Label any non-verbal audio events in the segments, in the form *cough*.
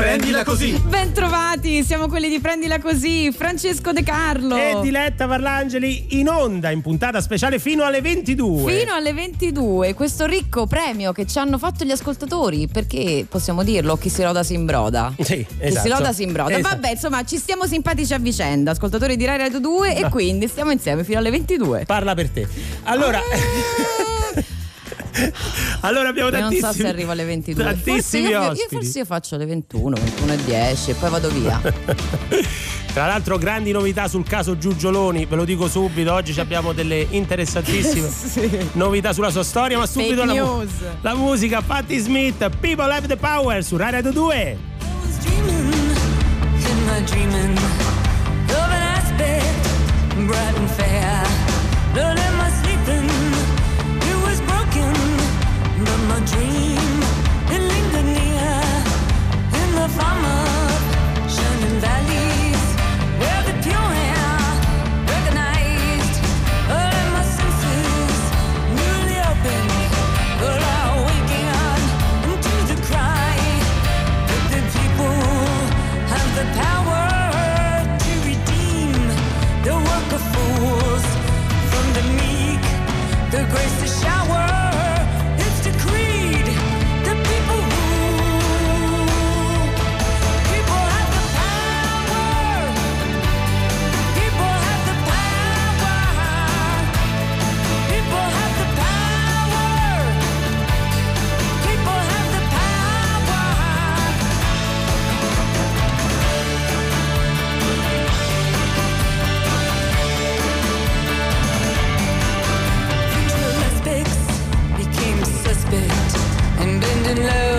Prendila così. Bentrovati, siamo quelli di Prendila così. Francesco De Carlo. E Diletta Parlangeli in onda in puntata speciale fino alle 22. Fino alle 22. Questo ricco premio che ci hanno fatto gli ascoltatori. Perché possiamo dirlo? Chi si loda si imbroda. Sì, Chi esatto. si loda si imbroda. Esatto. Vabbè, insomma, ci stiamo simpatici a vicenda, ascoltatori di Rai Radio 2 e quindi stiamo insieme fino alle 22. Parla per te. Allora. *laughs* *laughs* allora abbiamo Io non tantissimi so se arrivo alle 22. Forse Tantissimi io, io ospiti. forse io faccio alle 21, 21 e 10 e poi vado via. *laughs* Tra l'altro grandi novità sul caso Giugioloni, ve lo dico subito, oggi ci abbiamo delle interessantissime *laughs* novità sulla sua storia, ma subito la, mu- la musica Patti Smith, People Have the Power su Rai Radio 2. was dreaming, in my dreaming, grace to shower. And bending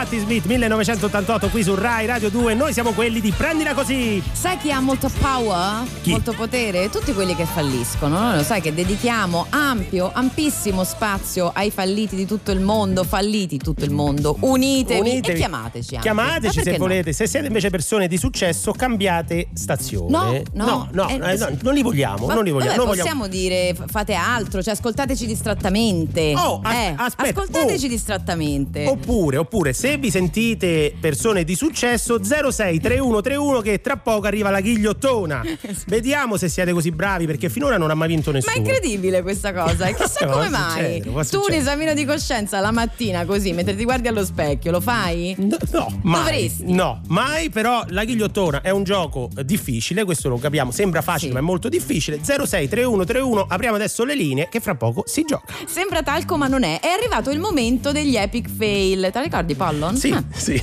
Patti Smith 1988 qui su Rai Radio 2. Noi siamo quelli di Prendila così. Sai chi ha molto power? Chi? Molto potere? Tutti quelli che falliscono. Noi lo sai che dedichiamo ampio, ampissimo spazio ai falliti di tutto il mondo, falliti tutto il mondo. Unitevi, Unitevi. e chiamateci anche. Chiamateci Ma se perché no? volete. Se siete invece persone di successo, cambiate stazione. No, no, no, no, eh, eh, no, non li vogliamo. Ma- non li vogliamo. vabbè, non possiamo dire f- fate altro, cioè ascoltateci distrattamente. Oh, as- Eh, aspetta, ascoltateci oh. distrattamente. Oppure, oppure, se vi sentite persone di successo, 063131 che tra poco arriva la ghigliottona. *laughs* Vediamo se siete così bravi perché finora non ha mai vinto Ma nessuno. è incredibile questa cosa, e chissà *laughs* come succedere, mai. può Tu un succedere. esamino di coscienza la mattina così, mentre ti guardi allo specchio, lo fai? No, no, mai. Dovresti. No, mai, però la ghigliottona è un gioco difficile, questo lo capiamo, sembra facile Sì. ma è molto difficile. 063131, apriamo adesso le linee che fra poco si gioca. Sembra talco ma non è. È arrivato il momento degli epic fail. Te ricordi Pollon? Sì, Ah. sì.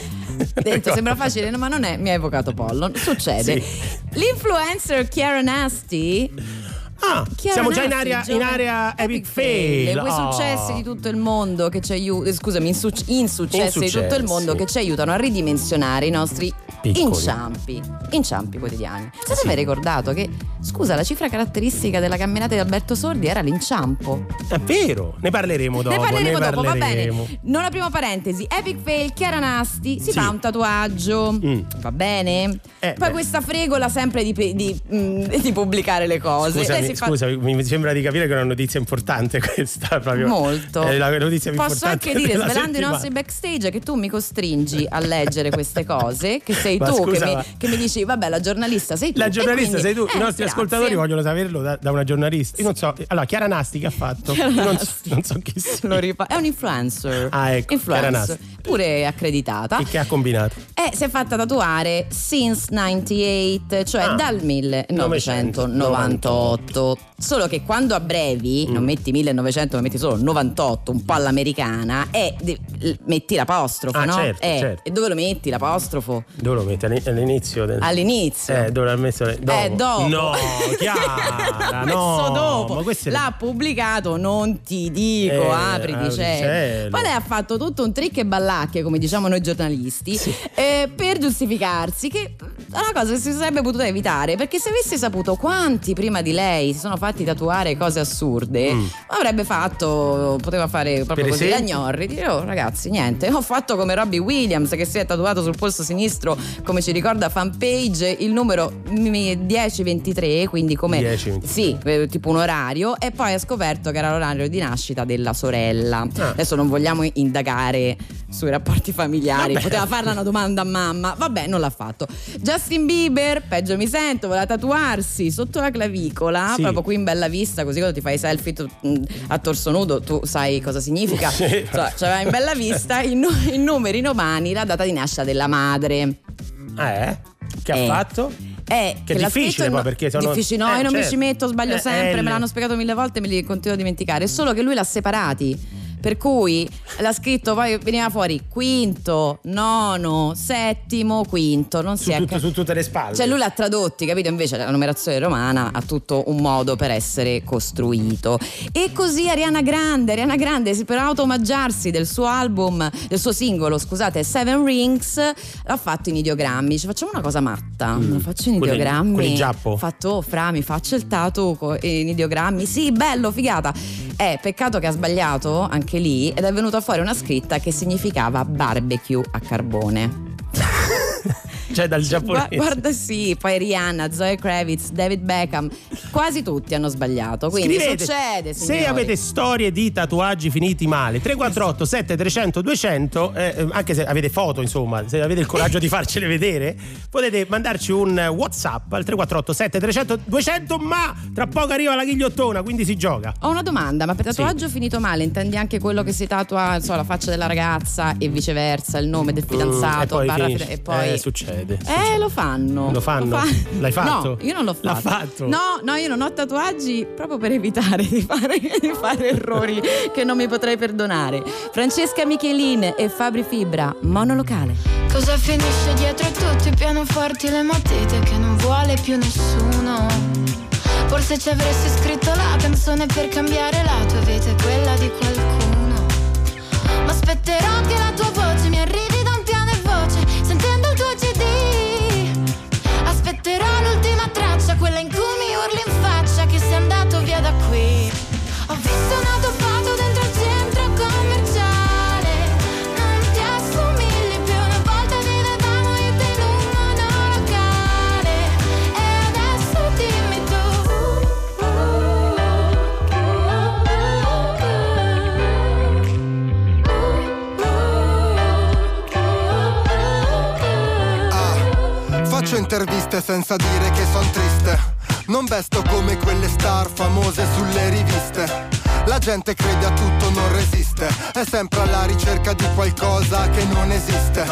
Detto, sembra facile, ma non è, mi ha evocato Pollon. Succede. Sì. L'influencer Chiara Nasty Ah, Chiara siamo già in area, in area epic fail. Quei Oh. successi di tutto il mondo che ci aiutano, scusami, insuc- insuccessi di tutto il Insuccessi. mondo che ci aiutano a ridimensionare i nostri Piccoli. inciampi, inciampi quotidiani. Siete Sì. mai ricordato che, scusa, la cifra caratteristica della camminata di Alberto Sordi era l'inciampo? È vero, ne parleremo dopo. ne parleremo dopo, va parleremo. bene. Non apriamo parentesi. Epic fail, Chiara Nasti si Sì. fa un tatuaggio. Mm. Va bene? Eh, Poi beh. questa fregola sempre di, di, mm, *laughs* di pubblicare le cose. Scusami, si fa- scusami, mi sembra di capire che è una notizia importante *laughs* questa proprio. Molto. È la notizia più Posso importante anche dire, svelando i settimana. nostri backstage, che tu mi costringi a leggere queste cose, che *laughs* sei tu scusa, che, mi, che mi dici, vabbè, la giornalista sei tu. La giornalista quindi- sei tu, eh, i nostri grazie. ascoltatori vogliono saperlo da, da una giornalista. Io non so, allora Chiara Nasti che ha fatto? Non, Nasti. non so chi sia. *laughs* Lo ripa- è un influencer. Ah, ecco, Chiara Influencer, Nasti. pure accreditata. E che ha combinato? E si è fatta tatuare since 98, cioè Ah, dal 1998. Solo che quando abbrevi, Mm. non metti 1900, ma metti solo 98, un po' all'americana, e metti l'apostrofo, Ah, no? certo, Eh, certo. E dove lo metti l'apostrofo? Dove lo metti? All'in- All'inizio? Del... All'inizio. Eh, dove l'ha messo? Dopo. Eh, dopo. No, *laughs* Chiara, L'ha no. messo dopo. È- L'ha pubblicato, non ti dico, Eh, apri di cielo. Poi lei ha fatto tutto un trick e ballacche, come diciamo noi giornalisti, eh, per giustificarsi, che è una cosa che si sarebbe potuta evitare, perché se avesse saputo quanti prima di lei si sono fatti tatuare cose assurde, Mm. avrebbe fatto, poteva fare proprio Per così esempio? gnorri, dire oh ragazzi niente, ho fatto come Robbie Williams che si è tatuato sul polso sinistro, come ci ricorda fanpage, il numero mm, 1023, quindi come 10-23. sì, eh, tipo un orario e poi ha scoperto che era l'orario di nascita della sorella. Ah. Adesso non vogliamo indagare sui rapporti familiari, Vabbè. poteva farla una domanda a mamma, vabbè, non l'ha fatto. Justin Bieber, peggio mi sento, voleva tatuarsi sotto la clavicola, Sì. proprio qui in bella vista, così quando ti fai i selfie tu- mh, a torso nudo, tu sai cosa significa. Sì. Cioè, c'aveva in bella vista i, nu- i numeri romani, la data di nascita della madre. Eh? Che ha Eh. fatto? Eh, Che è difficile poi, perché sono- difficile, no, eh, io non mi certo. ci metto, sbaglio Eh, sempre, L. me l'hanno spiegato mille volte e me li continuo a dimenticare. Solo che lui l'ha separati. Per cui l'ha scritto, poi veniva fuori quinto, nono, settimo, quinto. Non Su, si è tutto- su tutte le spalle. cioè lui l'ha tradotti, capito? Invece la numerazione romana ha tutto un modo per essere costruito. E così Ariana Grande, Ariana Grande per automaggiarsi del suo album, del suo singolo, scusate, Seven Rings, l'ha fatto in ideogrammi. Dice facciamo una cosa matta, lo faccio in Quelli- ideogrammi. quelli giappo? Ho fatto, oh, fra, mi faccio il tatu in ideogrammi. Sì, bello, figata. Eh, peccato che ha sbagliato anche lì ed è venuta fuori una scritta che significava barbecue a carbone. *laughs* Cioè dal giapponese. Guarda, sì, poi Rihanna, Zoe Kravitz, David Beckham, quasi tutti hanno sbagliato. Quindi Scrivete succede, se signori. avete storie di tatuaggi finiti male 348 7300 200 eh, anche se avete foto insomma se avete il coraggio di farcele vedere potete mandarci un whatsapp al 348 7300 200 ma tra poco arriva la ghigliottona quindi si gioca Ho una domanda, ma per tatuaggio finito male intendi anche quello che si tatua so, la faccia della ragazza e viceversa, il nome del fidanzato Mm, e poi, finisce. e poi... Eh, succede, Eh, lo fanno. Lo fanno? fa- L'hai fatto? No, io non l'ho fatto. L'ha fatto? No, no, io non ho tatuaggi proprio per evitare di fare, *laughs* di fare errori che non mi potrei perdonare. Francesca Michelin e Fabri Fibra, monolocale. Cosa finisce dietro a tutti i pianoforti e le matite che non vuole più nessuno? Forse ci avresti scritto la canzone per cambiare la tua vita e quella di qualcuno. Ma aspetterò che la tua voce Aspetterò l'ultima traccia, quella in faccio interviste senza dire che son triste. Non vesto come quelle star famose sulle riviste. La gente crede a tutto, non resiste. È sempre alla ricerca di qualcosa che non esiste.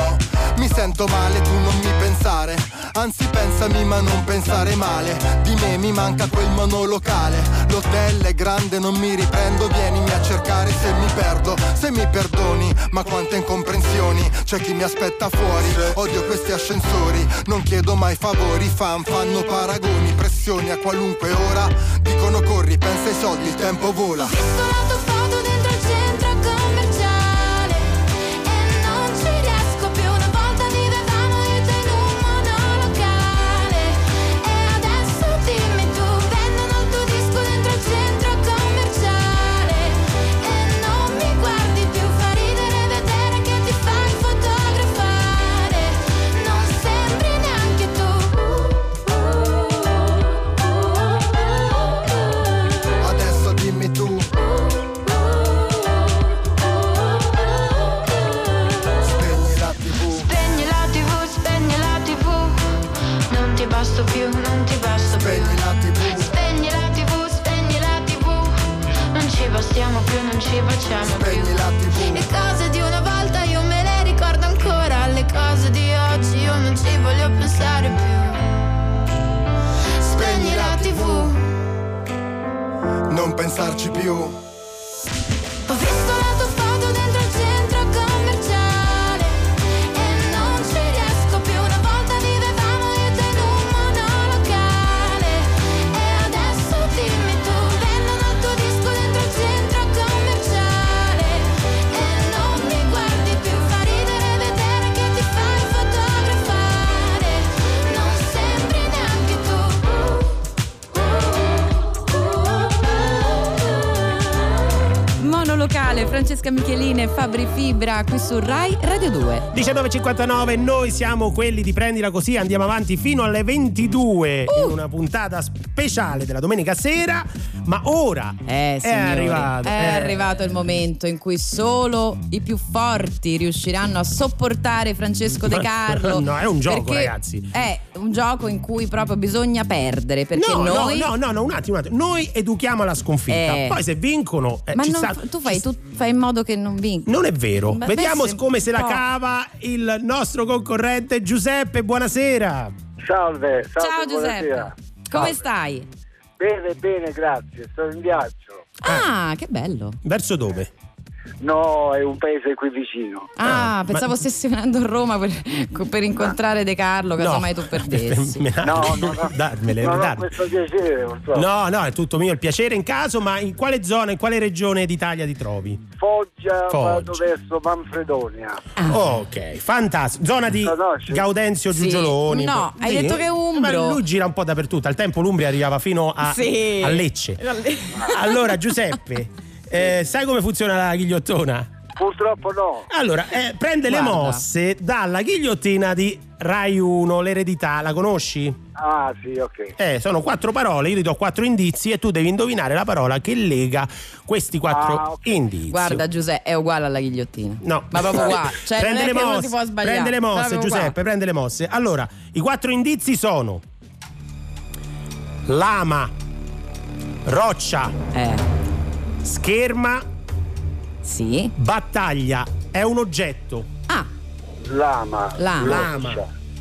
Mi sento male, tu non mi pensare. Anzi, pensami, ma non pensare male. Di me mi manca quel monolocale. L'hotel è grande, non mi riprendo. Vienimi a cercare se mi perdo. Se mi perdoni, ma quante incomprensioni. C'è chi mi aspetta fuori. Odio questi ascensori. Non chiedo mai favori. Fan fanno paragoni, pressioni a qualunque ora. Dicono corri, pensa ai soldi, il tempo vola. Ho visto la non ci baciamo Spegni più. Le cose di una volta io me le ricordo ancora Le cose di oggi io non ci voglio pensare più Spegni la tv Non pensarci più. Francesca Michelini e Fabri Fibra qui su Rai Radio 2. 19.59, noi siamo quelli di Prendila Così, andiamo avanti fino alle 22 Uh! in una puntata speciale della domenica sera, ma ora Eh, è signori, arrivato. È eh. arrivato il momento in cui solo i più forti riusciranno a sopportare Francesco De Carlo. No, è un gioco, ragazzi. È un gioco in cui proprio bisogna perdere. Perché No, noi. no, no, no, no, un attimo, un attimo. Noi educhiamo alla sconfitta. Eh. Poi se vincono, eh, Ma ci non- sta- tu, fai, tu fai in modo che non vinca. Non è vero. Ma Vediamo se- come se la cava il nostro concorrente Giuseppe. Buonasera. Salve, salve, Ciao Giuseppe. buonasera. Come Salve. stai? Bene, bene, grazie. Sto in viaggio. Ah, che bello. Verso dove? No, è un paese qui vicino. Ah, Ah, pensavo ma- stessi venendo a Roma per, per incontrare De Carlo, casomai tu perdessi. *laughs* Me- No, no, no. Darmele, non ho darmele. questo piacere, purtroppo. No, no, è tutto mio il piacere in caso, ma in quale zona, in quale regione d'Italia ti trovi? Foggia, Foggia. vado verso Manfredonia. Ah. Ok, fantastico. Zona di? Gaudenzio Sì. Giugioloni. No, hai detto che è umbro. Ma lui gira un po' dappertutto. Al tempo l'Umbria arrivava fino a, Sì. a Lecce. Allora, Giuseppe, *laughs* eh, sai come funziona la ghigliottona? Purtroppo no. Allora, eh, prende le Guarda. mosse dalla ghigliottina di Rai 1, l'eredità, la conosci? Ah, sì, ok. Eh, sono quattro parole, io ti do quattro indizi e tu devi indovinare la parola che lega questi quattro Ah, ok. indizi. Guarda Giuseppe, è uguale alla ghigliottina. No. Ma proprio *laughs* qua. Cioè, prende non è le che mosse, non si può sbagliare. Prende le mosse, Proprio qua. Giuseppe, prende le mosse. Allora, i quattro indizi sono lama, roccia, Eh, scherma, sì. battaglia. È un oggetto. Ah, Lama, Lama. Lama,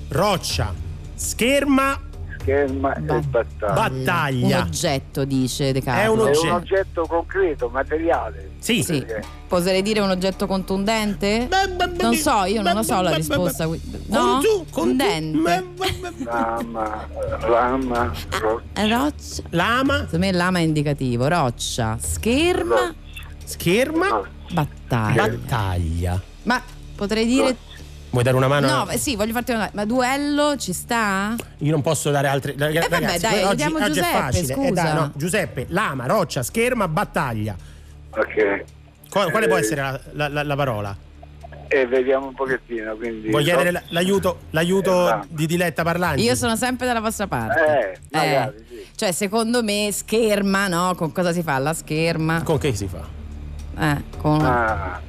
roccia, scherma, scherma Ba- e battaglia. un battaglia. oggetto, dice De È Carlo. un È oggetto. un oggetto concreto, materiale. Sì. Sì. Perché? Oserei dire un oggetto contundente? Non so, io non lo so la risposta. No? Con tu, con tu. Condente? Lama, lama, ro- Eh, Roccia. Lama, Secondo me lama è indicativo. Roccia, scherma. scherma, Battaglia. Battaglia. Ma potrei dire. Vuoi dare una mano? No, sì, voglio farti una. Ma duello ci sta? Io non posso dare altre. Ragazzi, vabbè, dai, oggi, vediamo oggi Giuseppe, è facile. Eh, scusa. dai, no, Giuseppe, lama, roccia, scherma, battaglia. Ok. Qual- quale Eh, può essere la, la- la- la parola? E vediamo un pochettino, quindi... Vuoi chiedere l'aiuto, l'aiuto Esatto. di Diletta Parlanti? Io sono sempre dalla vostra parte. Eh, magari, sì. Cioè, secondo me, scherma, no? Con cosa si fa? La scherma. Con che si fa? Eh, con. Ah.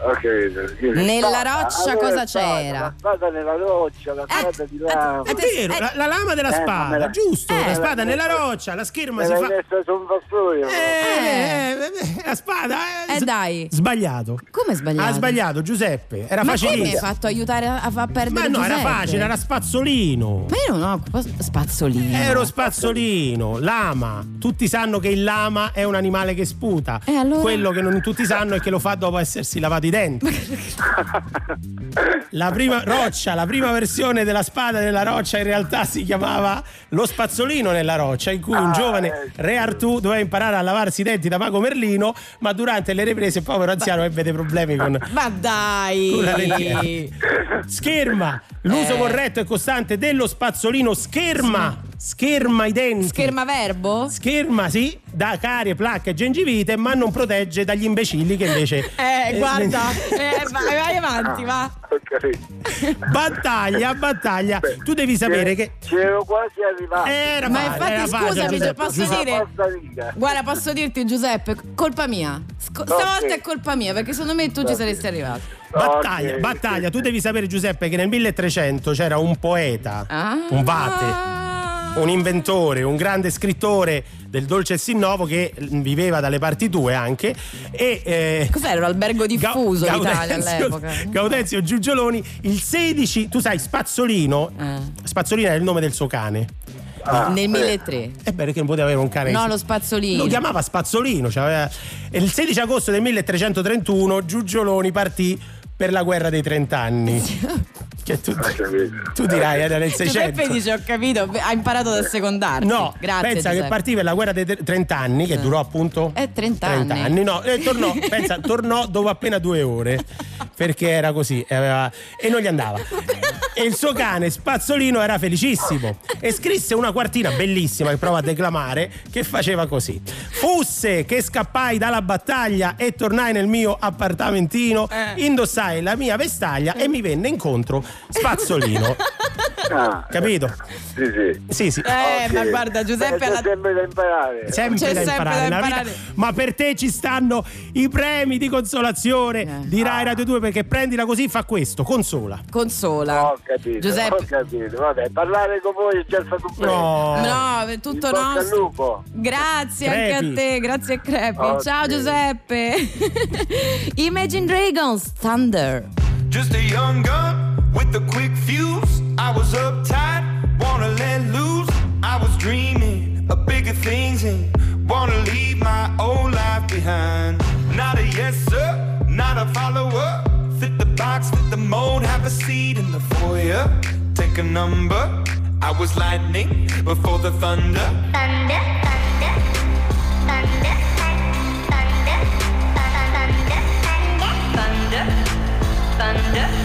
Quindi Nella spada, roccia allora cosa spada, c'era? La spada nella roccia, la Eh, spada di eh, lama. È vero, la, la lama della Eh, spada, ma giusto, eh, la spada nella roccia, la scherma si fa... messa su un vassoio. Eh, eh, eh, la spada eh, Eh, dai. Sbagliato. Come sbagliato? Ha sbagliato Giuseppe, era Ma come mi hai fatto aiutare a, a far perdere Ma no, era Giuseppe? facile, era spazzolino. Ma io non occupo spazzolino. Ero spazzolino, lama. Tutti sanno che il lama è un animale che sputa. E allora? Quello che non tutti sanno è che lo fa dopo essersi lavato i denti. La prima roccia, la prima versione della spada nella roccia in realtà si chiamava lo spazzolino nella roccia, in cui un Ah, giovane eh, re Artù doveva imparare a lavarsi i denti da Pago Merlino, ma durante le riprese il povero anziano ebbe dei problemi con Ma dai! Con la lentiera. Scherma, l'uso Eh. corretto e costante dello spazzolino scherma, scherma i denti. Scherma verbo? Scherma, sì, da carie, placche e gengivite, ma non protegge dagli imbecilli che invece. *laughs* Eh, guarda, *laughs* eh, vai, vai avanti, va. Ah, capito. *laughs* Battaglia, battaglia. Tu devi sapere che. C'ero quasi arrivato. Era Ma facile, infatti, era facile, scusami, Giuseppe. posso Giuseppe- dire-. Guarda, posso dirti Giuseppe, colpa mia. Sc- stavolta è colpa mia, perché secondo me tu ci Ok. saresti arrivato. Battaglia, Ok, battaglia. Tu devi sapere, Giuseppe, che nel 1300 c'era un poeta, Ah. un vate. Un inventore, un grande scrittore del dolce e sinnovo che viveva dalle parti tue anche e eh, Cos'era l'albergo diffuso Ga- Gaudenzio- all'epoca? *laughs* Gaudenzio Giugioloni il 16 tu sai Spazzolino Eh. Spazzolino è il nome del suo cane Ah, Nel sì. 1003. è vero che non poteva avere un cane No, lo spazzolino. lo chiamava Spazzolino cioè aveva- e il 16 agosto del 1331 Giugioloni partì per la guerra dei trent'anni *laughs* che tu, Ho capito. tu dirai era nel 600 Giuseppe dice ho capito, ha imparato ad assecondarti. No, Grazie. pensa che Giuseppe. partì per la guerra dei tre- 30 anni, che durò appunto Eh, 30 anni. no, e tornò, *laughs* pensa, tornò dopo appena due ore, perché era così, e, aveva- e non gli andava. E il suo cane Spazzolino era felicissimo e scrisse una quartina bellissima che prova a declamare che faceva così: Fusse che scappai dalla battaglia e tornai nel mio appartamentino, Eh. indossai la mia vestaglia e mi venne incontro Spazzolino. *laughs* Ah, Capito? Sì, sì. Sì, sì. Eh, Ok. ma guarda, Giuseppe C'è alla- sempre da imparare. sempre C'è da sempre imparare da nella vita. imparare. ma per te ci stanno i premi di consolazione Eh. di Rai Radio 2 perché prendila così fa questo consola consola. Ho capito, Giuseppe. ho capito. Vabbè, parlare con voi è già stato un premio. no No, è tutto nostro. Grazie Crepi. anche a te, grazie a Crepi. Ok. Ciao Giuseppe. *laughs* Imagine Dragons Thunder. Just a young gun with a quick fuse. I was uptight, wanna let loose. I was dreaming of bigger things and wanna leave my old life behind. Not a yes sir, not a follower. Fit the box, fit the mold, have a seat in the foyer. Take a number. I was lightning before the thunder. Thunder, thunder, thunder, thunder, thunder, thunder, thunder, thunder,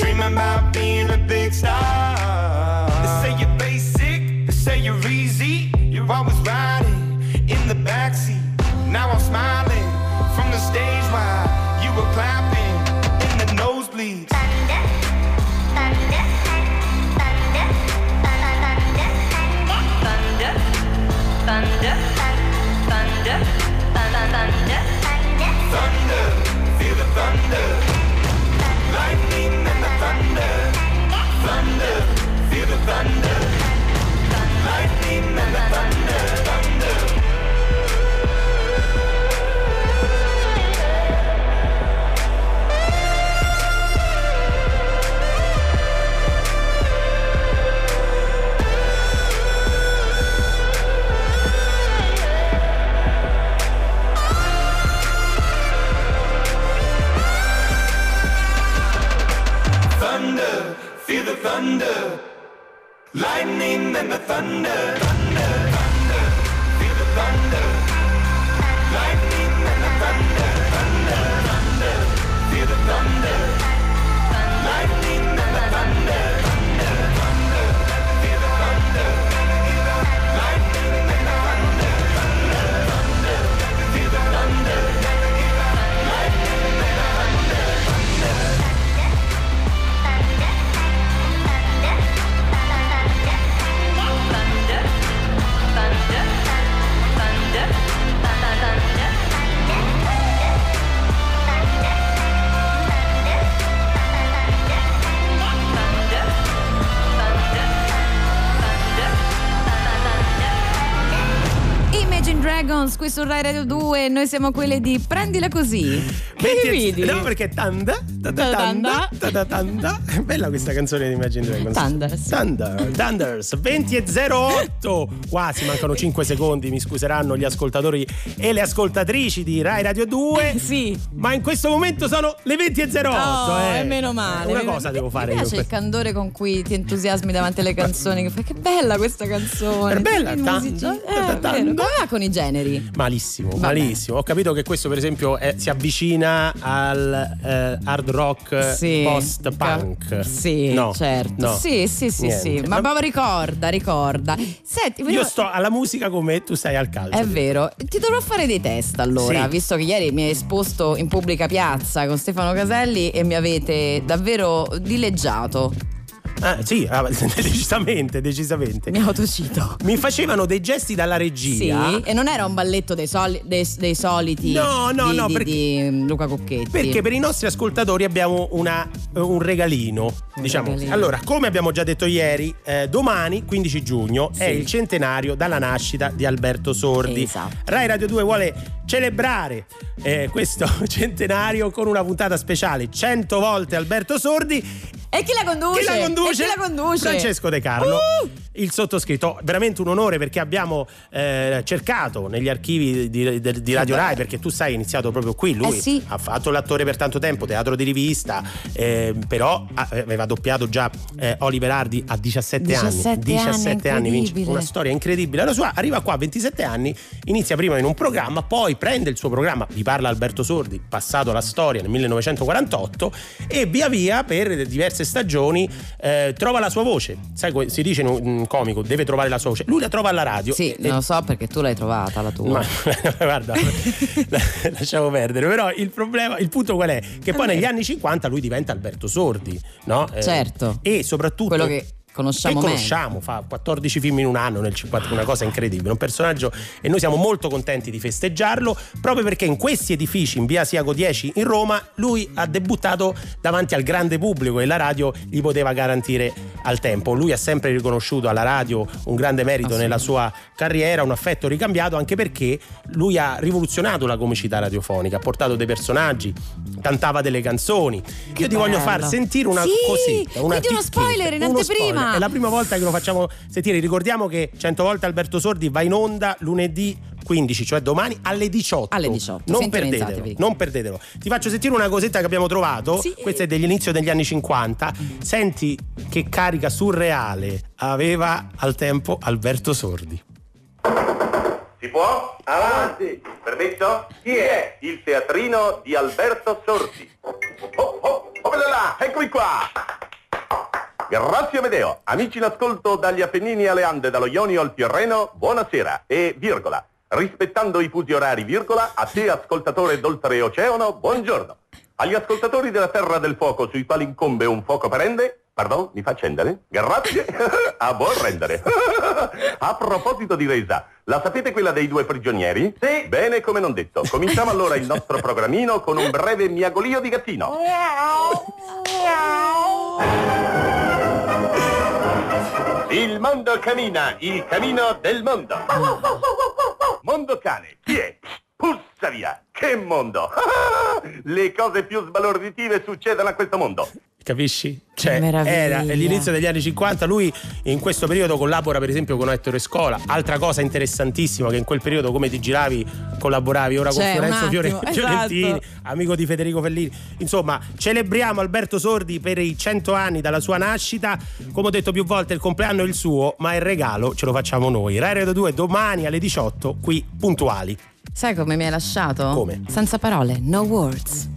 Dreaming about being a big star. They say you're basic, they say you're easy. You're always riding in the backseat. Now I'm smiling from the stage while you were clapping in the nosebleeds. thunder, thunder, thunder, thunder, thunder, thunder, thunder, thunder, Thunder, feel the thunder. Su Rai Radio 2 noi siamo quelle di Prendila così. Che Metti- ridi? No, perché tanda, tanda, bella questa canzone di Imagine Dragons. Thunders. Thunder, Thunders, 20 e 08. Quasi mancano 5 secondi, mi scuseranno gli ascoltatori e le ascoltatrici di Rai Radio 2. *laughs* Sì. Ma in questo momento sono le 20 e 08. Oh, eh. meno male. Una cosa devo fare Mi io. piace per- il candore con cui ti entusiasmi davanti alle *laughs* canzoni. Che fai, che bella questa canzone. È bella, eh. Come va con i generi? Malissimo, Vabbè. malissimo. Ho capito che questo, per esempio, è- si avvicina al eh, hard rock Sì. post-punk. Sì, No, certo. no. Sì, sì, sì, sì. Ma proprio ricorda, ricorda. Senti, Io sto alla musica come tu stai al calcio. È vero, ti dovrò fare dei test allora, Sì. visto che ieri mi hai esposto in pubblica piazza con Stefano Caselli e mi avete davvero dileggiato. Ah, sì, ah, *laughs* decisamente, decisamente. Mi autocito. Mi facevano dei gesti dalla Sì, regia. e non era un balletto dei, soli- dei- dei soliti No, no, di, no, di- perché- di Luca Cocchetti. Perché per i nostri ascoltatori abbiamo una- un regalino. Un diciamo. regalino. Allora, come abbiamo già detto ieri, eh, domani, 15 giugno, è Sì. il centenario dalla nascita di Alberto Sordi. Esatto. Rai Radio 2 vuole celebrare eh, questo *laughs* centenario con una puntata speciale 100 volte Alberto Sordi E chi la conduce? Chi la conduce? E chi la conduce? Francesco De Carlo. Uh! Il sottoscritto, veramente un onore perché abbiamo eh, cercato negli archivi di, di- di Radio Rai, perché tu sai, hai iniziato proprio qui. Lui Eh sì. ha fatto l'attore per tanto tempo, teatro di rivista, eh, però aveva doppiato già eh, Oliver Hardy a 17, 17 anni. 17 anni, vince una storia incredibile. La sua arriva qua a 27 anni, inizia prima in un programma, poi prende il suo programma, vi parla Alberto Sordi, passato alla storia nel 1948 e via via per diverse stagioni eh, trova la sua voce. Sai, si dice in un comico, deve trovare la sua voce. Lui la trova alla radio. Sì, E- lo so perché tu l'hai trovata la tua. ma *laughs* guarda, *laughs* la- lasciamo perdere. Però il problema, il punto qual è? Che poi negli anni 50 lui diventa Alberto Sordi, no? Eh, Certo. E soprattutto. Quello che conosciamo che conosciamo, fa 14 film in un anno nel 50, una cosa incredibile, un personaggio e noi siamo molto contenti di festeggiarlo proprio perché in questi edifici in via Siago 10 in Roma lui ha debuttato davanti al grande pubblico e la radio gli poteva garantire al tempo. Lui ha sempre riconosciuto alla radio un grande merito nella sua carriera, un affetto ricambiato anche perché lui ha rivoluzionato la comicità radiofonica, ha portato dei personaggi, cantava delle canzoni. Io ti voglio bello. far sentire una Sì, cosetta, una quindi uno spoiler in anteprima. È la prima volta che lo facciamo sentire. Ricordiamo che 100 volte Alberto Sordi va in onda lunedì 15, cioè domani alle 18. Alle 18, Non perdetelo, non perdetelo. Ti faccio sentire una cosetta che abbiamo trovato. Sì. Questa è dell'inizio degli anni 50. Senti che carica surreale aveva al tempo Alberto Sordi. Si può? Avanti! Permesso? Chi è? Il teatrino di Alberto Sordi. Oh, oh, oh là là, eccomi qua! Grazie Amedeo. Amici in ascolto dagli Appennini alle Ande, dallo Ionio al Tirreno, buonasera. E virgola, rispettando i fusi orari, virgola, a te ascoltatore d'oltreoceano, buongiorno. Agli ascoltatori della Terra del Fuoco sui quali incombe un fuoco perenne, pardon, mi fa accendere? Grazie, *laughs* a buon rendere. *laughs* a proposito di resa, la sapete quella dei due prigionieri? Sì. Bene come non detto. Cominciamo allora il nostro programmino con un breve miagolio di gattino. Il mondo cammina, il cammino del mondo. Mondo cane, chi è? Puzza via! Che mondo! *laughs* Le cose più sbalorditive succedono a questo mondo. Capisci? Cioè, era l'inizio degli anni 50. Lui in questo periodo collabora, per esempio, con Ettore Scola. Altra cosa interessantissima che in quel periodo, come ti giravi, collaboravi ora Cioè, con Fiorenzo Fiore- attimo, *laughs* Fiorentini, esatto. amico di Federico Fellini. Insomma, celebriamo Alberto Sordi per i 100 anni dalla sua nascita. Come ho detto più volte, il compleanno è il suo, ma il regalo ce lo facciamo noi. Rai Radio 2 domani alle 18, qui puntuali. Sai come mi hai lasciato? Come? Senza parole, no words.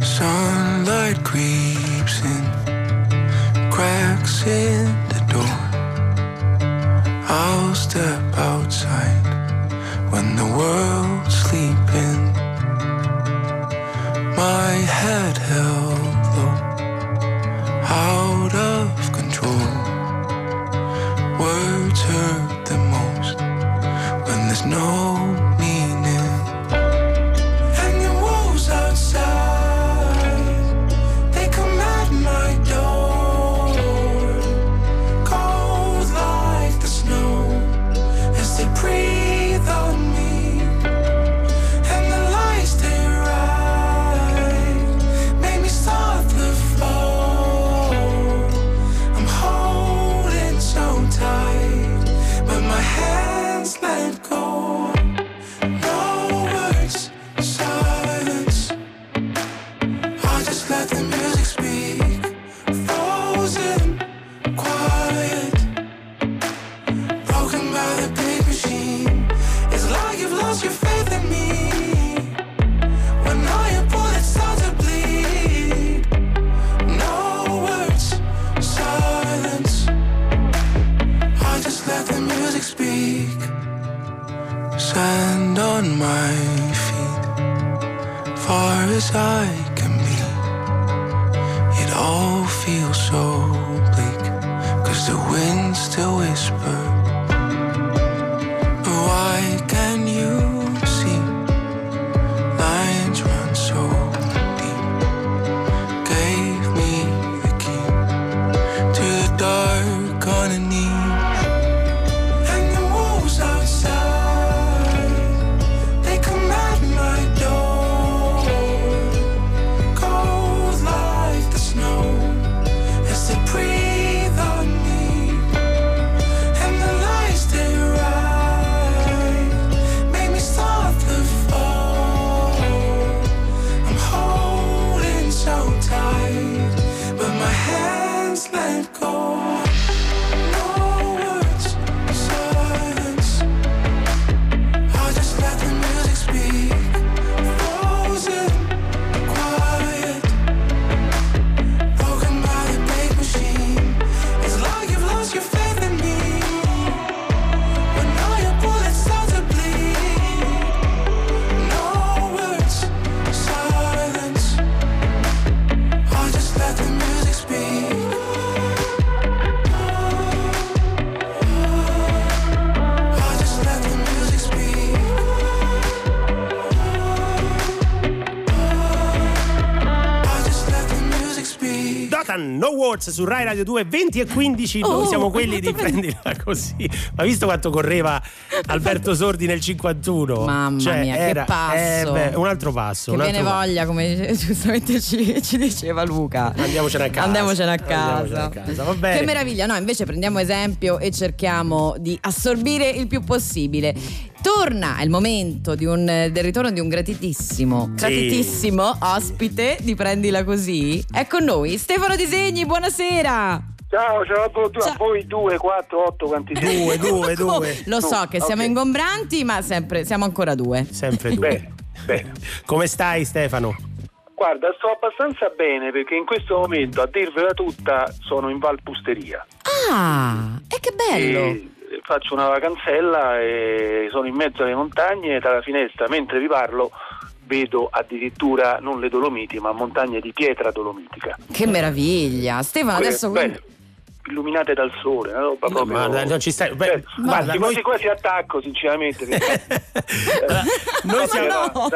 Sunlight creeps in, cracks in the door. I'll step outside when the world's sleeping. My head held low, out of control. Words hurt when there's no Sand on my feet, far as I can be. It all feels so bleak, cause the winds still whisper. But why can you Words su Rai Radio 2, 20 e 15. Oh, noi siamo quelli di prendila così. Ma visto quanto correva Alberto Sordi nel 51? Mamma Cioè, mia, che era- passo. eh, beh, un altro passo. Che viene voglia, come *laughs* giustamente ci, ci diceva Luca. Andiamocene a casa. Andiamocene a casa. Andiamocene a casa, va bene. Che meraviglia, no? Invece prendiamo esempio e cerchiamo di assorbire il più possibile. Torna, il momento di un- del ritorno di un gratitissimo, gratitissimo ospite di Prendila Così. È con noi Stefano Disegni, buonasera. Ciao, ciao a tutti, Ciao. a voi due, quattro, otto, quanti siete? Due, due, due. *laughs* Lo so che siamo Ok. ingombranti, ma sempre, siamo ancora due. Sempre due. Bene, bene. Come stai Stefano? Guarda, sto abbastanza bene perché in questo momento, a dirvela tutta, sono in Valpusteria. Ah, e che bello. E faccio una vacanzella e sono in mezzo alle montagne e dalla finestra, mentre vi parlo, vedo addirittura non le Dolomiti, ma montagne di pietra dolomitica. Che meraviglia. Stefano, adesso beh, quindi- illuminate dal sole, una roba No, proprio... ma non ci stai. beh, Cioè, guarda, sì, noi, quasi quasi attacco, sinceramente. perché- *laughs* noi Vabbè, siamo. no.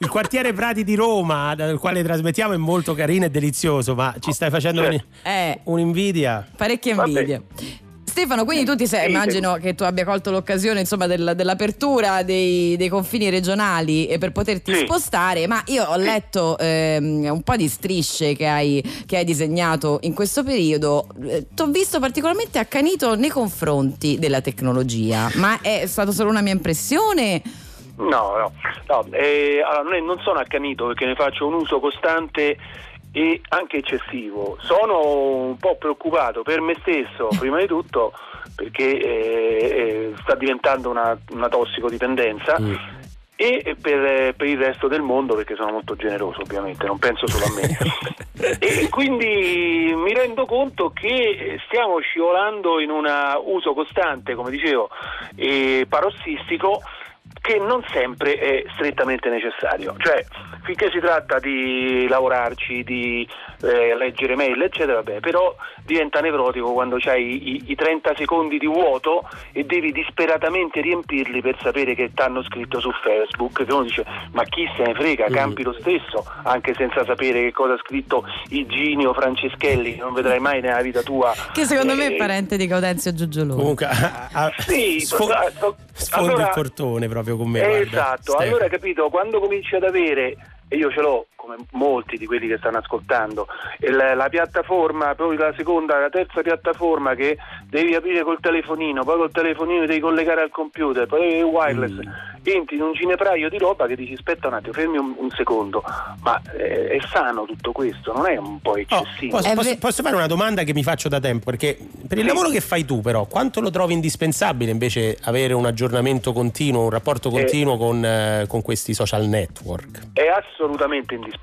Il quartiere Prati di Roma, dal quale trasmettiamo, è molto carino e delizioso, ma ci stai facendo Certo. Eh, un'invidia. parecchia Vabbè. Stefano, quindi tu ti sei, Sì, immagino che tu abbia colto l'occasione insomma, del- dell'apertura dei, dei confini regionali e per poterti Sì. spostare, ma io ho letto ehm, un po' di strisce che hai, che hai disegnato in questo periodo. Ti ho visto particolarmente accanito nei confronti della tecnologia, ma è stato solo una mia impressione? No, no, no. eh, allora, non sono accanito perché ne faccio un uso costante e anche eccessivo. Sono un po' preoccupato per me stesso, *laughs* prima di tutto, perché eh, eh, sta diventando una, una tossicodipendenza. E per, per il resto del mondo perché sono molto generoso ovviamente, non penso solo a me. *laughs* e quindi mi rendo conto che stiamo scivolando in un uso costante, come dicevo, e parossistico che non sempre è strettamente necessario. Cioè, finché si tratta di lavorarci, di eh, leggere mail, eccetera, vabbè, però diventa nevrotico quando c'hai i, i 30 secondi di vuoto e devi disperatamente riempirli per sapere che t'hanno scritto su Facebook, che uno dice ma chi se ne frega, campi lo stesso, anche senza sapere che cosa ha scritto Iginio Franceschelli, che non vedrai mai nella vita tua. Che secondo me Eh, è parente di Gaudenzio Giugiolone. Comunque, a- a- Sì, sfo- sfondi Allora- il portone proprio con me. Guarda, esatto, Stefano. allora capito, quando cominci ad avere, e io ce l'ho come molti di quelli che stanno ascoltando, e la, la piattaforma, proprio la seconda, la terza piattaforma che devi aprire col telefonino, poi col telefonino devi collegare al computer, poi devi il wireless, Mm. entri in un ginepraio di roba che dici aspetta un attimo, fermi un, un secondo, ma eh, è sano tutto questo, non è un po' Oh, eccessivo? posso, È posso- ve- posso fare una domanda che mi faccio da tempo? Perché per il Sì. lavoro che fai tu, però, quanto lo trovi indispensabile invece avere un aggiornamento continuo, un rapporto continuo con, eh, con questi social network? È assolutamente indispensabile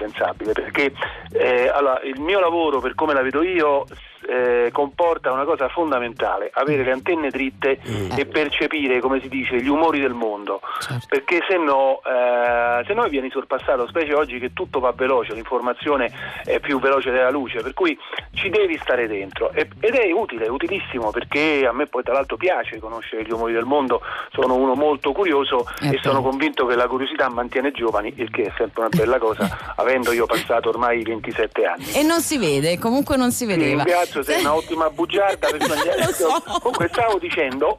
perché eh, allora, il mio lavoro, per come la vedo io, eh, comporta una cosa fondamentale, avere le antenne dritte e percepire, come si dice, gli umori del mondo. Certo. Perché se no, eh, se no vieni sorpassato, specie oggi che tutto va veloce, l'informazione è più veloce della luce, per cui ci devi stare dentro. E- ed è utile, è utilissimo perché a me poi tra l'altro piace conoscere gli umori del mondo, sono uno molto curioso Eh e beh. sono convinto che la curiosità mantiene giovani, il che è sempre una bella cosa, *laughs* avendo io passato ormai 27 anni. E non si vede, comunque non si vedeva. Ringrazio, sei un'ottima bugiarda per *laughs* Lo so. Comunque stavo dicendo,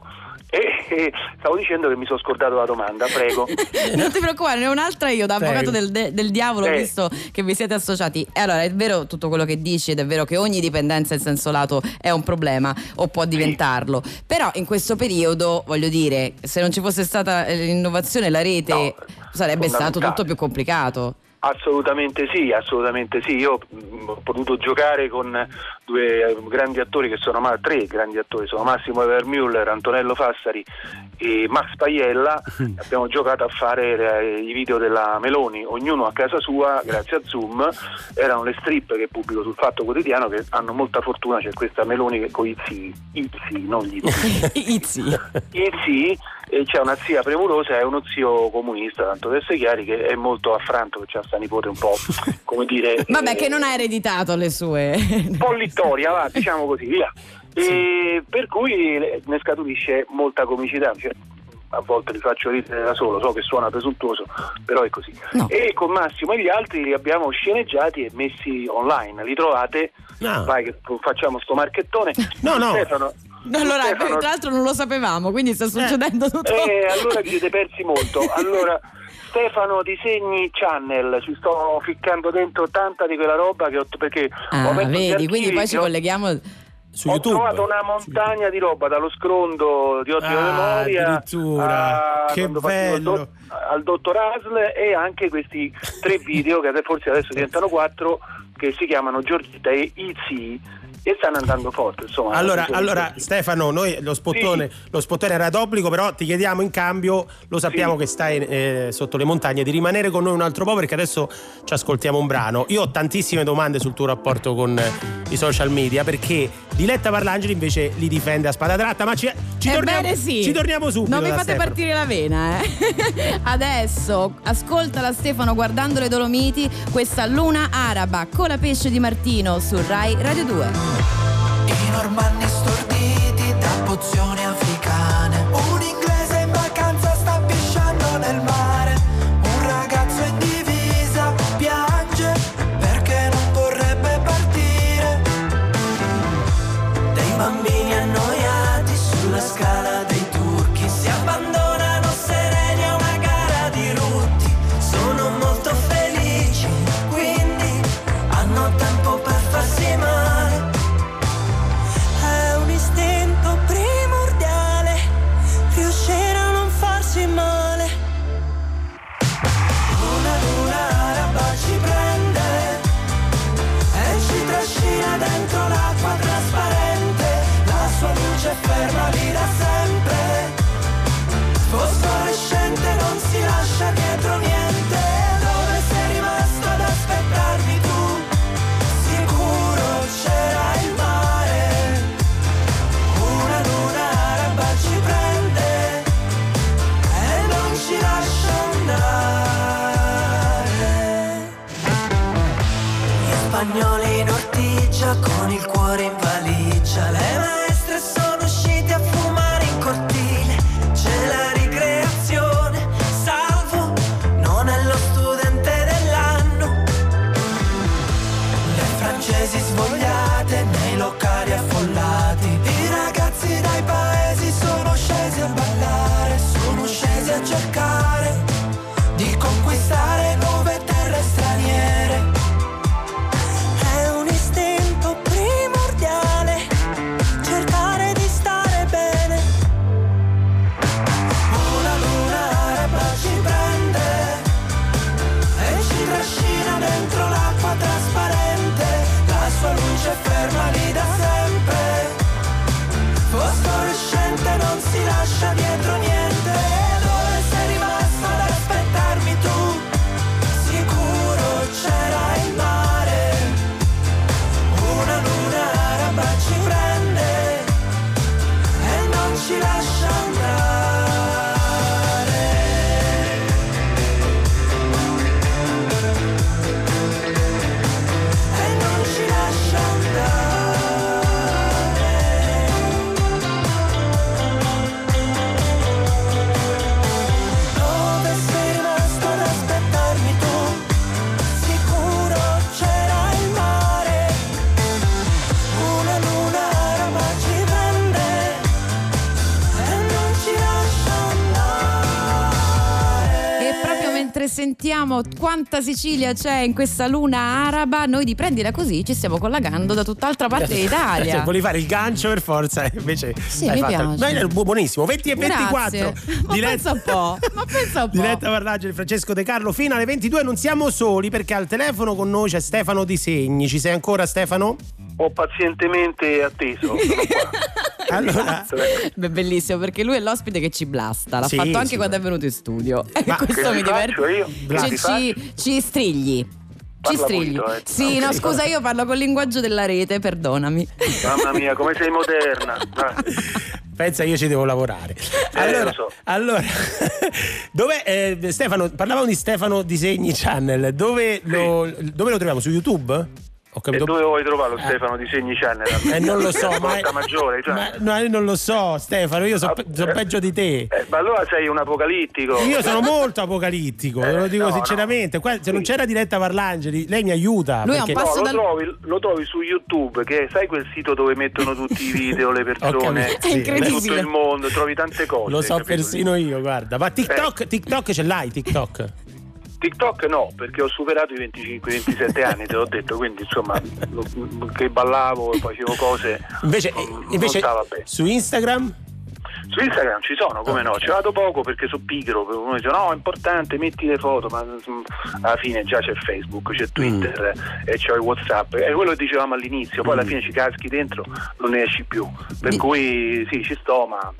e, e stavo dicendo che mi sono scordato la domanda, prego. *laughs* Non ti preoccupare, ne ho un'altra io da avvocato del, de- del diavolo, Eh. visto che vi siete associati. E allora è vero tutto quello che dici ed è vero che ogni dipendenza in senso lato è un problema o può diventarlo. Però in questo periodo, voglio dire, se non ci fosse stata eh, l'innovazione, la rete No, sarebbe stato tutto più complicato. Assolutamente sì, assolutamente sì. Io mh, ho potuto giocare con due eh, grandi attori che sono ma- tre grandi attori, sono Massimo Evermüller, Antonello Fassari e Max Paiella. *laughs* Abbiamo giocato a fare eh, i video della Meloni, ognuno a casa sua, grazie a Zoom. Erano le strip che pubblico sul Fatto Quotidiano che hanno molta fortuna, c'è questa Meloni che con i zii, i zii, non gli Izzi. *laughs* i zii, e c'è una zia premurosa e uno zio comunista, tanto per essere chiari, che è molto affranto che c'ha sta nipote un po', *laughs* come dire... Vabbè, eh, che non ha ereditato le sue. un po' littoria, va, diciamo così, via. *laughs* E per cui ne scaturisce molta comicità. cioè, a volte li faccio ridere da solo, so che suona presuntuoso, però è così. No. E con Massimo e gli altri li abbiamo sceneggiati e messi online, li trovate, Ah. vai che facciamo sto marchettone. No, no. Stefano, allora, Stefano- tra l'altro non lo sapevamo, quindi sta succedendo tutto. eh, allora vi siete persi molto. *laughs* Allora, Stefano Disegni Channel, ci sto ficcando dentro tanta di quella roba che ho perché ho Ah, messo gli vedi, quindi poi ci ho- colleghiamo. Su ho YouTube. trovato una montagna di roba dallo scrondo di ottima Ah, memoria addirittura. a- Che bello. al dottor Asl e anche questi tre video che forse adesso *laughs* diventano quattro che si chiamano Giorgetta e Izzy e stanno andando forte insomma Allora, allora, Stefano, noi lo spottone, lo spottone era d'obbligo, però ti chiediamo in cambio, lo sappiamo Sì. che stai eh, sotto le montagne, di rimanere con noi un altro po' perché adesso ci ascoltiamo un brano. Io ho tantissime domande sul tuo rapporto con eh, i social media perché Diletta Parlangeli invece li difende a spada tratta, ma ci, ci, torniamo, sì. ci torniamo subito. Non mi fate Stefano. partire la vena, eh. *laughs* Adesso ascoltala Stefano guardando le Dolomiti, questa luna araba con la pesce di Martino su Rai Radio 2. I normanni storditi da pozioni quanta Sicilia c'è in questa luna araba, noi di prendila così ci stiamo collegando da tutt'altra parte *laughs* Cioè, d'Italia. volevi fare il gancio per forza, *laughs* invece Sì, l'hai mi fatto. piace. Ma buonissimo. 20 e 24. Grazie. *laughs* Ma pensa un po', ma pensa un po'. Diretta Parlaggio di Francesco De Carlo fino alle 22 non siamo soli perché al telefono con noi c'è Stefano Di Segni. Ci sei ancora Stefano? Ho pazientemente atteso. sono qua. *laughs* Allora, Beh, bellissimo perché lui è l'ospite che ci blasta. L'ha Sì, fatto anche sì. quando è venuto in studio. E Ma *laughs* questo mi diverte. io? Blasta. Ci, ci, strigli. Ci strigli. pulito, eh. Sì, Ok. no, scusa, io parlo col linguaggio della rete, perdonami. Mamma mia, come sei moderna. *laughs* Pensa io ci devo lavorare. Allora, Eh, lo so. allora dov'è, eh, Stefano, parlavamo di Stefano Disegni Channel. Dove, lo, dove lo troviamo? Su YouTube? Ho E capito. dove vuoi trovarlo Stefano di Segni Channel? Eh, non lo so, ma, maggiore, cioè. ma- no, io non lo so, Stefano. Io sono Ah, so eh. peggio di te. Eh, ma allora sei un apocalittico. Io sono molto apocalittico, ve lo Eh, dico no, sinceramente. Qua, se non c'era diretta Parlangeli, lei mi aiuta. Lui perché- No, lo, dal- trovi, lo trovi su YouTube, che sai quel sito dove mettono tutti i video, le *laughs* persone sì. tutto il mondo, trovi tante cose. Lo so capito? persino io, guarda. Ma TikTok, Eh. TikTok ce l'hai, TikTok? TikTok no, perché ho superato i 25-27 anni, te l'ho detto, quindi insomma lo- che ballavo e facevo cose Invece, non, invece non su Instagram? Su Instagram ci sono, come no? Ci vado poco perché sono pigro, uno dice no è importante, metti le foto, ma mm, alla fine già c'è Facebook, c'è Twitter e c'è il Whatsapp, è quello che dicevamo all'inizio, poi alla fine ci caschi dentro, non ne esci più. Per cui sì, ci sto, ma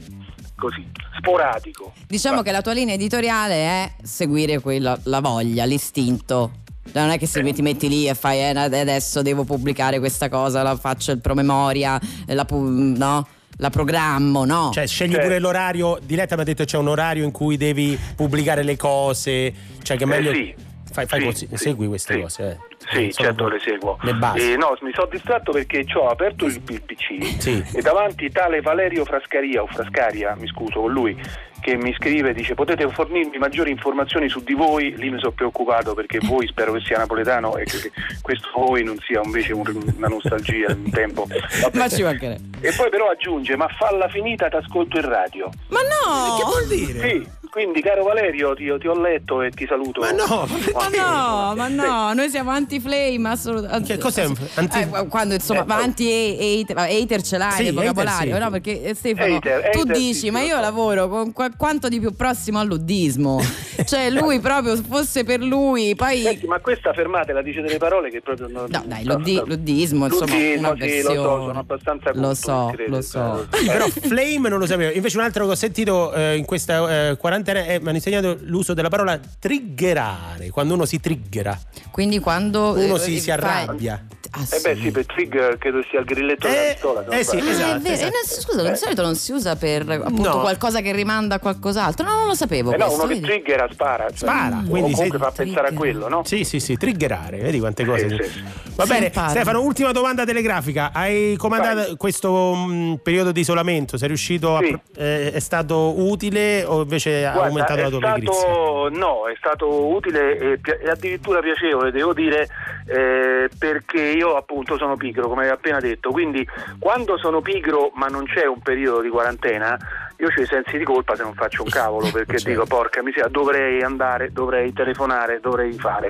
così, sporadico. Diciamo che la tua linea editoriale è seguire quella, la voglia, l'istinto. Non è che se ti metti lì e fai eh, adesso devo pubblicare questa cosa, la faccio il promemoria, la, pu- no? la programmo, no? Cioè, scegli Certo. pure l'orario. Diletta mi ha detto c'è un orario in cui devi pubblicare le cose. Cioè, che è Eh, meglio. sì. Fai, fai Sì, così- sì, segui queste sì. cose. eh. Sì, Sono certo le seguo. Le basi. Eh, no, mi sono distratto perché ho aperto il, il PC Sì. e davanti tale Valerio Frascaria o Frascaria, mi scuso con lui, che mi scrive dice potete fornirmi maggiori informazioni su di voi, lì mi sono preoccupato perché voi spero che sia napoletano e che questo voi non sia invece un- una nostalgia un tempo. Vabbè. *laughs* Ma ci mancherebbe. E poi però aggiunge ma falla finita t'ascolto in radio. Ma no! Che vuol dire? Sì, quindi caro Valerio ti, ti ho letto e ti saluto. Ma no, Ma no, ma no, noi siamo anti-flame assolutamente. Che cos'è anti- Eh, quando insomma, Eh, ma oh. anti-hater, hater ce l'hai Sì, nel vocabolario, sì. no? Perché eh, Stefano, Hater, tu hater dici, sì, ma io lavoro con qua- quanto di più prossimo al luddismo. *laughs* cioè, lui proprio fosse per lui, poi. Senti, ma questa fermatela dice delle parole che proprio non. No, dai, luddi- luddismo, insomma, Luddismo, una sì, lo so, sono abbastanza Lo so, lo so. Però flame non lo sapevo. Invece un altro che ho sentito eh, in questa eh, quarantena è, mi hanno insegnato l'uso della parola triggerare, quando uno si triggera. Quindi quando Uno eh, si, si arrabbia. Ah, Eh beh sì, per trigger credo sia il grilletto della Eh, pistola. eh sì. Ah, esatto, vero. esatto. Scusa, di solito non si usa per appunto No. qualcosa che rimanda a qualcos'altro. No, non lo sapevo. Eh no, questo, uno che vedi? triggera spara. cioè, Spara, o quindi comunque fa pensare a Trigger. quello, no? Sì, sì, sì, triggerare, vedi quante cose. Sì, sì. Va Si bene, impara. Stefano, ultima domanda telegrafica. Hai comandato Vai. questo mh, periodo di isolamento? Sei riuscito a. Sì. eh, è stato utile o invece ha Guarda, aumentato la è tua pigrizia? stato, no, è stato utile e, e addirittura piacevole, devo dire, eh, perché io appunto sono pigro, come hai appena detto, quindi quando sono pigro ma non c'è un periodo di quarantena, io ho i sensi di colpa se non faccio un cavolo, *laughs* perché Certo. dico porca miseria, dovrei andare, dovrei telefonare, dovrei fare.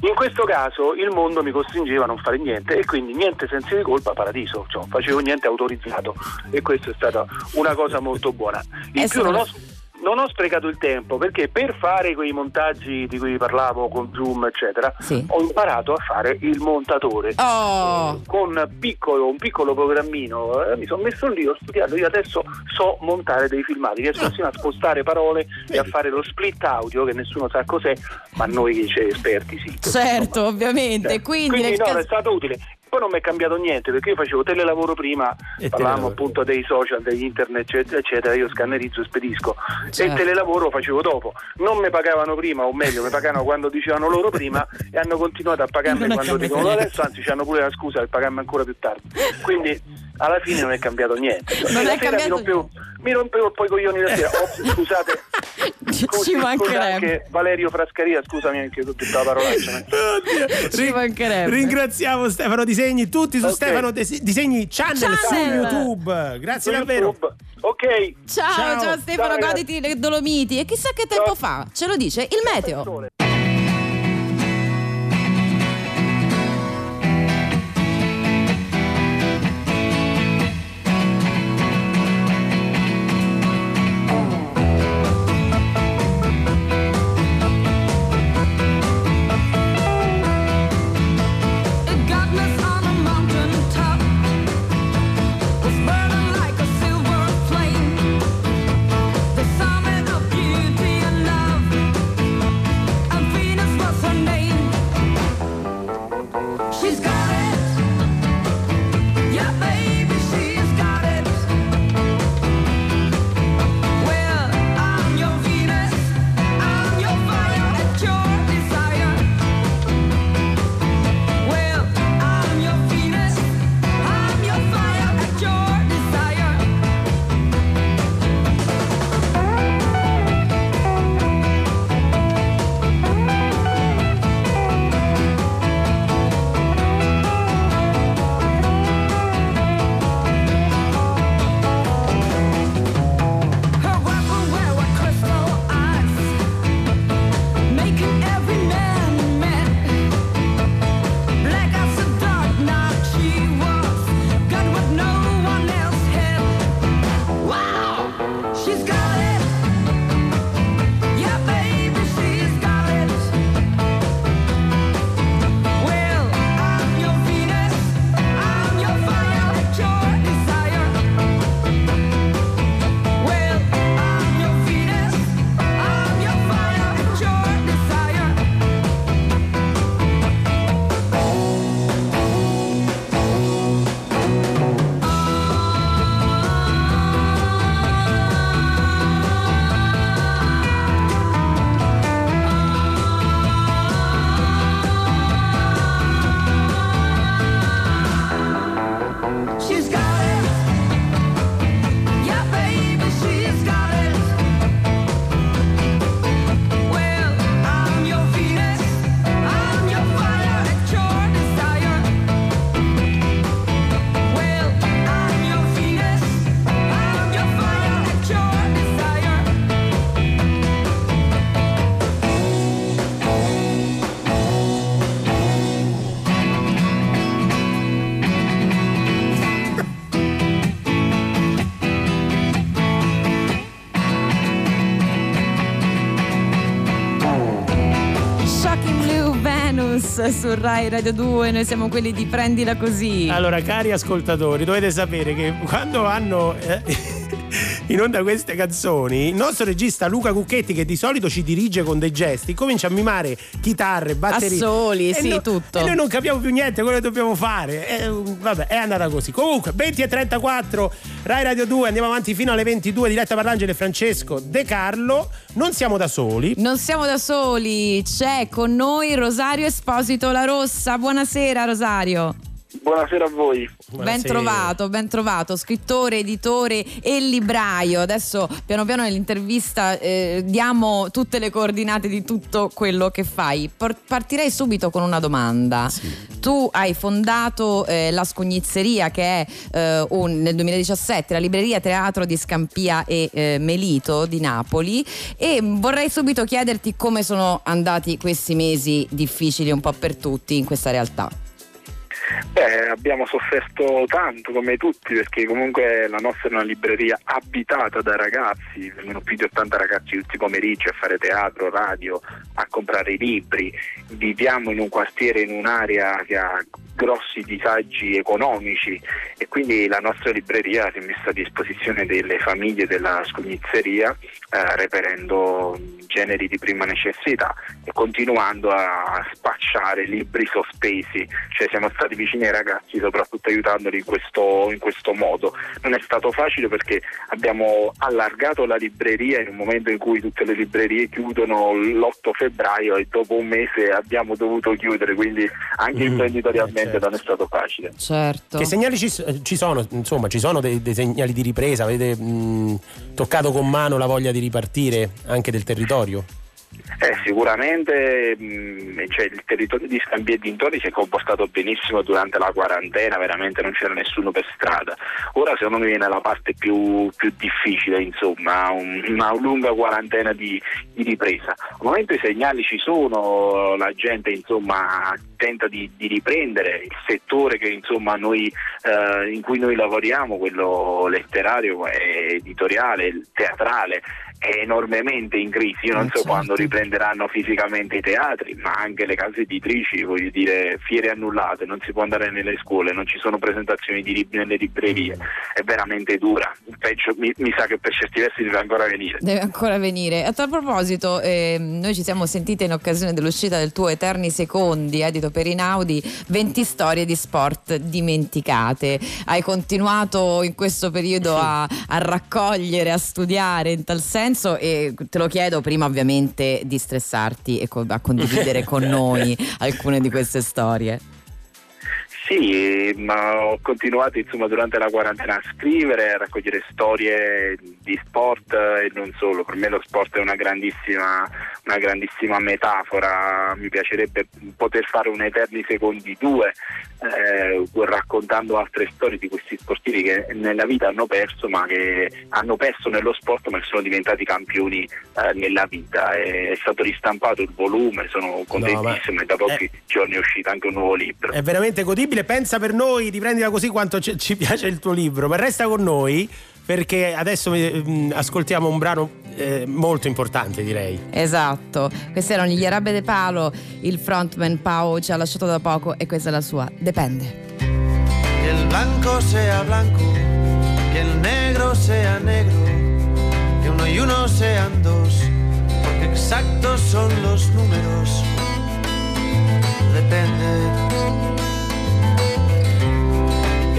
In questo caso il mondo mi costringeva a non fare niente e quindi niente sensi di colpa, paradiso, cioè, non facevo niente autorizzato e questa è stata una cosa molto buona. In Eh, più non ho non ho sprecato il tempo perché per fare quei montaggi di cui parlavo con Zoom, eccetera, Sì. ho imparato a fare il montatore. Oh, Eh, Con piccolo, un piccolo programmino eh, mi sono messo lì, ho studiato, io adesso so montare dei filmati, riesco persino a spostare parole e a fare lo split audio che nessuno sa cos'è, ma noi che esperti sì. certo, Insomma, ovviamente. cioè, quindi, nel no, caso- è stato utile. Poi non mi è cambiato niente perché io facevo telelavoro prima, E parlavamo telelavoro. appunto dei social, degli internet, eccetera, eccetera, io scannerizzo e spedisco. E Certo. il telelavoro facevo dopo. Non mi pagavano prima, o meglio, mi pagavano quando dicevano loro prima *laughs* e hanno continuato a pagarmi Non quando dicono adesso, anzi ci hanno pure la scusa per pagarmi ancora più tardi. Quindi alla fine non è cambiato niente. Non la è cambiato mi rompevo, mi rompevo poi i coglioni la sera. Oh, *laughs* scusate. ci Scusi, mancherebbe. anche Valerio Frascaria, scusami anche tu tutta la parolaccia. *laughs* Oddio. Ci mancherebbe. Ringraziamo Stefano Disegni, tutti su Ok. Stefano Desi- Disegni Channel, su Channel. YouTube. Grazie Su davvero. YouTube. Ok. Ciao, Ciao. ciao, Stefano, Ciao, goditi le Dolomiti. E chissà che tempo Ciao. fa? Ce lo dice il meteo. Su Rai Radio 2, noi siamo quelli di Prendila Così. Allora, cari ascoltatori, dovete sapere che quando hanno eh, *laughs* in onda queste canzoni, il nostro regista Luca Cucchetti, che di solito ci dirige con dei gesti, comincia a mimare chitarre, batterie. Assoli, E sì, no- tutto. E noi non capiamo più niente quello che dobbiamo fare. Eh, vabbè, è andata così. Comunque, 20 e 34, Rai Radio 2, andiamo avanti fino alle 22, diretta Parlangelo e Francesco De Carlo. Non siamo da soli. Non siamo da soli, c'è con noi Rosario Esposito La Rossa. Buonasera Rosario. Buonasera a voi. Ben trovato, ben trovato, scrittore, editore e libraio. Adesso piano piano nell'intervista eh, diamo tutte le coordinate di tutto quello che fai. Por- partirei subito con una domanda. Tu hai fondato eh, la Scognizzeria che è eh, un- nel 2017 la libreria teatro di Scampia e eh, Melito di Napoli e vorrei subito chiederti come sono andati questi mesi difficili un po' per tutti in questa realtà. Beh, abbiamo sofferto tanto come tutti perché comunque la nostra è una libreria abitata da ragazzi, vengono più di 80 ragazzi tutti i pomeriggi a fare teatro, radio, a comprare libri. Viviamo in un quartiere, in un'area che ha grossi disagi economici e quindi la nostra libreria si è messa a disposizione delle famiglie della scognizzeria eh, reperendo generi di prima necessità e continuando a spacciare libri sospesi, cioè siamo stati vicini ai ragazzi soprattutto aiutandoli in questo, in questo modo. Non è stato facile perché abbiamo allargato la libreria in un momento in cui tutte le librerie chiudono l'8 febbraio e dopo un mese abbiamo dovuto chiudere, quindi anche Mm, imprenditorialmente certo. non è stato facile. Certo. Che segnali ci, ci sono? Insomma, ci sono dei, dei segnali di ripresa? Avete mh, toccato con mano la voglia di ripartire anche del territorio? Eh, sicuramente mh, cioè, il territorio di Scambia e dintorni si è comportato benissimo durante la quarantena, veramente non c'era nessuno per strada. Ora secondo me viene la parte più, più difficile, insomma, un- una lunga quarantena di, di ripresa. Al momento i segnali ci sono, la gente insomma tenta di, di riprendere il settore che, insomma, noi, eh, in cui noi lavoriamo, quello letterario, editoriale, teatrale, è enormemente in crisi. Io non Eh, so certo. quando riprenderanno fisicamente i teatri, ma anche le case editrici, voglio dire, fiere annullate, non si può andare nelle scuole, non ci sono presentazioni di libri nelle librerie. È veramente dura. Peggio, mi, mi sa che per certi versi deve ancora venire. Deve ancora venire. A tal proposito, ehm, noi ci siamo sentite in occasione dell'uscita del tuo Eterni Secondi, edito per Inaudi, 20 storie di sport dimenticate. Hai continuato in questo periodo a, a raccogliere, a studiare in tal senso e te lo chiedo prima ovviamente di stressarti e co- a condividere *laughs* con noi alcune di queste storie. Sì, ma ho continuato insomma, durante la quarantena a scrivere, a raccogliere storie di sport e non solo. Per me lo sport è una grandissima, una grandissima metafora. Mi piacerebbe poter fare un Eterni Secondi 2 eh, raccontando altre storie di questi sportivi che nella vita hanno perso, ma che hanno perso nello sport ma che sono diventati campioni eh, nella vita. È, è stato ristampato il volume, sono contentissimo e da pochi giorni è uscito anche un nuovo libro. È veramente godibile. Pensa per noi di prendila così quanto ci, ci piace il tuo libro. Ma resta con noi perché adesso eh, mh, ascoltiamo un brano eh, molto importante, direi. Esatto, questi erano gli Arabe de Palo, il frontman Pau ci ha lasciato da poco e questa è la sua, dipende. Que el blanco sea blanco, que el negro sea negro, que uno y uno sean dos, porque exactos son los números. Depende.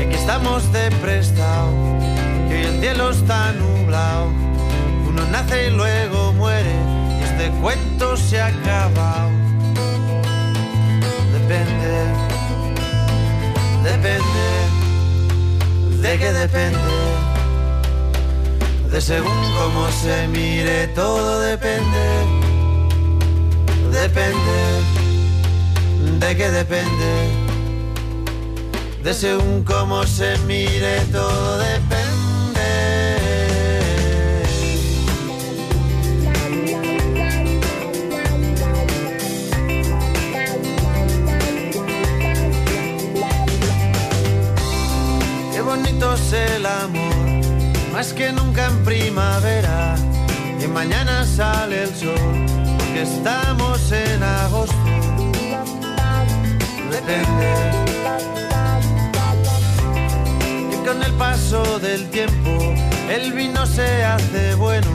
Que estamos de prestado, que hoy el cielo está nublado. Uno nace y luego muere, y este cuento se ha acabado. Depende depende, de qué depende, de según cómo se mire, todo depende, depende, de qué depende, de según cómo se mire, todo depende. Qué bonito es el amor, más que nunca en primavera. Y mañana sale el sol, porque estamos en agosto. depende. Con el paso del tiempo el vino se hace bueno.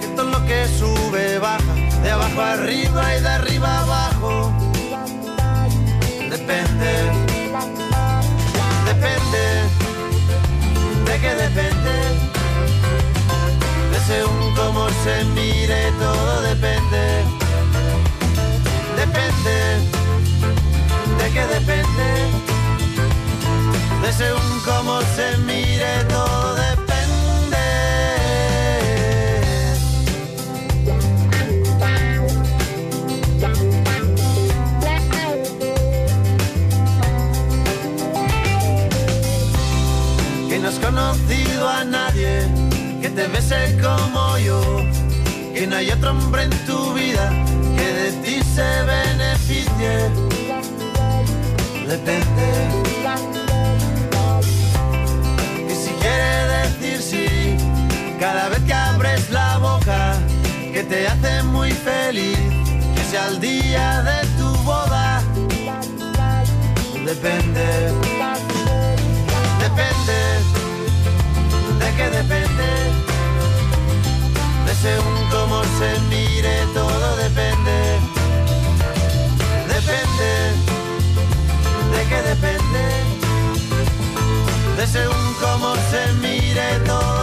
Que todo lo que sube baja, de abajo arriba y de arriba abajo. Depende, depende, de qué depende. De según cómo se mire, todo depende. Depende, de qué depende. De según cómo se mire, todo depende. Que no has conocido a nadie que te bese como yo. Que no hay otro hombre en tu vida que de ti se beneficie. Depende. Quiere decir sí, cada vez que abres la boca, que te hace muy feliz, que sea el día de tu boda. Depende. Depende. ¿De qué depende? De según cómo se mire, todo depende. Depende. ¿De qué depende? Según cómo se mire, todo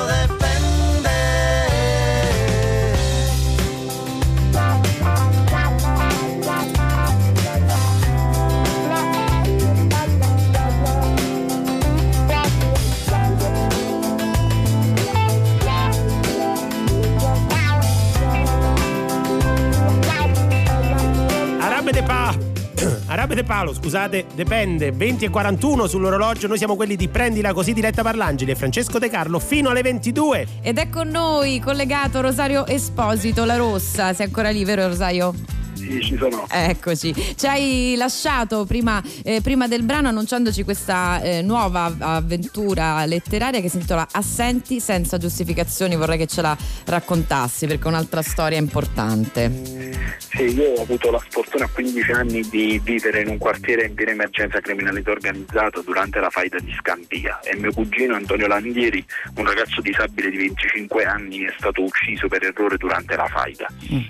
Arabe de Palo, scusate, dipende 20 e 41 sull'orologio. Noi siamo quelli di Prendila così diretta Parlangeli e Francesco De Carlo fino alle 22. Ed è con noi collegato Rosario Esposito, la rossa. Sei ancora lì, vero Rosario? Sì, ci sono. Eccoci, ci hai lasciato prima, eh, prima del brano annunciandoci questa eh, nuova avventura letteraria che si intitola Assenti senza giustificazioni. Vorrei che ce la raccontassi perché è un'altra storia importante. Sì, io ho avuto la sfortuna a 15 anni di vivere in un quartiere in piena emergenza criminalità organizzata durante la faida di Scampia e mio cugino Antonio Landieri, un ragazzo disabile di 25 anni, è stato ucciso per errore durante la faida.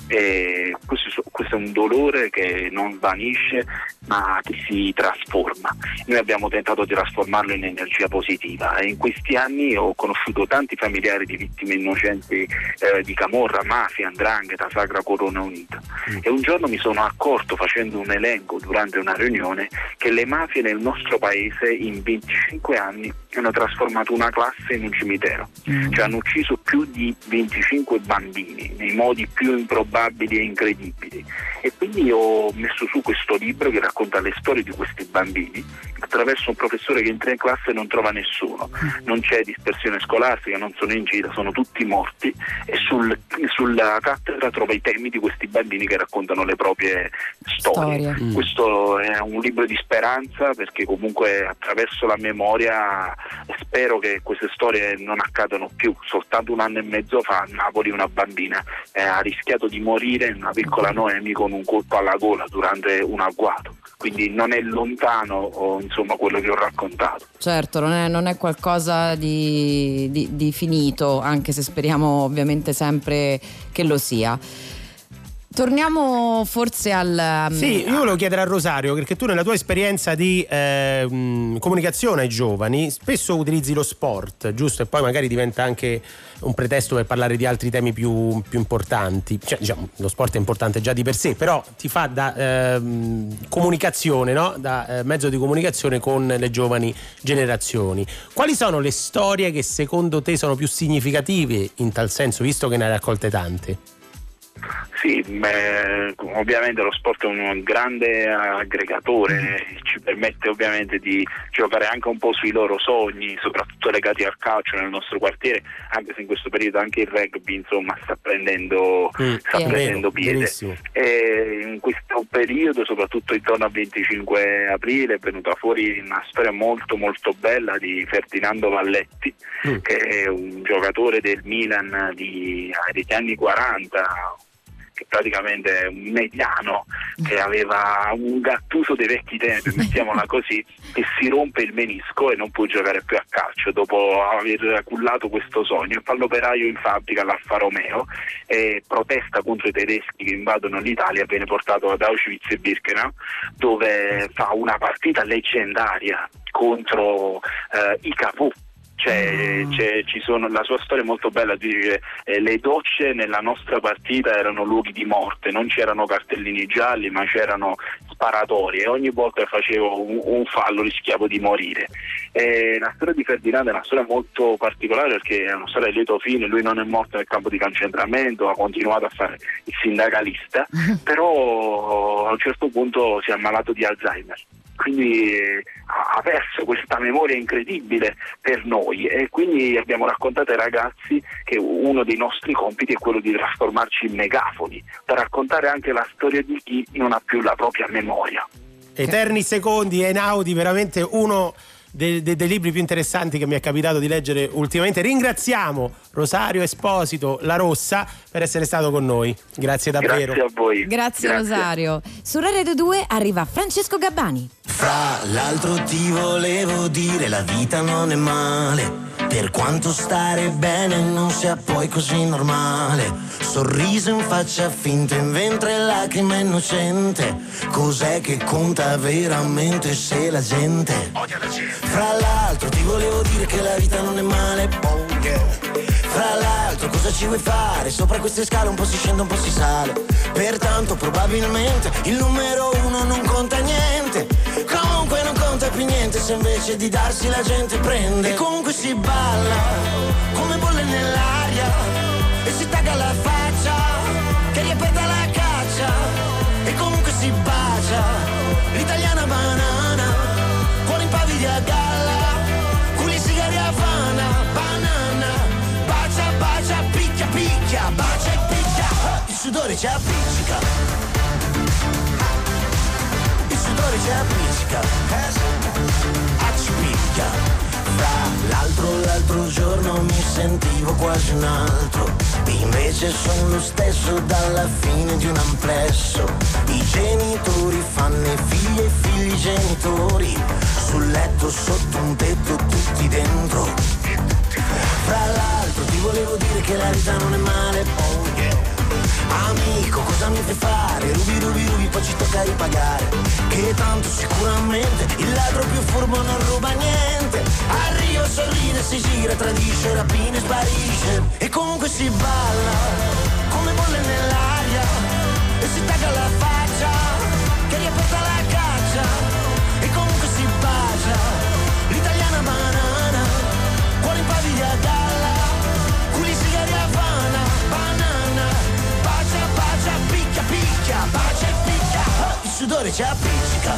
E questo, questo è un dolore che non svanisce ma che si trasforma. Noi abbiamo tentato di trasformarlo in energia positiva e in questi anni ho conosciuto tanti familiari di vittime innocenti eh, di Camorra, mafia, andrangheta, Sacra Corona Unita. E un giorno mi sono accorto facendo un elenco durante una riunione che le mafie nel nostro paese in 25 anni hanno trasformato una classe in un cimitero, cioè hanno ucciso più di 25 bambini nei modi più improbabili e incredibili. E quindi ho messo su questo libro che racconta le storie di questi bambini attraverso un professore che entra in classe e non trova nessuno, non c'è dispersione scolastica, non sono in giro, sono tutti morti e sul- sulla cattedra trova i temi di questi bambini che raccontano le proprie storie. Storie. Mm. Questo è un libro di speranza perché comunque attraverso la memoria spero che queste storie non accadano più. Soltanto un anno e mezzo fa a Napoli una bambina eh, ha rischiato di morire, una piccola Noemi, con un colpo alla gola durante un agguato. Quindi non è lontano insomma, quello che ho raccontato. Certo, non è, non è qualcosa di, di- di finito, anche se speriamo ovviamente sempre che lo sia. Torniamo forse al... Sì, io volevo chiedere a Rosario, perché tu nella tua esperienza di eh, comunicazione ai giovani spesso utilizzi lo sport, giusto? E poi magari diventa anche un pretesto per parlare di altri temi più, più importanti. Cioè, diciamo, lo sport è importante già di per sé, però ti fa da ehm, comunicazione, no? Da eh, mezzo di comunicazione con le giovani generazioni. Quali sono le storie che secondo te sono più significative in tal senso, visto che ne hai raccolte tante? Sì, beh, ovviamente lo sport è un grande aggregatore, ci permette ovviamente di giocare anche un po' sui loro sogni, soprattutto legati al calcio nel nostro quartiere, anche se in questo periodo anche il rugby insomma, sta prendendo, Mm, sta prendendo vero, piede. verissimo. E in questo periodo, soprattutto intorno al 25 aprile, è venuta fuori una storia molto molto bella di Ferdinando Valletti, Mm. che è un giocatore del Milan di- degli anni 40, praticamente è un mediano che aveva un gattuso dei vecchi tempi, mettiamola così, che si rompe il menisco e non può giocare più a calcio dopo aver cullato questo sogno. Fa l'operaio in fabbrica all'Alfa Romeo e protesta contro i tedeschi che invadono l'Italia, viene portato ad Auschwitz e Birkenau dove fa una partita leggendaria contro eh, i Capu. C'è- ci sono- la sua storia è molto bella, dire che eh, le docce nella nostra partita erano luoghi di morte, non c'erano cartellini gialli ma c'erano sparatori e ogni volta che facevo un, un fallo rischiavo di morire. E la storia di Ferdinando è una storia molto particolare perché è una storia di lieto fine, lui non è morto nel campo di concentramento, ha continuato a fare il sindacalista, *laughs* però a un certo punto si è ammalato di Alzheimer quindi ha perso questa memoria incredibile per noi e quindi abbiamo raccontato ai ragazzi che uno dei nostri compiti è quello di trasformarci in megafoni per raccontare anche la storia di chi non ha più la propria memoria. Eterni secondi, Einaudi, veramente uno dei, dei- dei libri più interessanti che mi è capitato di leggere ultimamente. Ringraziamo Rosario Esposito La Rossa per essere stato con noi. Grazie davvero. Grazie a voi. Grazie, Rosario. Su Radio 2 arriva Francesco Gabbani. Fra l'altro ti volevo dire la vita non è male Per quanto stare bene non sia poi così normale Sorriso in faccia finta in ventre lacrima innocente Cos'è che conta veramente se la gente Fra l'altro ti volevo dire che la vita non è male oh. Fra l'altro cosa ci vuoi fare? Sopra queste scale un po' si scende un po' si sale. Pertanto probabilmente il numero uno non conta niente. Comunque non conta più niente se invece di darsi la gente prende. E comunque si balla come bolle nell'aria. E si tagga la faccia che riaperta la caccia. E comunque si bacia picchia, Bacia e picchia Il sudore ci appiccica. Il sudore ci appiccica Accipicchia Fra l'altro l'altro giorno mi sentivo quasi un altro. Invece sono lo stesso dalla fine di un amplesso. I genitori fanno i figli e figli genitori. Sul letto sotto un tetto tutti dentro. Fra l'altro ti volevo dire che la vita non è male Oh yeah Amico, cosa mi fai fare? Rubi, rubi, rubi, poi ci tocca ripagare. Che tanto sicuramente il ladro più furbo non ruba niente. A Rio sorride, si gira, tradisce, rapina e sparisce. E comunque si balla come bolle nell'aria. E si taglia la faccia che riaperta la caccia sudore ci appiccica.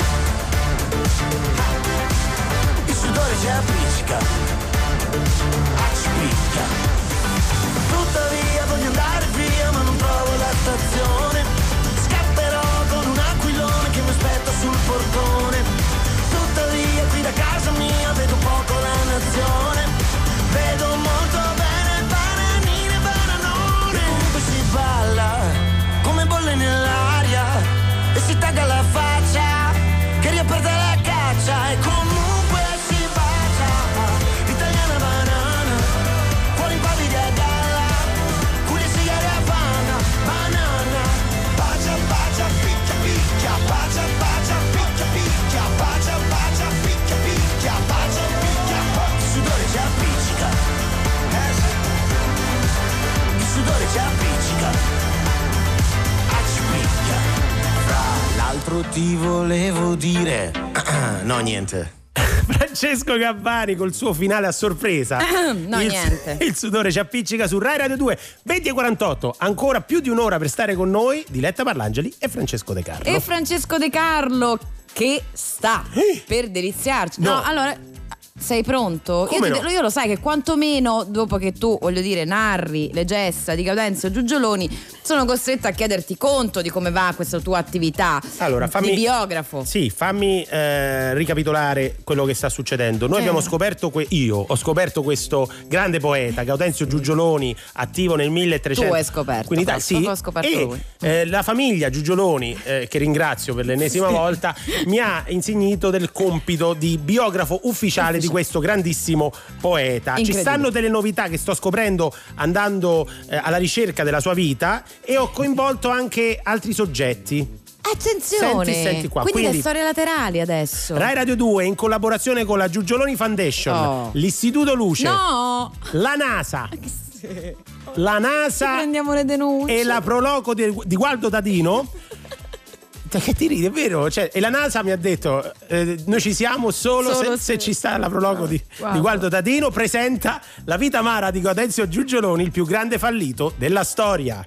Il sudore ci appiccica. Accipicchia Tuttavia voglio andare via ma non trovo la stazione Scapperò con un aquilone che mi aspetta sul portone ti volevo dire *clears throat* No niente Francesco Gabbani col suo finale a sorpresa. *clears throat* No, il, niente. Il sudore ci appiccica su Rai Radio 2, 20 e 48. Ancora più di un'ora per stare con noi, Diletta Parlangeli e Francesco De Carlo. E Francesco De Carlo che sta per deliziarci. No, No. allora Sei pronto? Io, no? io lo sai che quantomeno dopo che tu, voglio dire, narri le gesta di Gaudenzio Giugioloni, sono costretta a chiederti conto di come va questa tua attività Allora, fammi, di biografo. Sì, fammi eh, ricapitolare quello che sta succedendo. Noi Eh. abbiamo scoperto, que- io ho scoperto questo grande poeta, Gaudenzio Giugioloni, attivo nel 1300. Tu hai scoperto, Quindi, poi, sì, ho scoperto e, lui. eh, la famiglia Giugioloni, eh, che ringrazio per l'ennesima *laughs* volta, mi ha insignito del compito di biografo ufficiale di questo grandissimo poeta. Ci stanno delle novità che sto scoprendo andando eh, alla ricerca della sua vita e ho coinvolto anche altri soggetti. Attenzione! Senti, senti qua, Quindi, quindi- le storie laterali adesso. Rai Radio 2 in collaborazione con la Giugioloni Foundation, Oh. l'Istituto Luce, No! la NASA, la NASA prendiamo le denunce. e la Proloco di, di Gualdo Dadino. Che ti ridi, è vero? Cioè, e la NASA mi ha detto: eh, Noi ci siamo solo, Solo se, se- se ci sta la prologo di, Guarda. di Gualdo Dadino. Presenta La vita amara di Gaudenzio Giugioloni, il più grande fallito della storia.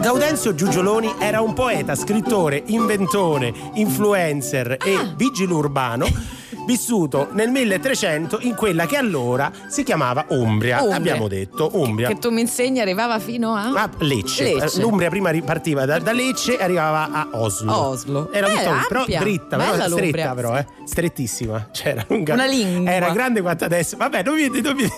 Gaudenzio Giugioloni era un poeta, scrittore, inventore, influencer e Ah. vigile urbano vissuto nel 1300 in quella che allora si chiamava Umbria. Umbria. Abbiamo detto Umbria. Che tu mi insegni arrivava fino a. A Lecce. Lecce. Eh, L'Umbria prima ripartiva da, da Lecce e arrivava a Oslo. Oslo. Era Eh, tutta però dritta, però stretta però, eh. Strettissima. Cioè, era lunga. Una lingua. Era grande quanto adesso. Vabbè, non mi, non mi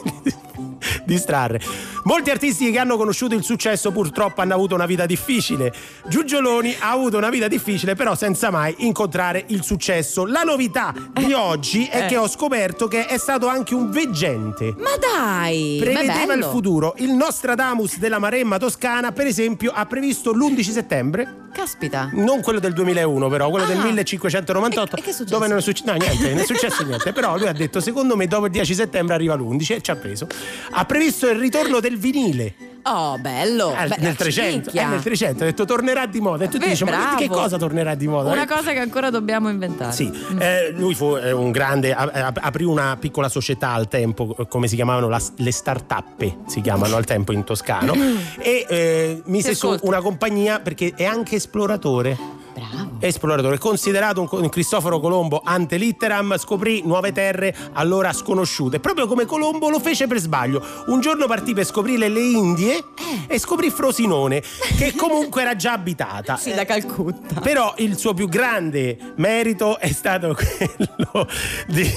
*laughs* distrarre. Molti artisti che hanno conosciuto il successo purtroppo hanno avuto una vita difficile. Giugioloni ha avuto una vita difficile, però senza mai incontrare il successo. La novità di oggi è Eh. che ho scoperto che è stato anche un veggente Ma dai! prevedeva il futuro. Il Nostradamus della Maremma Toscana, per esempio, ha previsto l'11 settembre, Caspita. non quello del 2001, però, quello Ah. del 1598, E- e che è successo? dove non è successo no, niente, non è successo niente. Però lui ha detto: secondo me, dopo il 10 settembre arriva l'11 e ci ha preso. Ha previsto il ritorno del vinile. Oh, bello. Eh, Beh, nel 300, cicchia. eh, nel 300 ha detto tornerà di moda e tutti Beh, dicevano ma che cosa tornerà di moda? Una cosa che ancora dobbiamo inventare. sì, eh, lui fu eh, un grande, aprì una piccola società al tempo, eh, come si chiamavano la- le start-up, si chiamano al tempo in toscano, e eh, mise su una compagnia perché è anche esploratore. Bravo. Esploratore, considerato un, Cristoforo Colombo ante litteram, scoprì nuove terre allora sconosciute. Proprio come Colombo lo fece per sbaglio. Un giorno partì per scoprire le Indie e scoprì Frosinone, che *laughs* comunque era già abitata. Sì, da Calcutta. Però il suo più grande merito è stato *laughs* quello di,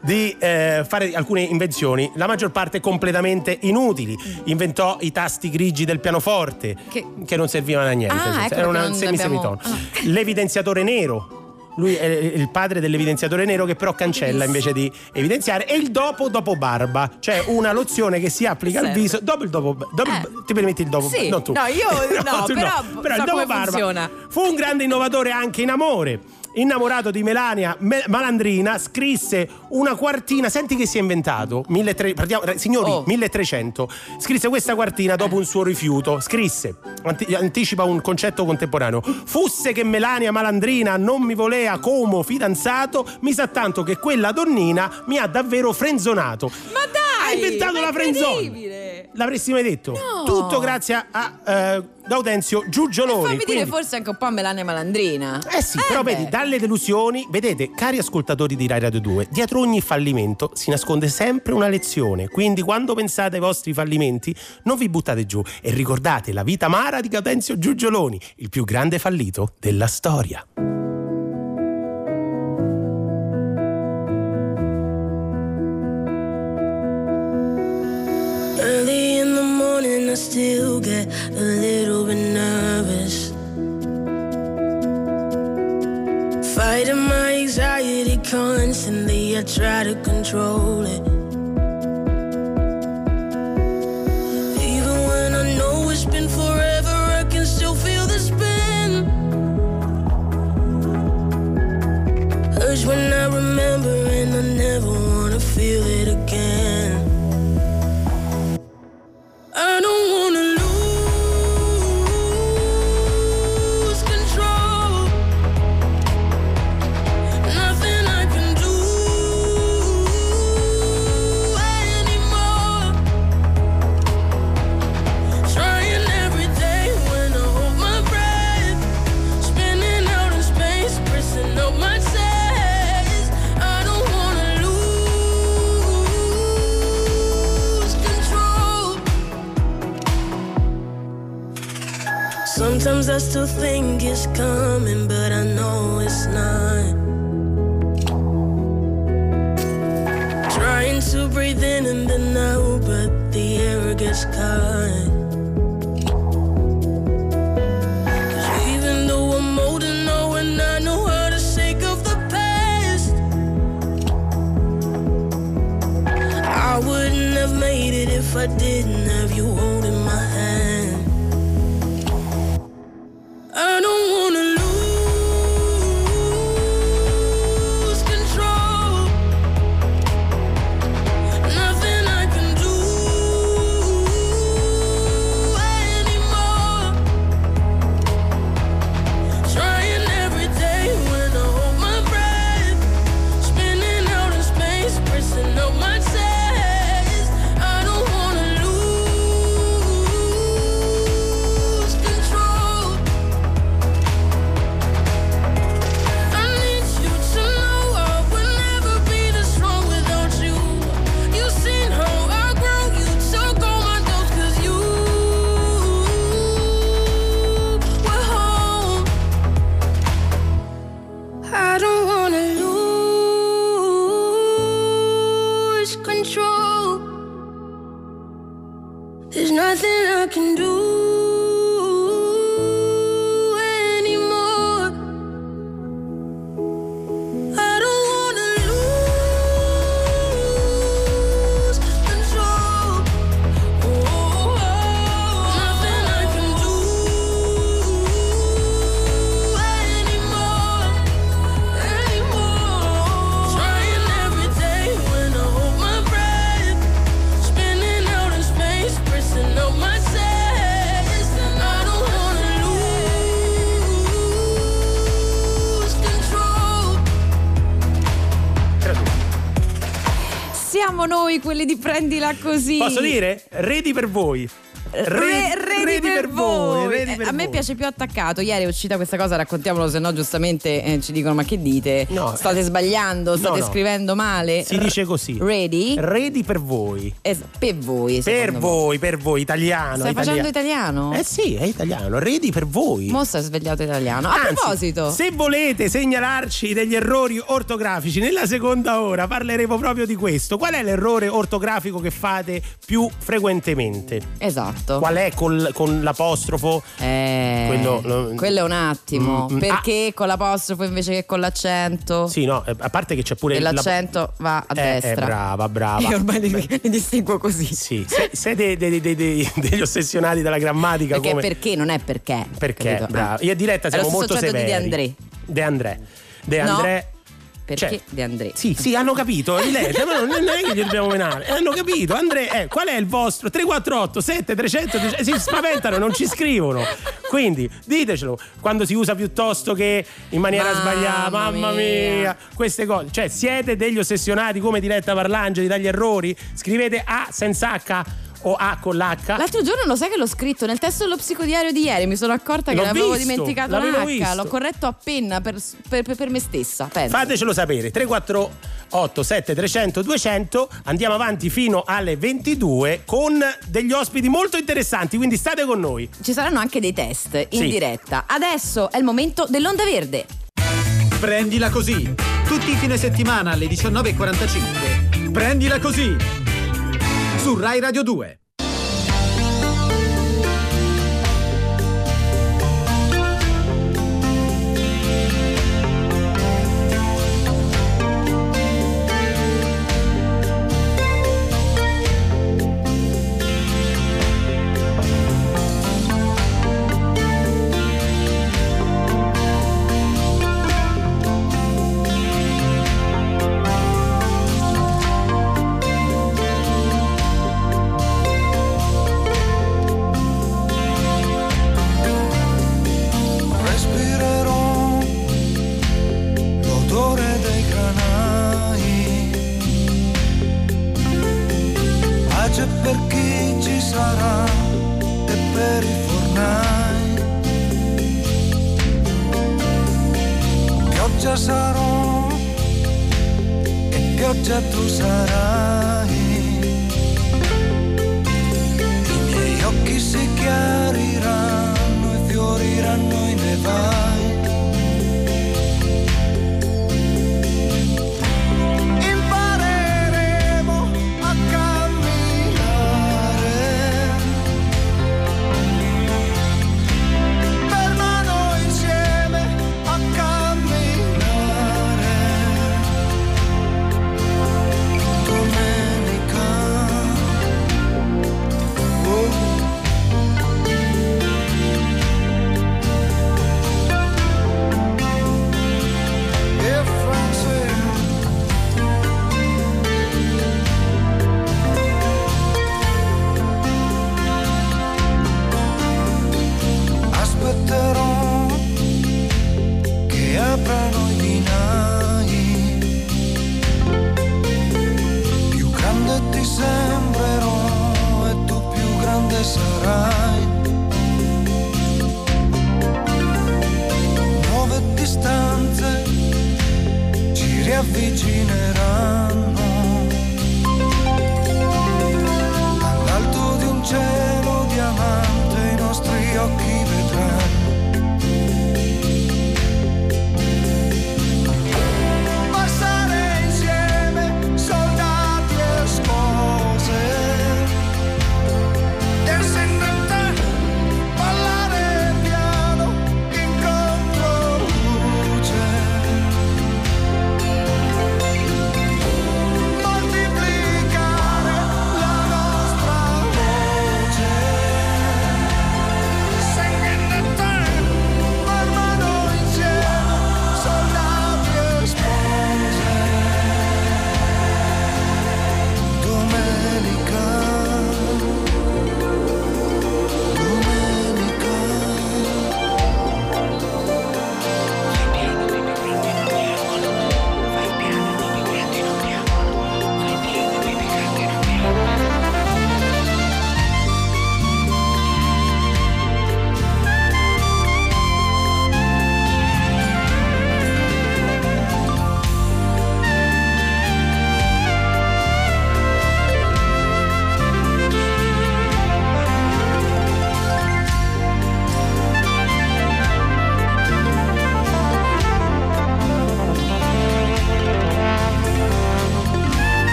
di, eh, fare alcune invenzioni, la maggior parte completamente inutili. Inventò i tasti grigi del pianoforte, Che- che, non servivano a niente. Ah, ecco era una semisemitono. L'evidenziatore nero. Lui è il padre dell'evidenziatore nero che però cancella invece di evidenziare. E il dopo dopo barba, cioè una lozione che si applica al viso dopo il dopo. dopo Eh. Ti permetti il dopo? Sì. Non tu. No, io *laughs* no, tu però Però so il dopo barba funziona. fu un grande innovatore anche in amore. Innamorato di Melania Me- Malandrina, scrisse una quartina. Senti che si è inventato? 1300 partiamo- signori, Oh. 1300. Scrisse questa quartina dopo un suo rifiuto. Scrisse, anti- anticipa un concetto contemporaneo. Fusse che Melania Malandrina non mi volea come fidanzato, mi sa tanto che quella donnina mi ha davvero frenzonato. Ma dai! Ha inventato la incredibile. L'avresti mai detto? No. Tutto grazie a eh, Gaudenzio Giugioloni. Fammi dire Quindi- forse anche un po' a Melania Malandrina. eh sì, però beh. vedi, dalle delusioni, vedete, cari ascoltatori di Rai Radio 2, dietro ogni fallimento si nasconde sempre una lezione. Quindi quando pensate ai vostri fallimenti, non vi buttate giù e ricordate la vita amara di Gaudenzio Giugioloni, il più grande fallito della storia. I still get a little bit nervous. Fighting my anxiety constantly, I try to control it. Even when I know it's been forever, I can still feel the spin. When I remember, and I never I don't Sometimes I still think it's coming, but I know it's not. Trying to breathe in and then out, but the air gets caught. 'Cause even though I'm older now and I wouldn't have made it if I didn't have you holding di prendila così. Posso dire? Ready per voi. Re- Re- ready per voi. ready per Eh, a me voi. piace più attaccato. Ieri è uscita questa cosa, raccontiamolo, se no giustamente eh, ci dicono: Ma che dite? No, State sbagliando, state no. scrivendo male. Si dice così. Ready? Ready per voi. Es- per voi. Per secondo me. voi, per voi, italiano. Stai facendo italiano? Eh sì, è italiano. Ready per voi. Mo stai svegliato italiano. A Anzi, proposito, se volete segnalarci degli errori ortografici nella seconda ora, parleremo proprio di questo. Qual è l'errore ortografico che fate più frequentemente? esatto. Qual è col- con l'apostrofo? Eh, Quello- lo- quello è un attimo. Mm, mm, perché con l'apostrofo invece che con l'accento? Sì, no, eh, a parte che c'è pure E la- l'accento va a Eh, destra. eh, brava, brava. Io ormai li, li distingo così. Sì, se- siete dei- dei- dei- degli ossessionati della grammatica Perché come perché non è perché. perché capito? brava. Eh. Io Diletta È siamo molto severi. di De André. De André. De No. Perché Cioè, De André? Sì, sì, hanno capito. Ma non non è che gli dobbiamo menare. Hanno capito. André, eh, qual è il vostro 348 7300 eh, si spaventano, non ci scrivono. Quindi ditecelo quando si usa piuttosto che in maniera Mamma sbagliata. Mamma mia. mia. Queste cose. Cioè, siete degli ossessionati come Diletta Parlangeli dagli errori? Scrivete A senza H o A con l'H. L'altro giorno lo sai che l'ho scritto nel testo dello psicodiario di ieri, mi sono accorta che L'ho l'avevo visto, dimenticato l'avevo l'H, visto. l'ho corretto a penna per, per- per me stessa. Pensa. Fatecelo sapere 348 7300 200 andiamo avanti fino alle 22 con degli ospiti molto interessanti quindi state con noi Ci saranno anche dei test in Sì. diretta. Adesso è il momento dell'onda verde. Prendila così. Tutti i fine settimana alle 19.45. Prendila così. Su Rai Radio 2.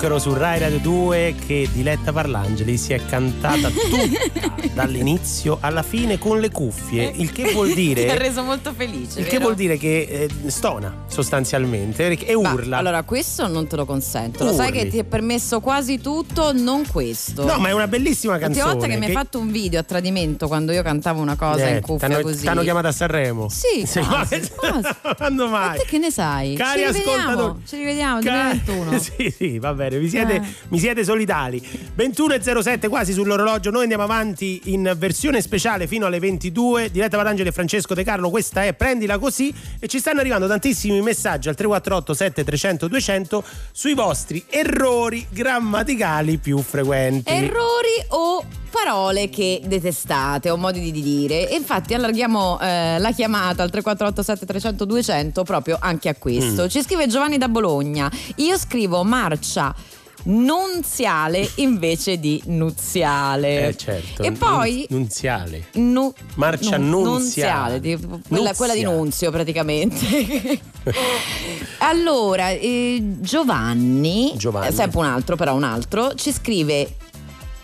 Zucchero su Rai Radio 2 che Diletta Parlangeli si è cantata tutta *laughs* dall'inizio alla fine con le cuffie, il che vuol *laughs* Ti ha dire reso molto felice. il che vero? vuol dire che eh, stona sostanzialmente e Ma, urla. Allora, questo non te lo consento. Lo sai Urli. che ti è permesso quasi tutto, non questo. No, ma è una bellissima L'ultima canzone. volta che mi hai fatto un video a tradimento quando io cantavo una cosa Eh, in cuffia t'hanno, così. t'hanno chiamato a Sanremo. Sì, quasi, quasi. Quando Ma mai? te che ne sai? Cari ci rivediamo, ascoltatori. ci rivediamo Ca- 2021. *laughs* sì, sì, va bene, mi siete, Eh. mi siete solidali. 21.07 quasi sull'orologio, noi andiamo avanti in versione speciale fino alle 22. Diretta Parlangeli e Francesco De Carlo, questa è Prendila Così e ci stanno arrivando tantissimi messaggi al 348 7300 200 sui vostri errori grammaticali più frequenti. Errori o parole che detestate o modi di dire. E infatti allarghiamo eh, la chiamata al 348 7300 200 proprio anche a questo. Mm. Ci scrive Giovanni da Bologna. Io scrivo marcia nunziale invece di nuziale. Eh, certo. E poi Nun- nunziale. Nu- Marcia nun- nunziale. di- quella, quella di. Nunzio praticamente. *laughs* allora, eh, Giovanni, Giovanni. sempre un altro, però un altro, ci scrive: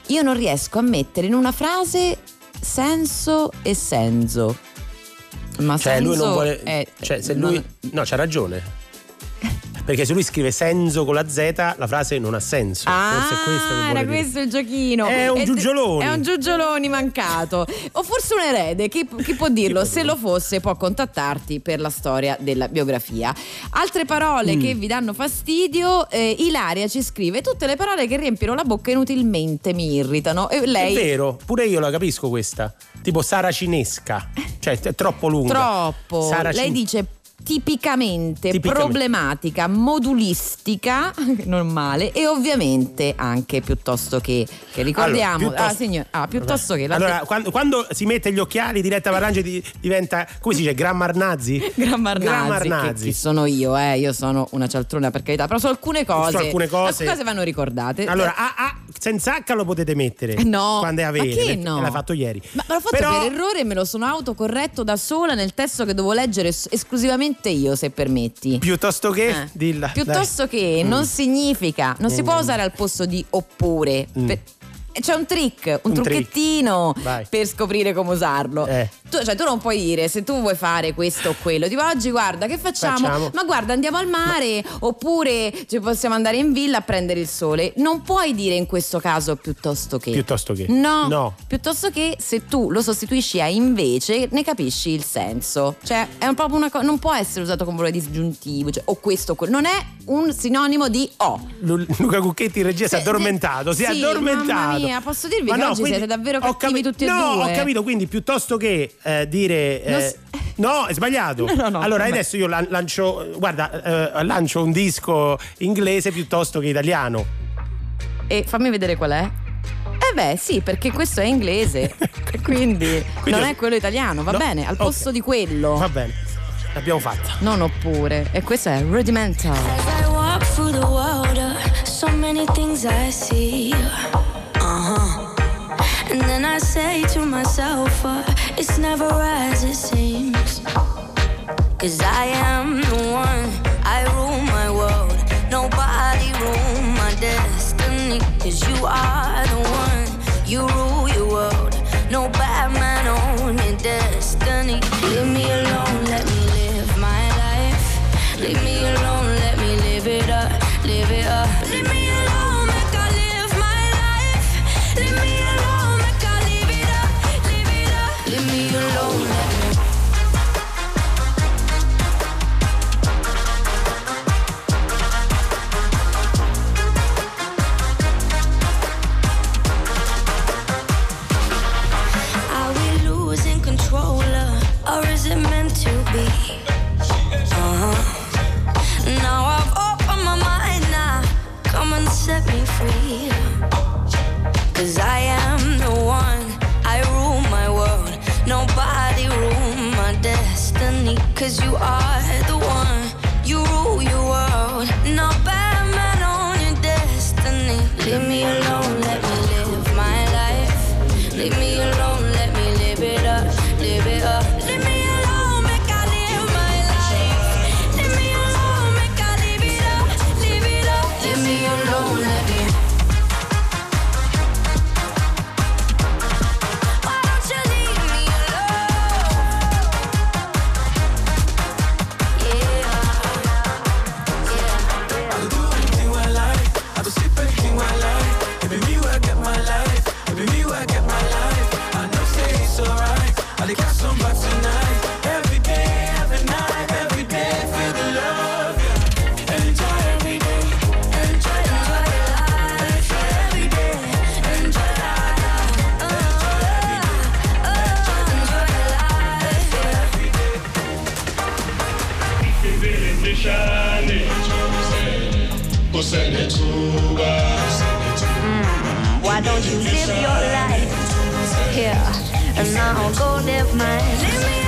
Io non riesco a mettere in una frase senso e senso. Ma Cioè, lui non senso vuole. è- cioè, se non- lui. No, c'ha ragione. Perché se lui scrive senso con la Z, la frase non ha senso. forse è questo che Ah, era questo il giochino. È un E- giugioloni. È un giugioloni mancato. O forse un erede, chi, chi può dirlo? Se lo fosse, può contattarti per la storia della biografia. Altre parole Mm. che vi danno fastidio, eh, Ilaria ci scrive: Tutte le parole che riempiono la bocca inutilmente mi irritano. E lei. È vero, pure io la capisco questa. Tipo saracinesca. Cioè, è troppo lunga. Troppo. Saracin- Lei dice tipicamente, Tipicamente. problematica, modulistica, *laughs* normale e ovviamente anche piuttosto che, che ricordiamo. Allora, piuttosto- ah, signor- ah, piuttosto che Allora, quando, quando si mette gli occhiali, diretta Varangeli diventa, come si dice, Grammarnazi? *laughs* Grammarnazi, Grammarnazi. Che, chi sono io, eh? Io sono una cialtrona per carità, però su alcune cose, Su alcune cose- alcune vanno ricordate. Allora, ah, ah, senza H lo potete mettere. No, Quando è ma avere. che perché no? L'ha fatto ieri. Ma l'ho fatto Però- per errore e me lo sono autocorretto da sola nel testo che devo leggere es- esclusivamente io, se permetti. Piuttosto che Eh. dilla. Piuttosto dai. che Mm. non significa, non si Mm. può usare al posto di oppure. Mm. Per- c'è un trick, un, Un trucchettino per scoprire come usarlo. Eh. Tu, cioè, tu non puoi dire se tu vuoi fare questo o quello. Tipo, oggi guarda, che facciamo? Facciamo. Ma guarda, andiamo al mare oppure ci possiamo andare in villa a prendere il sole. Non puoi dire in questo caso piuttosto che. Piuttosto che. No, No. piuttosto che se tu lo sostituisci a invece, ne capisci il senso. Cioè, è proprio una cosa, non può essere usato con valore disgiuntivo, cioè, o questo o quello. Non è un sinonimo di o. Lu- Luca Cucchetti in regia si è addormentato, si è sì, addormentato. Mia, posso dirvi Ma che no, oggi quindi siete davvero ho cattivi capi- tutti e no, due. ho capito, quindi piuttosto che eh, dire eh, s- No, è sbagliato. *laughs* No, no, allora adesso io lan- lancio guarda, eh, lancio un disco inglese piuttosto che italiano. E fammi vedere qual è. Eh beh, sì, perché questo è inglese. *laughs* e quindi, non è quello italiano, va No, bene, al posto di quello. Va bene. L'abbiamo fatta. Non oppure. E questo è rudimental. As I walk through the water, so many things I see. Uh huh. And then I say to myself, uh, it's never as it seems. Cause I am the one, I rule my world. Nobody rule my destiny. Cause you are the one, you rule Cause you are Why don't you live your life here and I'll go live mine?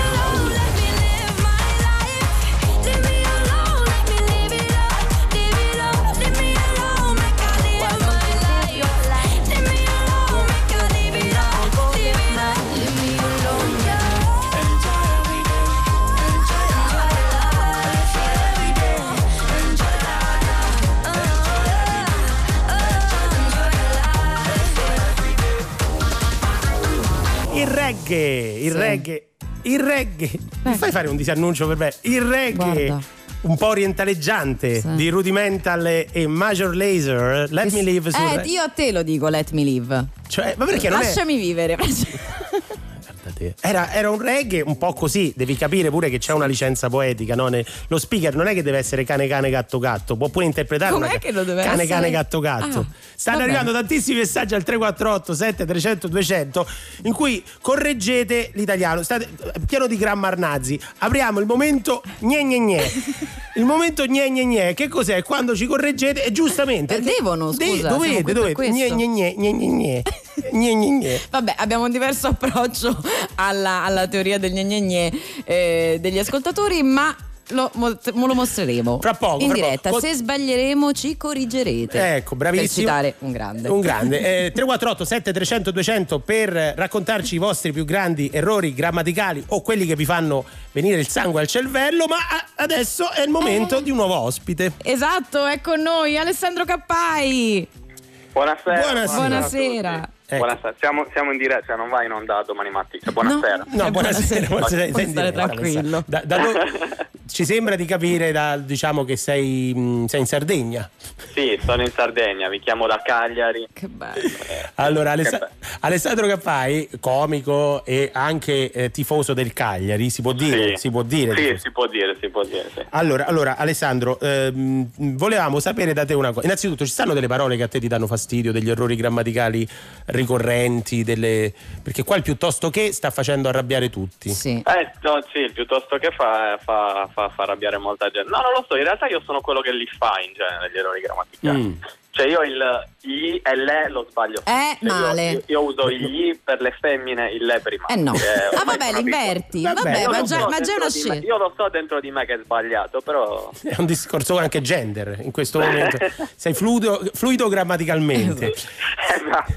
Reggae, il Sì. reggae, il reggae. Mi fai fare un disannuncio per me? Il reggae. Guarda. Un po' orientaleggiante Sì. di Rudimental e Major Laser. Let me live Eh, io a te lo dico, let me live. Cioè, ma perché non è Lasciami *laughs* vivere. Era, era un reggae un po' così, devi capire pure che c'è una licenza poetica. no? Lo speaker non è che deve essere cane cane gatto gatto, può pure interpretare Com'è una- che lo deve cane essere? cane gatto gatto. Ah, Stanno va arrivando tantissimi messaggi al 348 7300 200 in cui correggete l'italiano. State pieno di grammar nazi. Apriamo il momento gne gne gne. Il momento gne gne gne, che cos'è? Quando ci correggete e giustamente Eh, devono, De- scusa, siamo dovete, dovete. Gne gne gne gne gne gne. Gne gne. Vabbè, abbiamo un diverso *laughs* approccio alla, alla teoria del gne gne gne, eh, degli ascoltatori, ma lo, mo- lo mostreremo Fra poco, in fra diretta. poco. Se sbaglieremo, ci corrigerete. Ecco, bravissimo. Per citare un grande. Un grande. *laughs* Eh, 348 7300 200 per raccontarci i vostri più grandi errori grammaticali o quelli che vi fanno venire il sangue al cervello, ma adesso è il momento di un nuovo ospite. Esatto, è con noi Alessandro Cappai. Buonasera. Buonasera. Buonasera. Ecco. Buonasera. Siamo, siamo in diretta, cioè non va in onda domani mattina. Buonasera. No, buonasera. buonasera. Puoi Sei in stare diretta, tranquillo. Da- da dove- *laughs* ci sembra di capire da- diciamo che sei, mh, sei in Sardegna. Sì, sono in Sardegna, vi chiamo da Cagliari. Che bello. Allora, Che Alessa- Alessandro Cappai, comico e anche eh, tifoso del Cagliari, si può dire? Sì. Si può dire? Sì, si può dire, si può dire, sì. Allora, allora, Alessandro, ehm, volevamo sapere da te una cosa. Innanzitutto, ci stanno delle parole che a te ti danno fastidio, degli errori grammaticali ricorrenti, delle... perché qua il piuttosto che sta facendo arrabbiare tutti. Sì. Eh, no, sì, piuttosto che fa, fa, fa, fa arrabbiare molta gente. No, non lo so, in realtà io sono quello che li fa in genere gli errori grammaticali. Mm. Cioè io il gli e le lo sbaglio. Eh, Cioè, io- male. Io, io uso gli per le femmine, il le maschi. Eh no. Eh, Ah, vabbè, l'inverti. abituato. Vabbè, Io ma già, so ma già è dentro una di me- scelta. Io lo so dentro di me che è sbagliato, però... È un discorso anche gender in questo momento. *laughs* Sei fluido, fluido grammaticalmente. Esatto.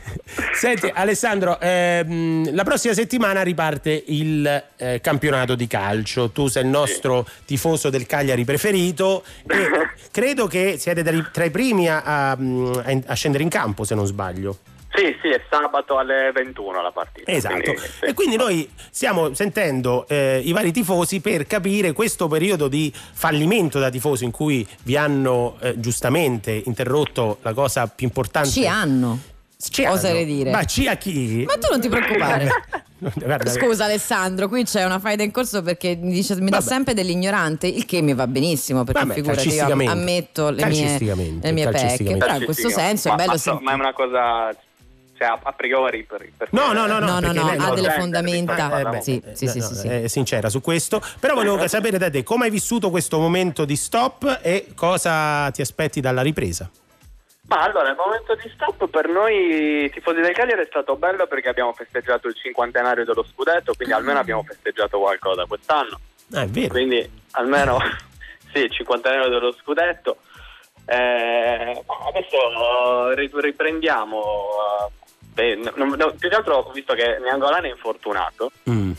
Senti, Alessandro, ehm, la prossima settimana riparte il eh, campionato di calcio. Tu sei il nostro tifoso del Cagliari preferito e *laughs* credo che siete tra i, tra i primi a, a- a scendere in campo, se non sbaglio. Sì, sì, è sabato alle 21 la partita. Esatto. quindi, sì. E quindi noi stiamo sentendo eh, i vari tifosi per capire questo periodo di fallimento da tifoso in cui vi hanno eh, giustamente interrotto la cosa più importante. Ci hanno. Ci Oserei hanno. dire. Ma ci a chi? Ma tu non ti preoccupare. *laughs* *laughs* Guarda, Scusa Alessandro, qui c'è una faida in corso perché mi, dice, mi dà sempre dell'ignorante, il che mi va benissimo perché Vabbè, figurati io ammetto le mie, le mie pecche, però in questo senso è ma, bello ma, sen- ma è una cosa cioè, a, priori per, per- No, no, no, no, No, no, ha delle fondamenta. eh, beh, sì, Eh, sì, no, sì, no, sì, sì. È sincera su questo. Però volevo sapere da te come hai vissuto questo momento di stop e cosa ti aspetti dalla ripresa. Ma allora, il momento di stop per noi tifosi del Cagliari è stato bello perché abbiamo festeggiato il cinquantenario dello scudetto, quindi almeno abbiamo festeggiato qualcosa quest'anno. Ah, è vero. Quindi almeno *laughs* sì, il cinquantenario dello scudetto. Eh, adesso ri- riprendiamo. eh, beh, no- no- più che altro ho visto che Niangolani è infortunato. Mm.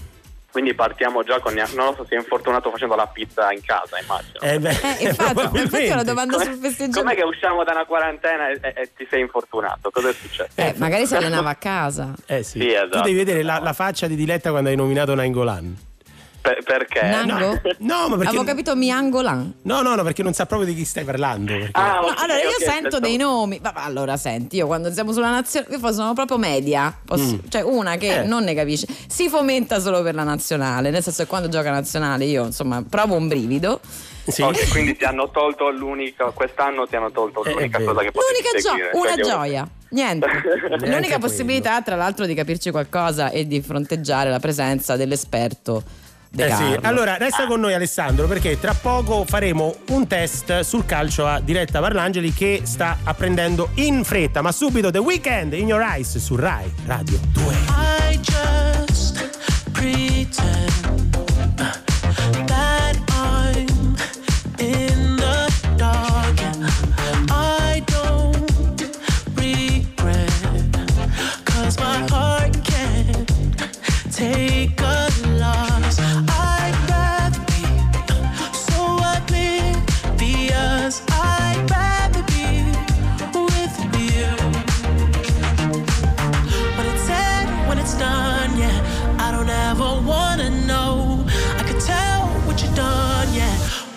Quindi partiamo già con. Non lo so se è infortunato facendo la pizza in casa, immagino. Eh, beh, Eh, infatti, *laughs* infatti è una domanda Com'è- sul Com'è festeggiamento. che usciamo da una quarantena e, e- e ti sei infortunato? Cosa è successo? Eh, magari si *laughs* allenava a casa. Eh sì. Sì, esatto. Tu devi vedere la, la faccia di Diletta quando hai nominato Nainggolan. Per- perché? Nango? No, ma perché Avevo capito Miangolan. No, no, no, perché non sa proprio di chi stai parlando. perché- Ah, No, allora io ok, sento dei nomi. Ma, ma allora senti, io quando siamo sulla nazionale, io sono proprio media. Posso- Mm. Cioè una che Eh. non ne capisce. Si fomenta solo per la nazionale. Nel senso che quando gioca nazionale io insomma provo un brivido. Sì. Ok, quindi ti hanno tolto l'unica, quest'anno ti hanno tolto Eh, l'unica vero. cosa che potevi L'unica gio- seguire. una cioè, io- gioia. Niente. *laughs* L'unica quello. possibilità, tra l'altro, di capirci qualcosa e di fronteggiare la presenza dell'esperto De Eh sì, allora resta con noi Alessandro perché tra poco faremo un test sul calcio a diretta Parlangeli che sta apprendendo in fretta, ma subito The Weekend in Your Eyes su Rai Radio 2. I just pretend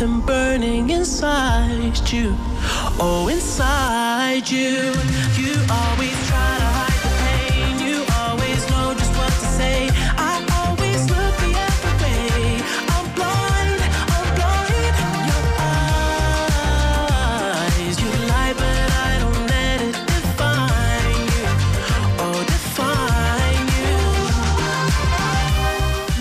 something burning inside you. Oh, inside you. You always try to hide the pain. You always know just what to say. I always look the other way. I'm blind, I'm blind in your eyes. You lie, but I don't let it define you. Oh, define you.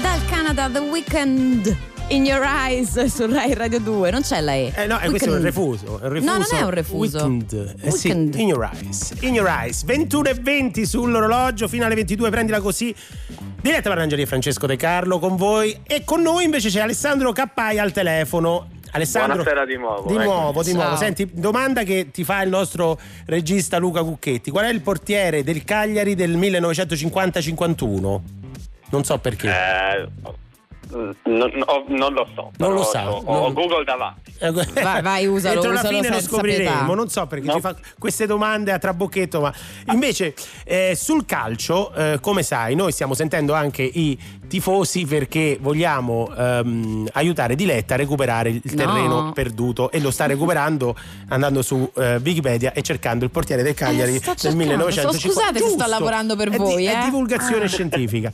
Dal Canada The Weekend In Your Eyes su Rai Radio 2, non c'è la E. Eh no, eh, questo è un refuso. È un refuso. No, non è un refuso. Weekend. Eh sì, in your eyes. In your eyes. 21 e 20 sull'orologio, fino alle 22, prendila così. Diretta Marangeli e Francesco De Carlo con voi. E con noi invece c'è Alessandro Cappai al telefono. Alessandro, Buonasera di nuovo, Di ecco. nuovo, di Ciao. nuovo. Senti, domanda che ti fa il nostro regista Luca Cucchetti. Qual è il portiere del Cagliari del 1950-51? Non so perché. Eh, non, ho- non lo so. Non lo sa, Ho, ho non- Google davanti. Vai, vai, usalo, Entro la fine lo scopriremo. pietà. Non so perché No. ci fa queste domande a trabocchetto, ma invece eh, sul calcio, eh, come sai, noi stiamo sentendo anche i tifosi perché vogliamo ehm, aiutare Diletta a recuperare il No. terreno perduto e lo sta *laughs* recuperando andando su eh, Wikipedia e cercando il portiere del Cagliari Eh, del cercando. 1950. Scusate se sto lavorando per È di- voi, È eh. divulgazione Ah. scientifica.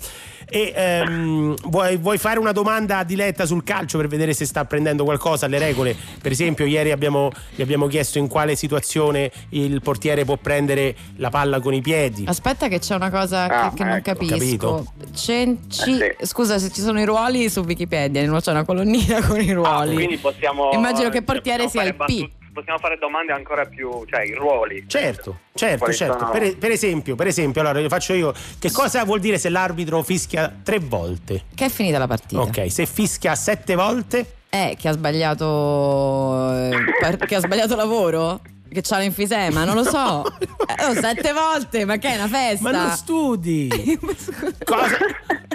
E ehm, vuoi, vuoi fare una domanda a Diletta sul calcio per vedere se sta prendendo qualcosa alle regole? Per esempio, ieri abbiamo, gli abbiamo chiesto in quale situazione il portiere può prendere la palla con i piedi. Aspetta che c'è una cosa Ah, che, che non ecco. capisco. Capito. Cenci- Scusa se ci sono i ruoli su Wikipedia, non c'è una colonnina con i Ah, ruoli. quindi possiamo. Immagino che cioè, portiere possiamo sia il fare P. Possiamo fare domande ancora più. cioè i ruoli. Certo, certo, certo. sono- Per, per esempio, per esempio, allora io faccio io. Che cosa vuol dire se l'arbitro fischia tre volte? Che è finita la partita. Ok, se fischia sette volte, Eh, che ha sbagliato. eh, *laughs* che ha sbagliato lavoro? Che c'ha l'enfisema, non lo so. *laughs* Eh, oh, sette volte, ma che è una festa? ma non studi. *laughs* cosa,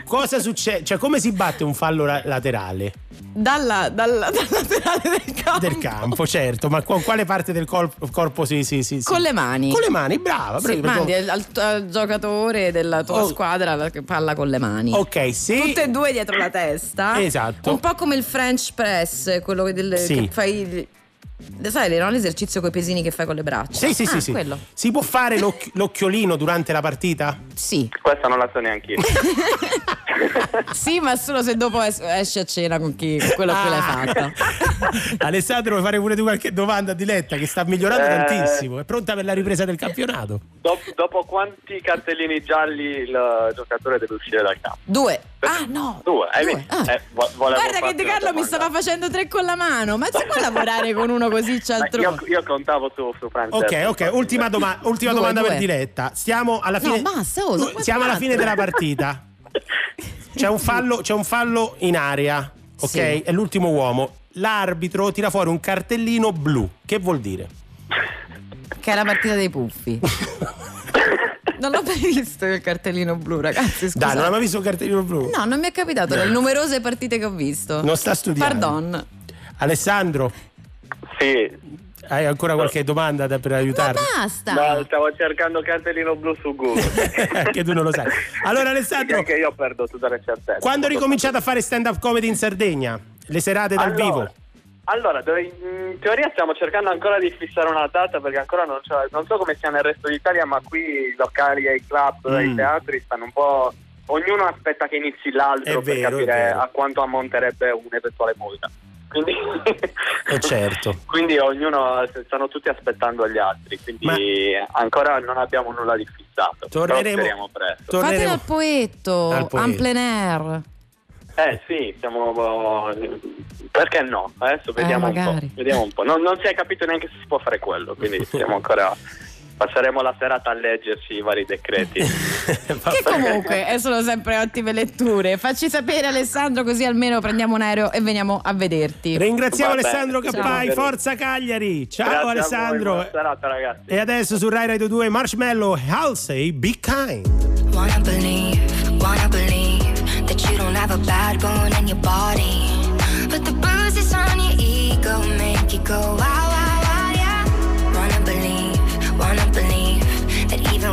cosa succede? Cioè, come si batte un fallo la- laterale Dalla, dalla, dal laterale del campo. del campo? Certo, ma con quale parte del corpo, corpo si, si, si- si- Con le mani. Con le mani, brava. Sì, brava, mandi perché- al, al giocatore della tua Oh. squadra la palla con le mani. Ok, se. Tutte e due dietro la testa. Esatto. Un po' come il French press, quello che, del- Sì. che fai. Sai, no? l'esercizio con i pesini che fai con le braccia. Sì, sì, Ah, sì, sì. quello. Si può fare l'oc- l'occhiolino durante la partita? Sì. Questa non la so neanche io. *laughs* *laughs* Sì, ma solo se dopo es- esci a cena con, chi, con quello a cui l'hai Ah. fatta. *laughs* Alessandro, vuoi fare pure tu qualche domanda a Diletta che sta migliorando Eh. tantissimo? È pronta per la ripresa del campionato? Dop- dopo quanti cartellini gialli il giocatore deve uscire dal campo? Due. Ah, no. Due, hai Due. visto? Ah. Eh, vo- Guarda che De una Carlo mi stava facendo tre con la mano. Ma si può lavorare con uno così Ma cialtrone? Io, io contavo su, su Francesco. Ok, ok, ultima, doma- ultima Due, domanda due. per Diletta. Stiamo alla No, fine. basta, oh, Siamo alla fine della partita. *laughs* C'è un fallo, c'è un fallo in area, ok? Sì. È l'ultimo uomo. L'arbitro tira fuori un cartellino blu. Che vuol dire? Che è la partita dei puffi. *laughs* non l'ho mai visto il cartellino blu, ragazzi. Scusate. Dai, non hai mai visto un cartellino blu? No, non mi è capitato nelle numerose partite che ho visto. Non sta studiando. Pardon. Alessandro, Sì, hai ancora qualche domanda da- per aiutarmi? Basta. no, stavo cercando cartellino blu su Google. *laughs* Anche tu non lo sai. Allora, Alessandro, Anche io perdo tutte le certezze. quando hai ricominciato a fare stand-up comedy in Sardegna? Le serate dal Allora, vivo? Allora, in teoria stiamo cercando ancora di fissare una data perché ancora non, c'è- non so come sia nel resto d'Italia, ma qui i locali e i club Mm. i teatri stanno un po'. Ognuno aspetta che inizi l'altro È per vero, capire a quanto ammonterebbe un'eventuale multa. Quindi, Eh certo. *laughs* quindi ognuno stanno tutti aspettando gli altri, quindi ancora non abbiamo nulla di fissato. Torneremo- presto. Fatelo al poetto, Al poetto. en plein air. Eh sì, siamo perché no? Adesso vediamo un po'. Vediamo un po'. Non, non si è capito neanche se si può fare quello, quindi siamo ancora *laughs* passeremo la serata a leggerci i vari decreti. *laughs* Che comunque eh, sono sempre ottime letture. Facci sapere Alessandro così almeno prendiamo un aereo e veniamo a vederti. Ringraziamo Vabbè, Alessandro ciao. Cappai, forza Cagliari. Ciao Grazie Alessandro. buona serata ragazzi. E adesso su Rai Radio 2 Marshmallow, Halsey, Be Kind. Wanna believe, wanna believe that you don't have a bad bone in your body. But the bruises on your ego make you go wow,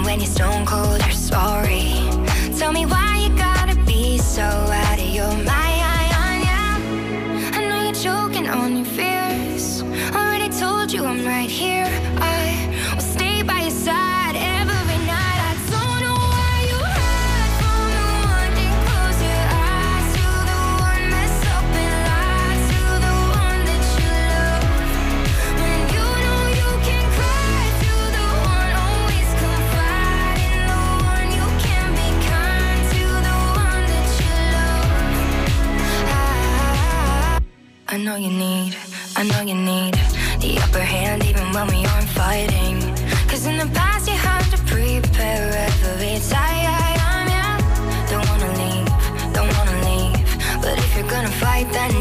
when you're stone cold, you're sorry. Tell me why you gotta be so out of your mind. I know you're choking on your fears. Already told you I'm right here. I, know you need, I know you need the upper hand even when we aren't fighting. Cause in the past you had to prepare every time. Yeah. Don't wanna leave, don't wanna leave. But if you're gonna fight, then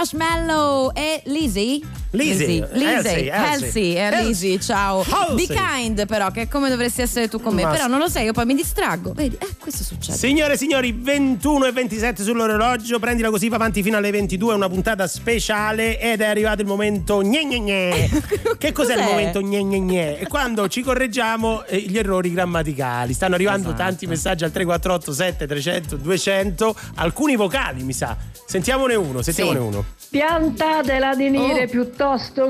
Marshmallow e Lizzie. Lizzie, Lizzie, Elsie. Elsie, eh, ciao. Halsey. Be kind, però, che è come dovresti essere tu con me. Ma- Però non lo sei, io poi mi distraggo. Vedi, eh, questo succede. Signore e signori, 21 e 27 sull'orologio, prendila così va avanti fino alle 22, è una puntata speciale ed è arrivato il momento gne gne gne. *laughs* Che cos'è, il Cos'è? momento gne gne gne? È quando ci correggiamo eh, gli errori grammaticali. Stanno arrivando Esatto. tanti messaggi al 348 7 300 200, alcuni vocali mi sa. Sentiamone uno, sentiamone Sì. uno. Piantatela di nire Oh. piuttosto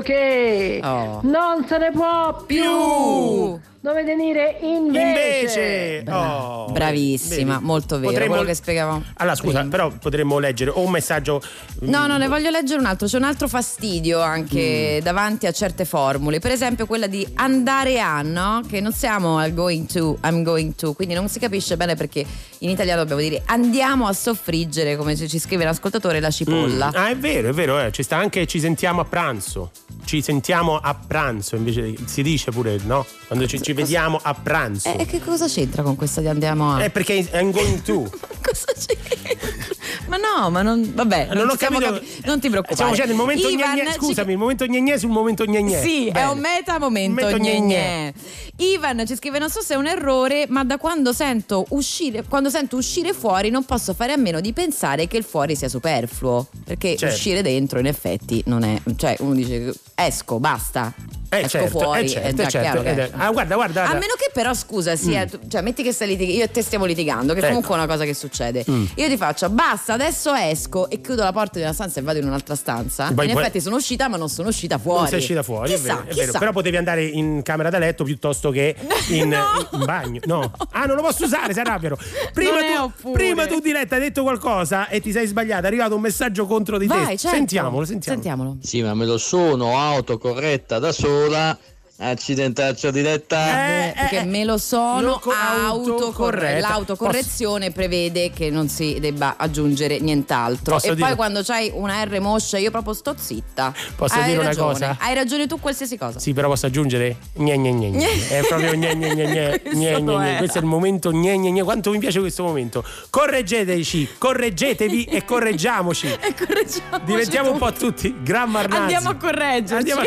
che Oh. non se ne può più. Dovete dire invece. Invece, oh, Bravissima, vedi? molto vero. Potremmo- Quello che spiegavamo. Allora, scusa, prima. però potremmo leggere o un messaggio. No, no, ne voglio leggere un altro. C'è un altro fastidio anche Mm. davanti a certe formule. Per esempio quella di andare a, no? Che non siamo al going to, I'm going to. Quindi non si capisce bene perché in italiano dobbiamo dire andiamo a soffriggere, come ci scrive l'ascoltatore, la cipolla. Mm. Ah, è vero, è vero, eh. ci sta anche ci sentiamo a pranzo. Ci sentiamo a pranzo, invece si dice pure, no? Quando ci, ci vediamo a pranzo. E che cosa c'entra con questa di andiamo a? Eh, perché I'm going to. cosa c'entra? Ma no, ma non. Vabbè, non ho ci siamo capito. capi- non ti preoccupare. Stiamo facendo il momento Ivan, gne gne. ci- Scusami, il momento gne gne sul momento gne gne. Sì, è Bene. un meta momento Momento gne gne gne. Ivan ci scrive: Non so se è un errore, ma da quando sento uscire, quando sento uscire fuori, non posso fare a meno di pensare che il fuori sia superfluo. Perché Certo. uscire dentro, in effetti, non è. Cioè, uno dice esco, basta. Eh, esco certo, fuori, eh, certo, certo, chiaro ah, guarda, guarda, A guarda. meno che però, scusa, sì, Mm. tu- cioè metti che stai litigando, io e te stiamo litigando, che Ecco. comunque è una cosa che succede. Mm. Io ti faccio, basta, adesso esco e chiudo la porta di una stanza e vado in un'altra stanza. In puoi- effetti sono uscita, ma non sono uscita fuori. Non sei uscita fuori, Chissà, è vero, è vero. Però potevi andare in camera da letto piuttosto che *laughs* in, in bagno. No. Ah, non lo posso usare, sei arrabbiano. Prima, tu, prima tu, Diletta, hai detto qualcosa e ti sei sbagliata. È arrivato un messaggio contro di Vai, te. certo. Sentiamolo, sentiamolo. Sentiamolo. Sì, ma me lo sono autocorretta da sola. Accidentaccio diretta. Eh, perché me lo sono autocorretto. autocorretta. L'autocorrezione prevede che non si debba aggiungere nient'altro. Posso e dire- poi quando c'hai una R moscia, io proprio sto zitta. Posso Hai dire una ragione. cosa? Hai ragione tu, qualsiasi cosa. Sì, però posso aggiungere? Gne, gne, gne, gne. *laughs* È proprio gne, gne, gne, gne, Questo gne, gne, gne. Questo è il momento gne, gne, gne. Quanto mi piace questo momento. Correggeteci, correggetevi e *laughs* correggiamoci. E correggiamoci Diventiamo un tutti. po' tutti grammar nazi. Andiamo a correggerci. Andiamo a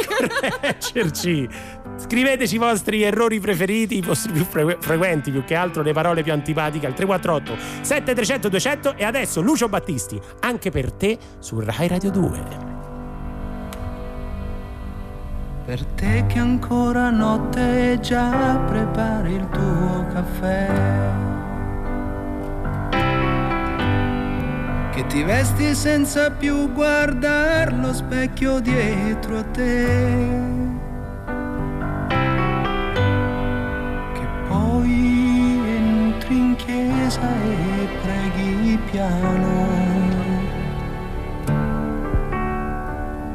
correggerci. Scriveteci i vostri errori preferiti, i vostri più frequ- frequenti, più che altro le parole più antipatiche al 348 7300 200 e adesso Lucio Battisti, anche per te su Rai Radio 2. Per te che ancora notte già prepari il tuo caffè. Che ti vesti senza più guardare lo specchio dietro a te. Chiesa e preghi piano.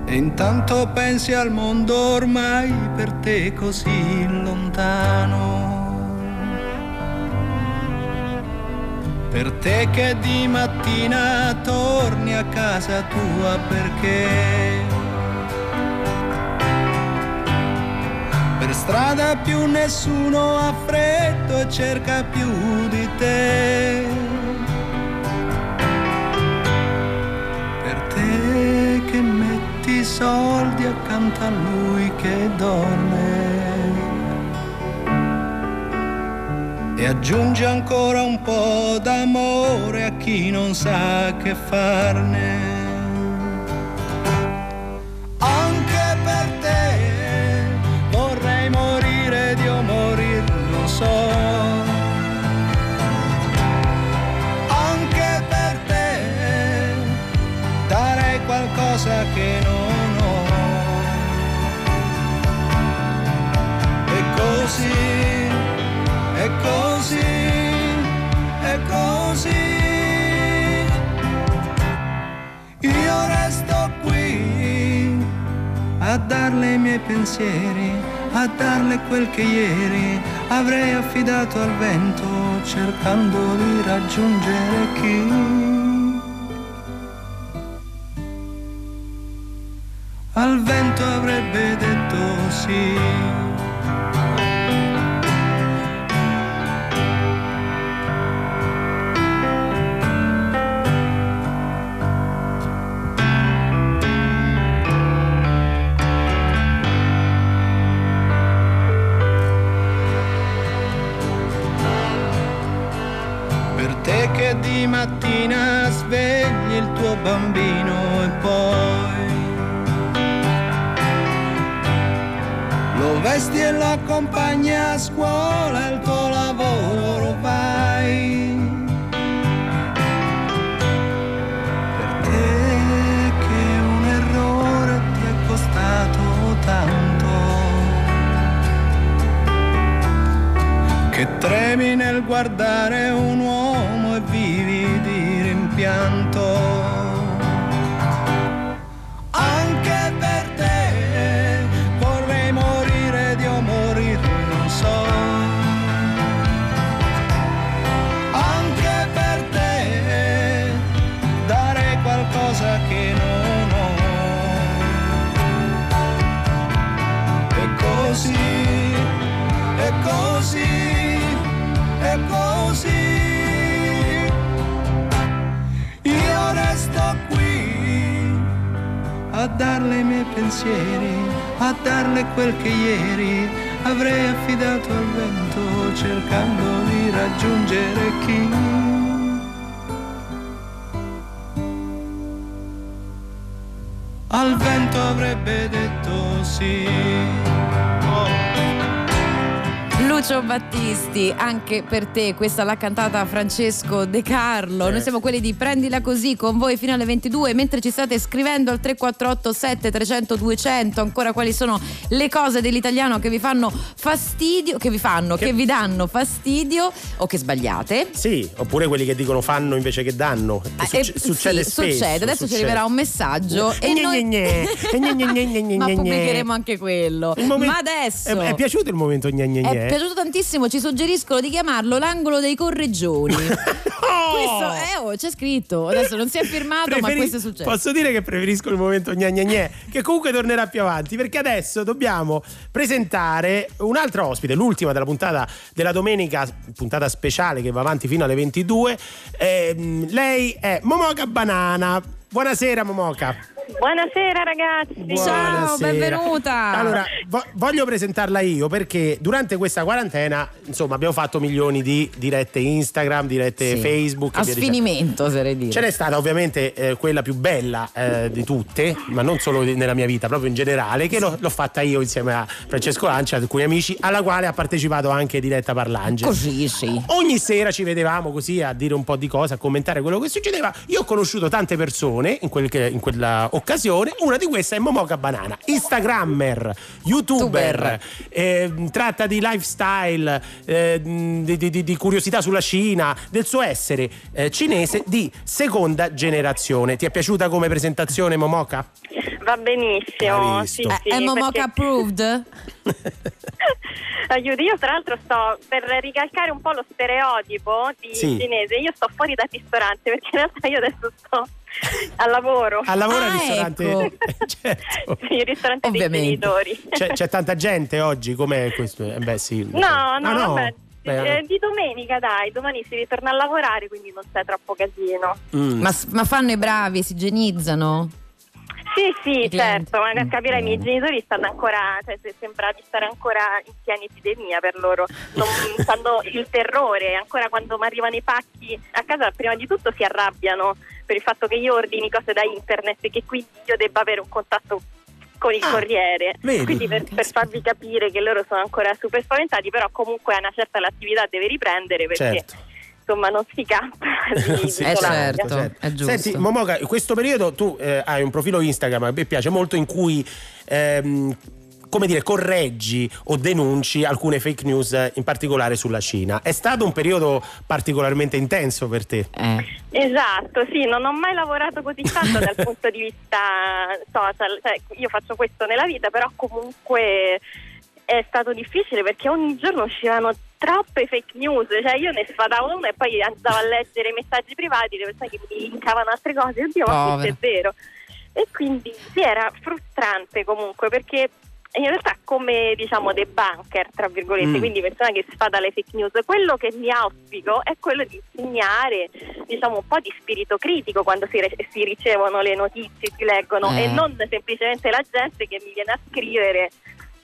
E intanto pensi al mondo ormai per te così lontano. Per te che di mattina torni a casa tua perché per strada più nessuno ha freddo e cerca più di te. Per te che metti i soldi accanto a lui che dorme. E aggiungi ancora un po' d'amore a chi non sa che farne. So. Anche per te darei qualcosa che non ho. E così, e così, e così. Io resto qui a darle i miei pensieri, a darle quel che ieri avrei affidato al vento, cercando di raggiungere chi. Al vento avrebbe detto sì. Mattina svegli il tuo bambino e poi lo vesti e lo accompagni a scuola, al tuo lavoro vai. Per te un errore ti è costato tanto. Che tremi nel guardare un uomo darle i miei pensieri, a darle quel che ieri avrei affidato al vento, cercando di raggiungere chi. Al vento avrebbe detto sì. Lucio Battisti, anche per te questa l'ha cantata Francesco De Carlo. Noi siamo quelli di Prendila così con voi fino alle 22 mentre ci state scrivendo al 348 7300 200 ancora quali sono le cose dell'italiano che vi fanno fastidio, che vi fanno, che, vi danno fastidio o che sbagliate. Sì, oppure quelli che dicono fanno invece che danno. Che Ah, succe- eh, succede sì, spesso. succede. Adesso ci succede. arriverà un messaggio e noi... Ma pubblicheremo anche quello. Il momen- Ma adesso È, è piaciuto il momento gne gne È gne? Piaciuto tantissimo, ci suggeriscono di chiamarlo l'angolo dei correggioni. *laughs* Questo è, oh, c'è scritto. Adesso non si è firmato, ma Preferi- questo è successo. Posso dire che preferisco il momento gne gne gne, che comunque tornerà più avanti, perché adesso dobbiamo presentare un'altra ospite, l'ultima della puntata della domenica, puntata speciale che va avanti fino alle 22. Ehm, lei è Momoca Banana. Buonasera Momoca. Buonasera ragazzi. Buonasera. Allora, vo- voglio presentarla io perché durante questa quarantena, insomma, abbiamo fatto milioni di dirette Instagram, dirette Sì. Facebook. e A sfinimento, oserei dire. Ce n'è stata ovviamente eh, quella più bella eh, di tutte, ma non solo di- nella mia vita, proprio in generale, che l'ho, l'ho fatta io insieme a Francesco Lancia e alcuni amici, alla quale ha partecipato anche Diretta Parlange. Così, sì. Ogni sera ci vedevamo così a dire un po' di cose, a commentare quello che succedeva. Io ho conosciuto tante persone in, quel che- in quella occasione, una di queste è Momoca Banana, Instagrammer, youtuber, eh, tratta di lifestyle, eh, di, di- di- di curiosità sulla Cina, del suo essere eh, cinese di seconda generazione. Ti è piaciuta come presentazione Momoca? Va benissimo. Sì, sì, è Momoca perché- approved? *laughs* Aiuto, io tra l'altro sto per ricalcare un po' lo stereotipo di Sì. cinese, io sto fuori dal ristorante perché in realtà io adesso sto al lavoro. Al lavoro al Ah, ristorante? ecco. *laughs* certo. Sì, il ristorante dei genitori. C'è, c'è tanta gente oggi, com'è questo? Eh, beh, sì. No, no, Ah, no? vabbè. Beh, eh, di domenica dai, domani si ritorna a lavorare quindi non c'è troppo casino. mm. Ma, ma fanno i bravi, si igienizzano? Sì, sì, I clienti. certo, ma capirai, i miei genitori stanno ancora, cioè se- sembra di stare ancora in piena epidemia per loro, non *laughs* stanno il terrore, ancora quando mi arrivano i pacchi a casa prima di tutto si arrabbiano per il fatto che io ordini cose da internet e che quindi io debba avere un contatto con il corriere, vedi? quindi per, per farvi capire che loro sono ancora super spaventati, però comunque a una certa l'attività deve riprendere perché Certo. insomma non si campa *laughs* di, Sì, di isolarsi. certo. Senti, Momoca, in questo periodo tu eh, hai un profilo Instagram, a me piace molto, in cui ehm, come dire, correggi o denunci alcune fake news, eh, in particolare sulla Cina. È stato un periodo particolarmente intenso per te. Esatto, sì, non ho mai lavorato così tanto dal *laughs* punto di vista social, cioè, io faccio questo nella vita, però comunque è stato difficile perché ogni giorno uscivano troppe fake news, cioè io ne sfatavo una e poi andavo a leggere i messaggi privati, le persone che mi linkavano altre cose, oddio ma questo è vero. E quindi sì, era frustrante comunque perché in realtà come diciamo dei bunker, tra virgolette, Mm. quindi persona che sfada le fake news, quello che mi auspico è quello di insegnare diciamo un po' di spirito critico quando si, re- si ricevono le notizie, si leggono Eh. e non semplicemente la gente che mi viene a scrivere,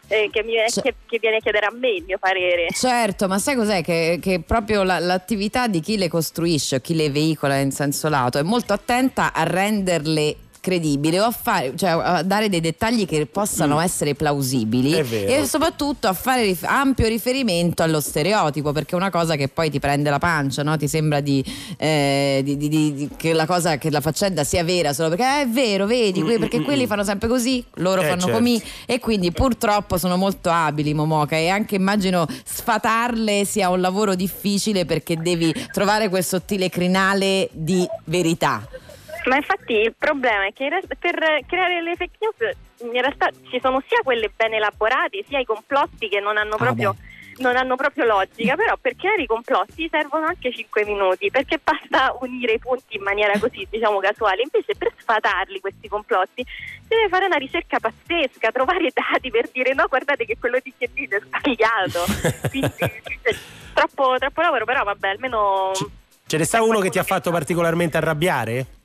eh, che, mi viene, Cioè- che- che viene a chiedere a me il mio parere. Certo, ma sai cos'è? Che, che proprio la- l'attività di chi le costruisce o chi le veicola in senso lato è molto attenta a renderle credibili o a, fare, cioè a dare dei dettagli che possano essere plausibili e soprattutto a fare rif- ampio riferimento allo stereotipo perché è una cosa che poi ti prende la pancia no? ti sembra di, eh, di- di- che la cosa che la faccenda sia vera solo perché "Eh, è vero vedi que- perché quelli fanno sempre così loro Eh, fanno certo. come e quindi purtroppo sono molto abili Momoca e anche immagino sfatarle sia un lavoro difficile perché devi trovare quel sottile crinale di verità. Ma infatti il problema è che per creare le fake news in realtà ci sono sia quelle ben elaborate sia i complotti che non hanno proprio, non hanno proprio logica, però per creare i complotti servono anche 5 minuti perché basta unire i punti in maniera così diciamo casuale, invece per sfatarli questi complotti si deve fare una ricerca pazzesca, trovare dati per dire no guardate che quello di che dite è sbagliato, *laughs* quindi cioè, troppo, troppo lavoro, però vabbè almeno... Ce ne sta uno che ti ha fatto particolarmente arrabbiare?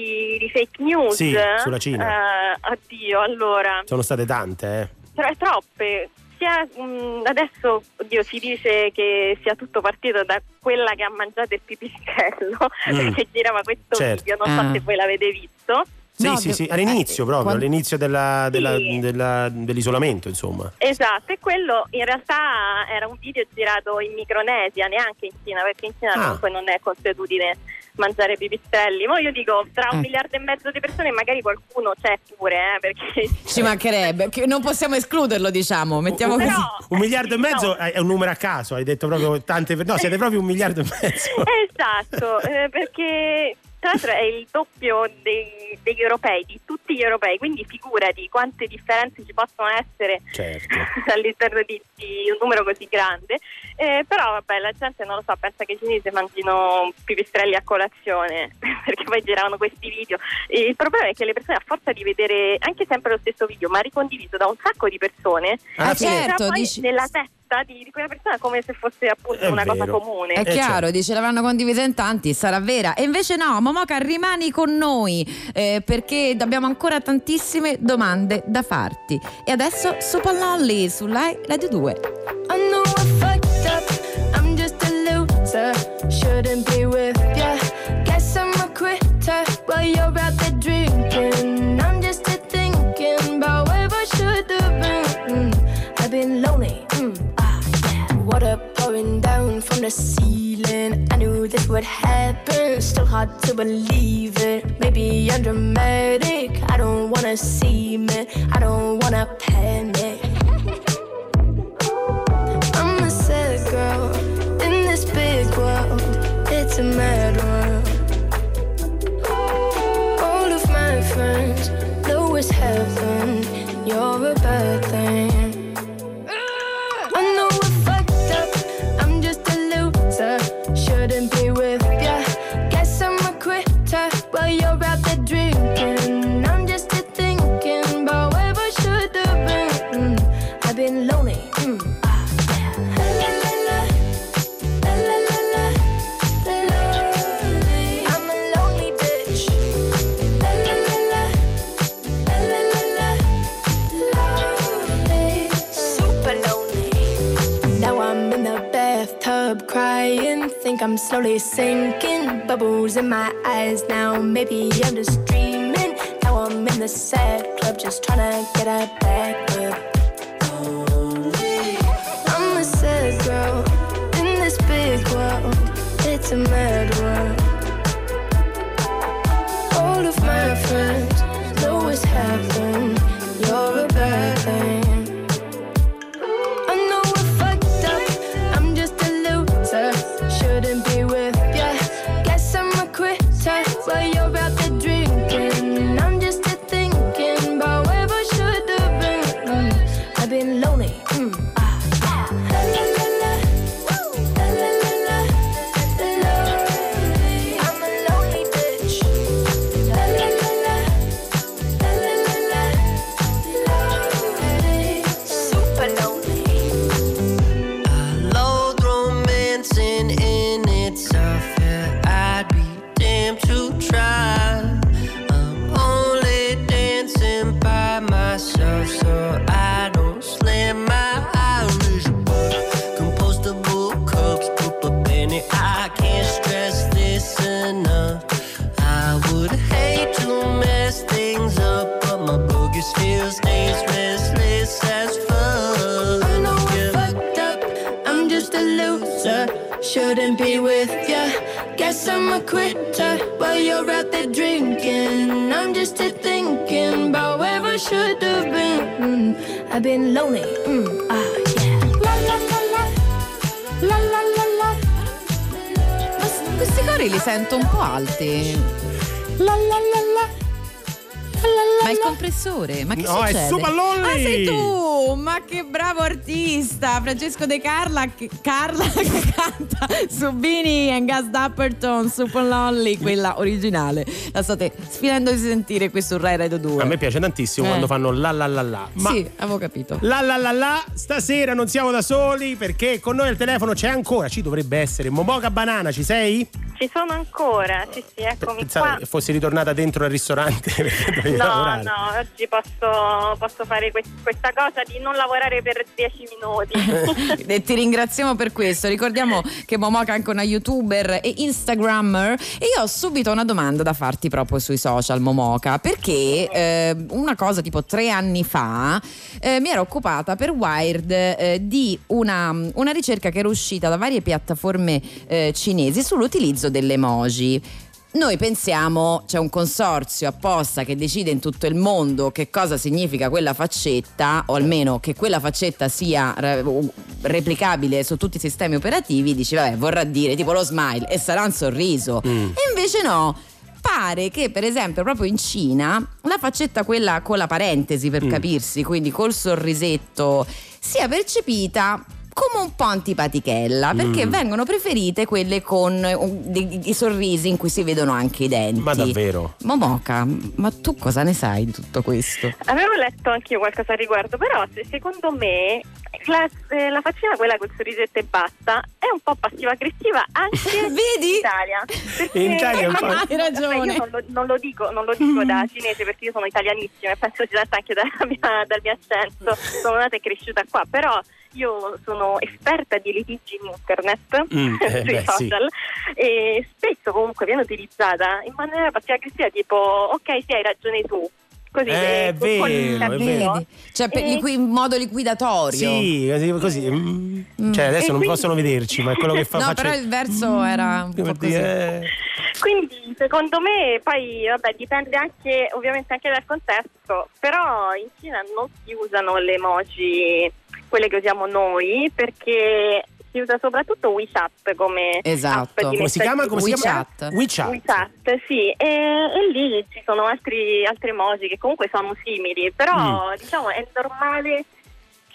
Di, di fake news Sì, sulla Cina. Eh, oddio allora Sono state tante, eh. tra- troppe sia, mh, adesso oddio, si dice che sia tutto partito da quella che ha mangiato il pipistrello Mm. *laughs* perché girava questo Certo. video non so Ah. se voi l'avete visto Sì, No, sì, sì, all'inizio proprio, quando- all'inizio della- della- Sì. della- dell'isolamento, insomma. Esatto, e quello in realtà era un video girato in Micronesia, neanche in Cina, perché in Cina Ah. comunque non è consuetudine mangiare pipistrelli. Ma io dico, tra un Eh. miliardo e mezzo di persone magari qualcuno c'è pure, eh, perché... *laughs* Ci mancherebbe, che non possiamo escluderlo, diciamo. Mettiamo così. *laughs* Un miliardo e mezzo è è un numero a caso, hai detto proprio tante. No, siete proprio un miliardo e mezzo. *laughs* Esatto, eh, perché tra l'altro è il doppio dei- degli europei, di tutti gli europei, quindi figurati quante differenze ci possono essere Certo. *laughs* all'interno di, di un numero così grande. Eh, però vabbè, la gente non lo so, pensa che i cinesi mangino pipistrelli a colazione, *laughs* perché poi giravano questi video. E il problema è che le persone a forza di vedere anche sempre lo stesso video, ma ricondiviso da un sacco di persone, Ah, entra certo, poi dici- nella testa di, di quella persona come se fosse appunto È una cosa vero. comune. È chiaro, dice l'avranno condivisa in tanti, sarà vera. E invece no, Momoca rimani con noi eh, perché abbiamo ancora tantissime domande da farti. E adesso Super Lolly sulla Radio 2. I know I fucked up. I'm just a loser. Shouldn't be with hard to believe it. Maybe I'm dramatic. I don't wanna seem it. I don't wanna panic. Slowly sinking. Bubbles in my eyes now. Maybe I'm just dreaming. Now I'm in the sad club just trying to get a back sento un po' alti. La la la la. Ma è il compressore, ma che No, è succede? Super Lolly! Ah, sei tu! Ma che bravo artista! Francesco De Carla che, Carla *laughs* che canta su Bini and Gas Dapperton, Super Lolly, quella originale. La state sfidando di sentire qui su Rai Radio 2. A me piace tantissimo Eh. quando fanno la la la la. Ma Sì, avevo capito. La la la la, stasera non siamo da soli perché con noi al telefono c'è ancora, ci dovrebbe essere Momoca Banana, ci sei? Ci sono ancora, sì sì, eccomi Pensavo qua. che fossi ritornata dentro al ristorante *laughs* No, lavorare. no, oggi posso, posso fare que- questa cosa di non lavorare per 10 minuti. *laughs* E ti ringraziamo per questo. Ricordiamo che Momoka è anche una youtuber e instagrammer. E io ho subito una domanda da farti proprio sui social, Momoka, perché eh, una cosa tipo tre anni fa eh, mi ero occupata per Wired eh, di una, una ricerca che era uscita da varie piattaforme eh, cinesi sull'utilizzo delle emoji. Noi pensiamo c'è un consorzio apposta che decide in tutto il mondo che cosa significa quella faccetta, o almeno che quella faccetta sia re- replicabile su tutti i sistemi operativi. Dici, vabbè, vorrà dire tipo lo smile e sarà un sorriso. E invece no. Pare che, per esempio, proprio in Cina la faccetta, quella con la parentesi per Mm. capirsi, quindi col sorrisetto, sia percepita come un po' antipatichella perché Mm. vengono preferite quelle con dei- i sorrisi in cui si vedono anche i denti. Ma davvero? Momoca, ma tu cosa ne sai di tutto questo? Avevo letto anch'io qualcosa al riguardo, però se- secondo me la, eh, la faccina quella col sorrisetto e basta è un po' passiva-aggressiva anche *laughs* in Italia. Perché In Italia è un po'- Hai ragione. Io non lo, non lo dico, non lo dico da cinese perché io sono italianissima e penso si senta anche dalla *laughs* mia- dal mio accento. Sono nata e cresciuta qua, però io sono esperta di litigi in internet Mm, *laughs* eh, sui beh, sì. social e spesso comunque viene utilizzata in maniera passiva-aggressiva tipo ok sì hai ragione tu così È eh, con il vero, è vero. Cioè, per, E- liqui- in modo liquidatorio. Sì, così, così. mm. Cioè, adesso E non quindi- possono vederci, ma è quello che fa *laughs* No, faccio- però il verso era un po' così. dire, eh, Quindi secondo me poi vabbè dipende anche ovviamente anche dal contesto, però in Cina non si usano le emoji quelle che usiamo noi perché si usa soprattutto WeChat come Esatto. Come si chiama? Come si chiama? WeChat. WeChat. WeChat, sì, e, e lì ci sono altri, altre emoji che comunque sono simili, però diciamo è normale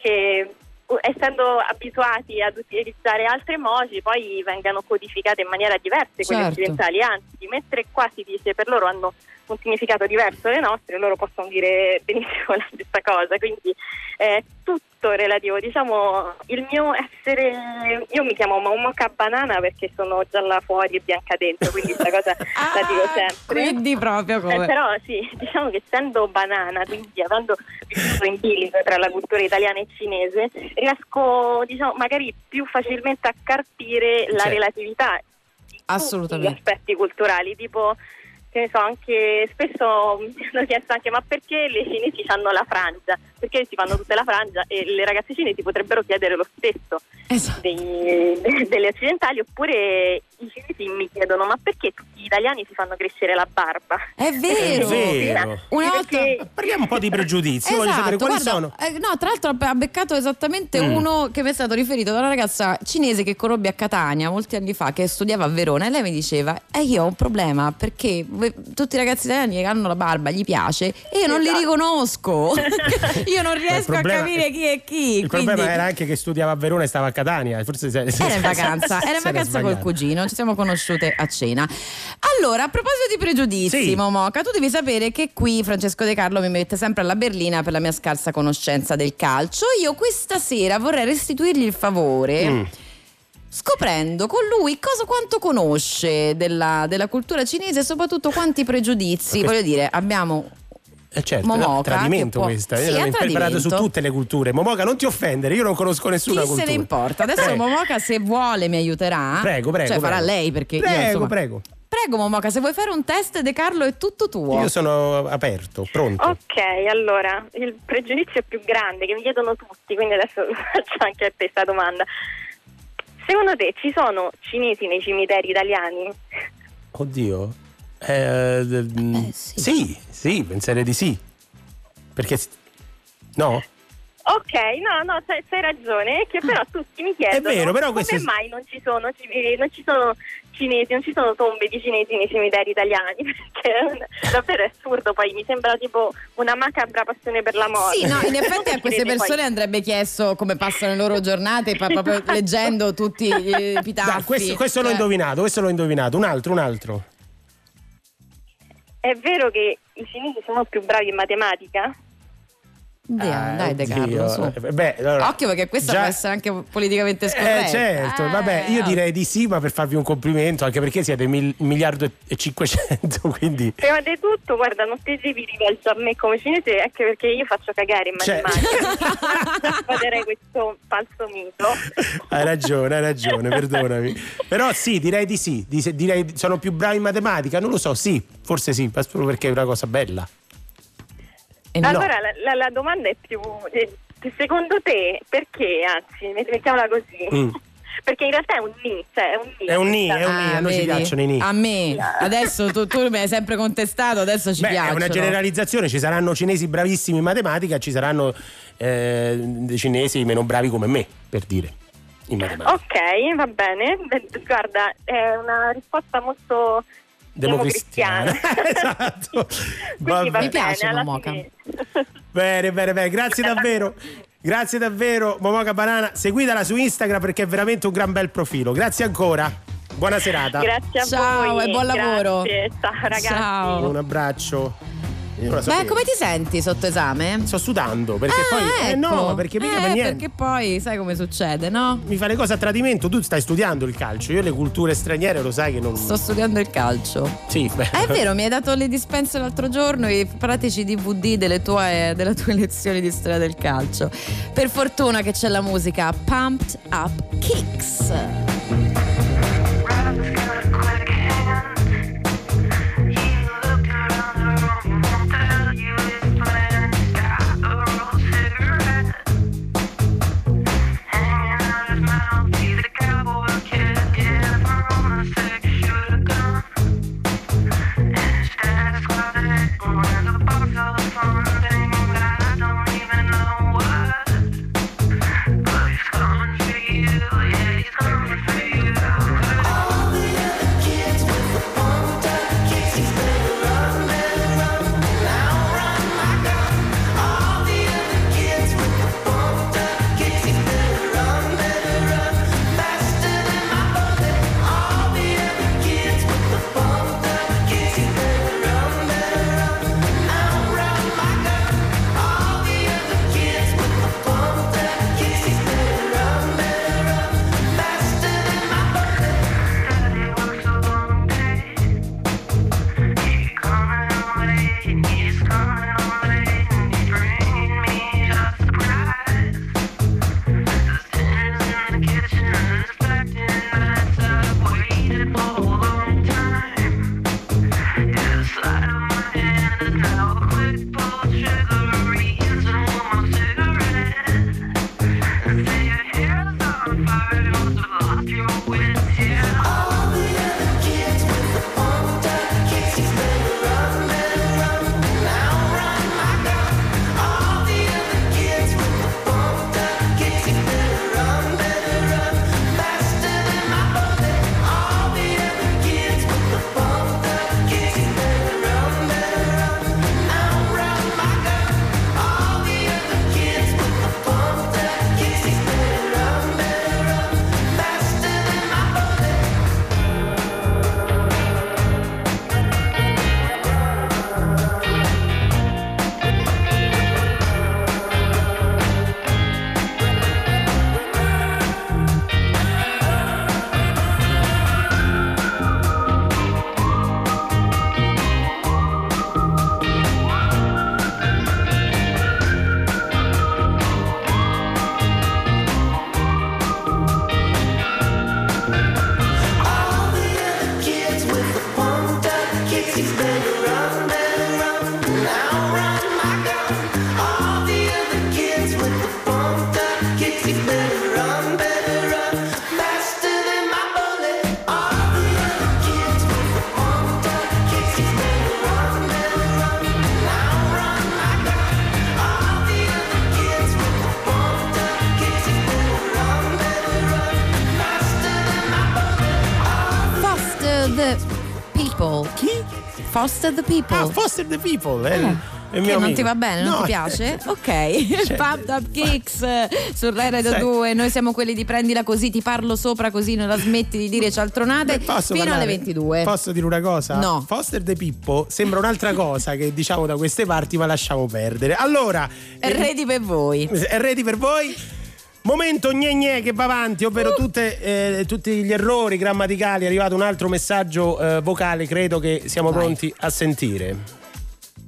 che essendo abituati ad utilizzare altre emoji poi vengano codificate in maniera diversa quelle Certo. occidentali, anzi mentre qua si dice per loro hanno un significato diverso dalle nostre, loro possono dire benissimo la stessa cosa, quindi è tutto relativo, diciamo il mio essere, io mi chiamo Momoka Banana perché sono gialla fuori e bianca dentro, quindi questa cosa *laughs* la dico sempre. Quindi proprio Eh, come... però sì, diciamo che essendo banana, quindi avendo vissuto in bilico tra la cultura italiana e cinese, riesco diciamo magari più facilmente a carpire la Certo. relatività Assolutamente. aspetti culturali, tipo che ne so, anche spesso mi hanno chiesto anche ma perché le cinesi fanno la frangia? Perché si fanno tutta la frangia e le ragazze cinesi potrebbero chiedere lo stesso Esatto. dei- delle occidentali oppure i cinesi mi chiedono ma perché tutti gli italiani si fanno crescere la barba? È *laughs* vero. È vero. Una Perché- volta... Parliamo un po' di pregiudizi, voglio sapere quali Esatto, guarda, sono. eh, no, tra l'altro ha beccato esattamente Mm. uno che mi è stato riferito da una ragazza cinese che conobbi a Catania molti anni fa, che studiava a Verona, e lei mi diceva: Eh, io ho un problema perché tutti i ragazzi italiani che hanno la barba gli piace e io non li Esatto. riconosco. *laughs* io non riesco problema- a capire chi è chi. Il quindi- problema era anche che studiava a Verona e stava a Catania. Forse se- se- Era in vacanza, era in vacanza col cugino, ci siamo conosciute a cena. Allora, a proposito di pregiudizi, Sì. Momoca, tu devi sapere che qui Francesco De Carlo mi mette sempre alla berlina per la mia scarsa conoscenza del calcio. Io questa sera vorrei restituirgli il favore. Mm. Scoprendo con lui cosa quanto conosce della, della cultura cinese e soprattutto quanti pregiudizi. Voglio dire, abbiamo Eh certo, Momoca, no, tradimento può- questa. Sì, Io impreparato su tutte le culture. Momoca, non ti offendere, io non conosco nessuna chi cultura. se ne importa. Adesso Prego. Momoca se vuole mi aiuterà. Prego, prego, Cioè farà prego. lei perché io, Prego, insomma- prego. Prego Momoca, se vuoi fare un test De Carlo è tutto tuo. Io sono aperto, pronto. Ok, allora il pregiudizio più grande che mi chiedono tutti, quindi adesso *laughs* faccio anche a te questa domanda. Secondo te ci sono cinesi nei cimiteri italiani? Oddio. Eh, mm, sì. sì, penserei di sì. Perché no? Ok, no, no, c'hai, c'hai ragione, è che però tutti mi chiedono È vero, però come questo è- mai non ci, sono, eh, non ci sono cinesi, non ci sono tombe di cinesi nei cimiteri italiani, *laughs* perché è davvero assurdo, poi mi sembra tipo una macabra passione per la morte. Sì, no, in effetti a *laughs* queste Poi- persone andrebbe chiesto come passano le loro giornate, proprio leggendo tutti gli *laughs* epitaffi. Dai, questo, questo l'ho Cioè, indovinato, questo l'ho indovinato. Un altro, un altro. È vero che i cinesi sono più bravi in matematica? Andiamo, Ah, dai De Carlo, su. Eh, Beh, allora, Occhio perché questa già- può essere anche politicamente Eh, scorretta. certo, vabbè, io direi di sì, ma per farvi un complimento, anche perché siete mil- un miliardo e 500, *laughs* quindi... Prima di tutto, guarda, non ti devi rivolgere a me come cinese, anche perché io faccio cagare in Cioè- matematica. Sfaderei *laughs* questo falso mito. Hai ragione, hai ragione, perdonami. Però sì, direi di sì, di- direi sono più bravo in matematica, non lo so, sì, forse sì, ma solo perché è una cosa bella. E no. allora, la, la- la domanda è più: eh, secondo te, perché? Anzi, met- mettiamola così. Mm. *laughs* Perché in realtà è un ni, cioè è un ni. È un ni, è un ni, Ah, a noi ci vedi? piacciono i ni. A me, adesso tu, tu mi hai sempre contestato, adesso ci Beh, piacciono. è una generalizzazione, ci saranno cinesi bravissimi in matematica, ci saranno eh, dei cinesi meno bravi come me, per dire, in matematica. Ok, va bene. Guarda, è una risposta molto Democristiana. *laughs* esatto. Va Quindi va bene. bene, alla fine. Bene, bene, bene, grazie davvero. *laughs* Grazie davvero, Momoca Banana. Seguitela su Instagram perché è veramente un gran bel profilo. Grazie ancora. Buona serata. Grazie a Ciao voi. e buon lavoro. Grazie. Ciao ragazzi. Ciao. Un abbraccio. Beh, come ti senti sotto esame? Sto sudando perché Ah, poi. Eh ecco. no, ma perché mica Eh, per niente. Perché poi sai come succede, no? Mi fa le cose a tradimento. Tu stai studiando il calcio. Io le culture straniere lo sai che non. Sto studiando il calcio. Sì, beh. È vero, mi hai dato le dispense l'altro giorno, i pratici DVD delle tue, delle tue lezioni di storia del calcio. Per fortuna che c'è la musica Pumped Up Kicks. Foster the People. Ah, Foster the People. eh, Eh. Che non amico. ti va bene, non No, ti piace? *laughs* Ok, Cioè, *laughs* Pumped Up Kicks eh, su Rai Radio Sai- 2. Noi siamo quelli di prendila così, ti parlo sopra così non la smetti di dire *laughs* cialtronate Posso fino parlare? alle 22. Posso dire una cosa? No. Foster de Pippo sembra un'altra cosa che diciamo da queste parti, ma lasciamo perdere. Allora, È ready per voi. è ready per voi? Momento gne gne che va avanti, ovvero Uh. tutte, eh, tutti gli errori grammaticali. È arrivato un altro messaggio eh, vocale, credo che siamo Vai. pronti a sentire.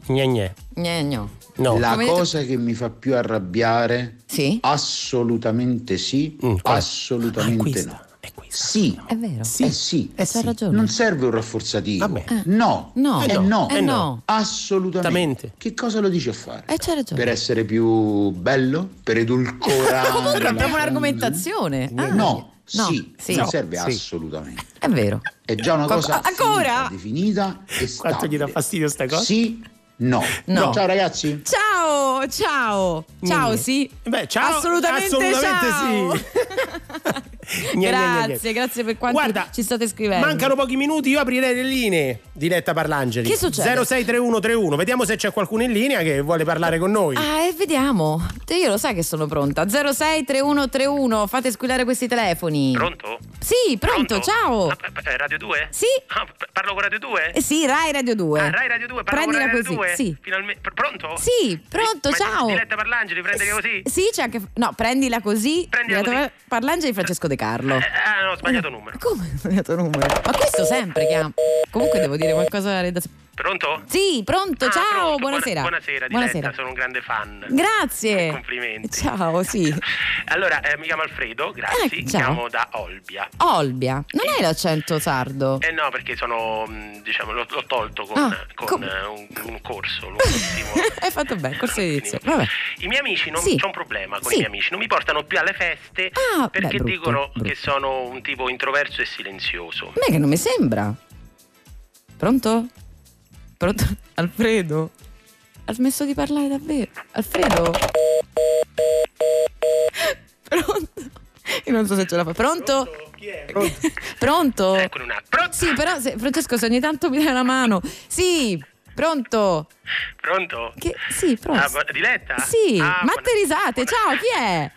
Gne gne. Gne, gno. No. La Come detto- cosa che mi fa più arrabbiare, Sì? assolutamente sì, Mm, assolutamente Ah, no. È questa. Sì, È vero. sì, eh sì. Eh C'ha sì. ragione. Non serve un rafforzativo. Vabbè. No, No. Eh Eh no. no, Eh no. assolutamente. Che cosa lo dice a fare? Eh, c'ha ragione. Per essere più bello? Per edulcorare? *laughs* Comunque abbiamo un'argomentazione. Ah, No, No, sì, sì. non No, serve sì. assolutamente. È vero. È già una cosa ancora? finita, definita e Quanto gli dà fastidio sta cosa? Sì, no. No. Ciao ragazzi. Ciao, ciao. Ciao, Gne. sì. Beh, ciao. Assolutamente, assolutamente ciao. sì. *laughs* Gne, gne, gne, gne. Grazie, grazie per quanto Guarda, ci state scrivendo. Mancano pochi minuti, io aprirei le linee. Diletta Parlangeli. Che succede? 063131. Vediamo se c'è qualcuno in linea che vuole parlare con noi. Ah, e vediamo. Io lo sai che sono pronta. 063131, fate squillare questi telefoni. Pronto? Sì, pronto, ciao. Ah, Radio 2? Sì. Ah, parlo con Radio 2? Eh sì, Rai Radio 2. Ah, Rai Radio 2, parlo con Prendila Rai Radio così. 2? Sì. Finalmente. pr- Pronto? Sì, pronto, Ma- ciao. Diletta Parlangeli, prendila così? Sì, c'è anche. No, prendila così. Prendila Diretta così. Parlangeli Francesco De Carlo. Eh, ah, no, ho sbagliato numero. Come ho sbagliato numero? Ma questo sempre chiama. Comunque devo dire qualcosa redazione. Pronto? Sì, pronto, Ah, ciao, pronto, buonasera. buona- buonasera, Buonasera. sono un grande fan. Grazie. Complimenti. Ciao, sì. *laughs* Allora, eh, mi chiamo Alfredo, grazie. Eh, ciao. Chiamo da Olbia. Olbia. Non hai l'accento sardo? Eh no, perché sono, mh, diciamo, l'ho, l'ho tolto con, Ah, con com- eh, un, un corso lunghissimo. *laughs* hai fatto bene, corso di edizio. Vabbè. I miei amici, non Sì. c'è un problema con Sì. i miei amici, non mi portano più alle feste Ah, perché beh, brutto, dicono brutto. che sono un tipo introverso e silenzioso. Me che non mi sembra. Pronto? Pronto? *laughs* Alfredo? Ha smesso di parlare davvero? Alfredo? *laughs* Pronto? Io non so se ce la fa. Pronto? Chi è? Pronto? *laughs* Eccolo attimo. Sì, però se, Francesco, se ogni tanto mi dai una mano. Sì, pronto? Pronto? Che, sì, pronto. Ah, bu- Diletta? Sì, Ah, matte risate. Ciao, chi è?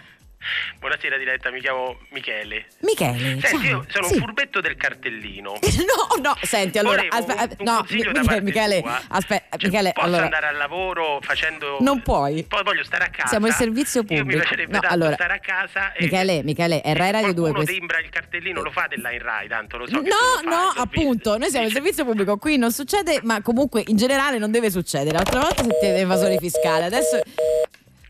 Buonasera Diletta, mi chiamo Michele. Michele. Senti, ciao. io sono Sì. un furbetto del cartellino. *laughs* No, no, senti, allora, Volevo aspe- un- un no, Mi- Michele, aspetta, Cioè, Michele, posso allora, andare al lavoro facendo non puoi. Poi voglio stare a casa. Siamo il servizio Io mi pubblico. piacerebbe No, tanto allora, stare a casa e Michele, Michele, è Rai Radio 2 qualcuno questo. timbra il cartellino, lo fate là in Rai, tanto lo so No, fai, no, visto. appunto, noi siamo il servizio pubblico, qui non succede, ma comunque in generale non deve succedere. L'altra volta siete evasori fiscali, adesso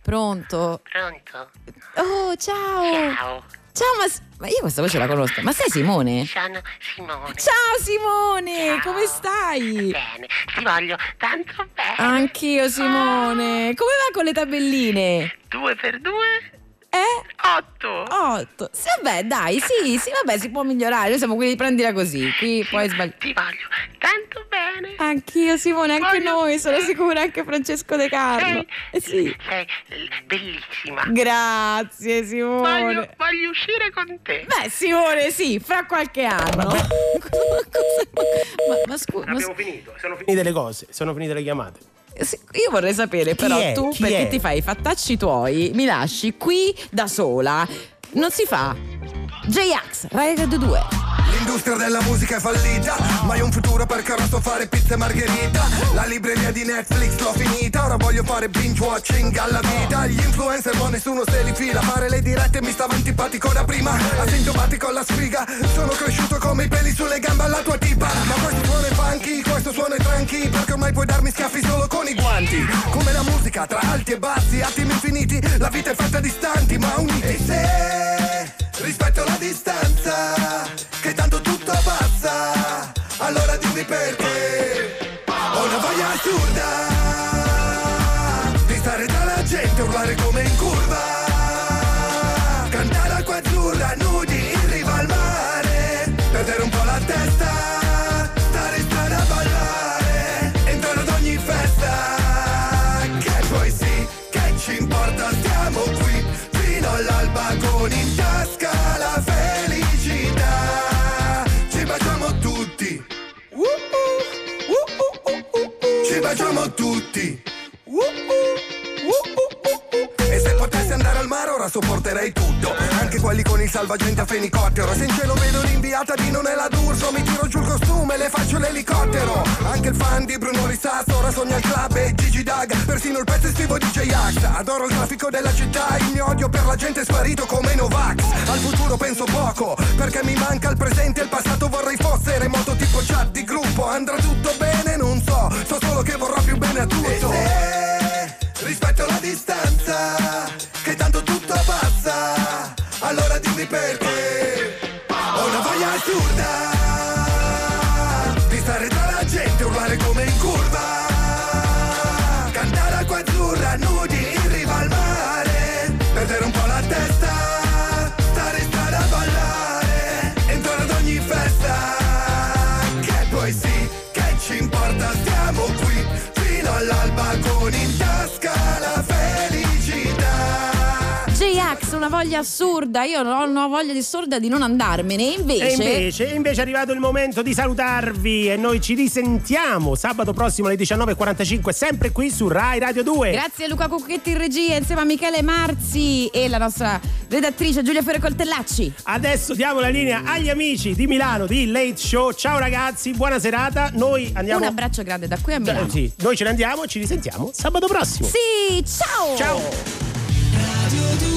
Pronto? Pronto? Oh, ciao. Ciao. Ciao, ma, ma io questa voce la conosco. Ma sei Simone? Sono Simone. Ciao Simone, come stai? Bene, ti voglio tanto bene. Anch'io Simone. Come va con le tabelline? Due per due? Eh? Otto. Otto. Sì, vabbè, dai, sì, sì, vabbè, si può migliorare. Noi siamo quelli di prendila così. Qui poi sbagli. Ti voglio tanto bene. Anch'io Simone, anche Voglio- noi, sono sicura, anche Francesco De Carlo. Eh sì. Sei bellissima. Grazie Simone. Voglio, voglio uscire con te. Beh, Simone, sì, fra qualche anno. *laughs* Cosa- ma, ma scusa, ma Abbiamo finito, sono finite le cose, sono finite le chiamate. Io vorrei sapere, Chi però, è? tu Chi perché è? ti fai i fattacci tuoi, mi lasci qui da sola. Non si fa. J-Ax, Rai Radio 2. L'industria della musica è fallita Ma io un futuro perché ora so fare pizza e margherita. La libreria di Netflix l'ho finita Ora voglio fare binge watching alla vita. Gli influencer ma nessuno se li fila. Fare le dirette mi stava antipatico da prima. Asintomatico alla sfiga Sono cresciuto come i peli sulle gambe alla tua tipa. Ma questo suono è funky, questo suono è tranqui Perché ormai puoi darmi schiaffi solo con i guanti. Come la musica tra alti e bassi, attimi infiniti La vita è fatta di istanti ma uniti E rispetto la distanza Che tanto tutto passa Allora dimmi perché. Ho una voglia assurda Di stare tra la gente, urlare come in viaggiamo tutti. Uh, al mare ora sopporterei tutto. Anche quelli con il salvagente a fenicottero. Se in cielo vedo l'inviata di non è la D'Urso Mi tiro giù il costume e le faccio l'elicottero. Anche il fan di Bruno Rissasso ora sogna il club e Gigi Dag Persino il pezzo estivo di J-Ax. Adoro il traffico della città Il mio odio per la gente è sparito come Novax. Al futuro penso poco Perché mi manca il presente e il passato vorrei fosse remoto tipo chat di gruppo. Andrà tutto bene? Non so So solo che vorrò più bene a tutto. Rispetto la distanza, perché? Ho una voglia assurda voglia assurda. Io ho una voglia di assurda di non andarmene. Invece. E invece, invece è arrivato il momento di salutarvi e noi ci risentiamo sabato prossimo alle 19.45 sempre qui su Rai Radio 2. Grazie a Luca Cucchetti in regia insieme a Michele Marzi e la nostra redattrice Giulia Fiore Coltellacci. Adesso diamo la linea agli amici di Milano di Late Show. Ciao ragazzi, buona serata. Noi andiamo. Un abbraccio grande da qui a Milano. Sì, noi ce ne andiamo e ci risentiamo sabato prossimo. Sì, ciao! Ciao!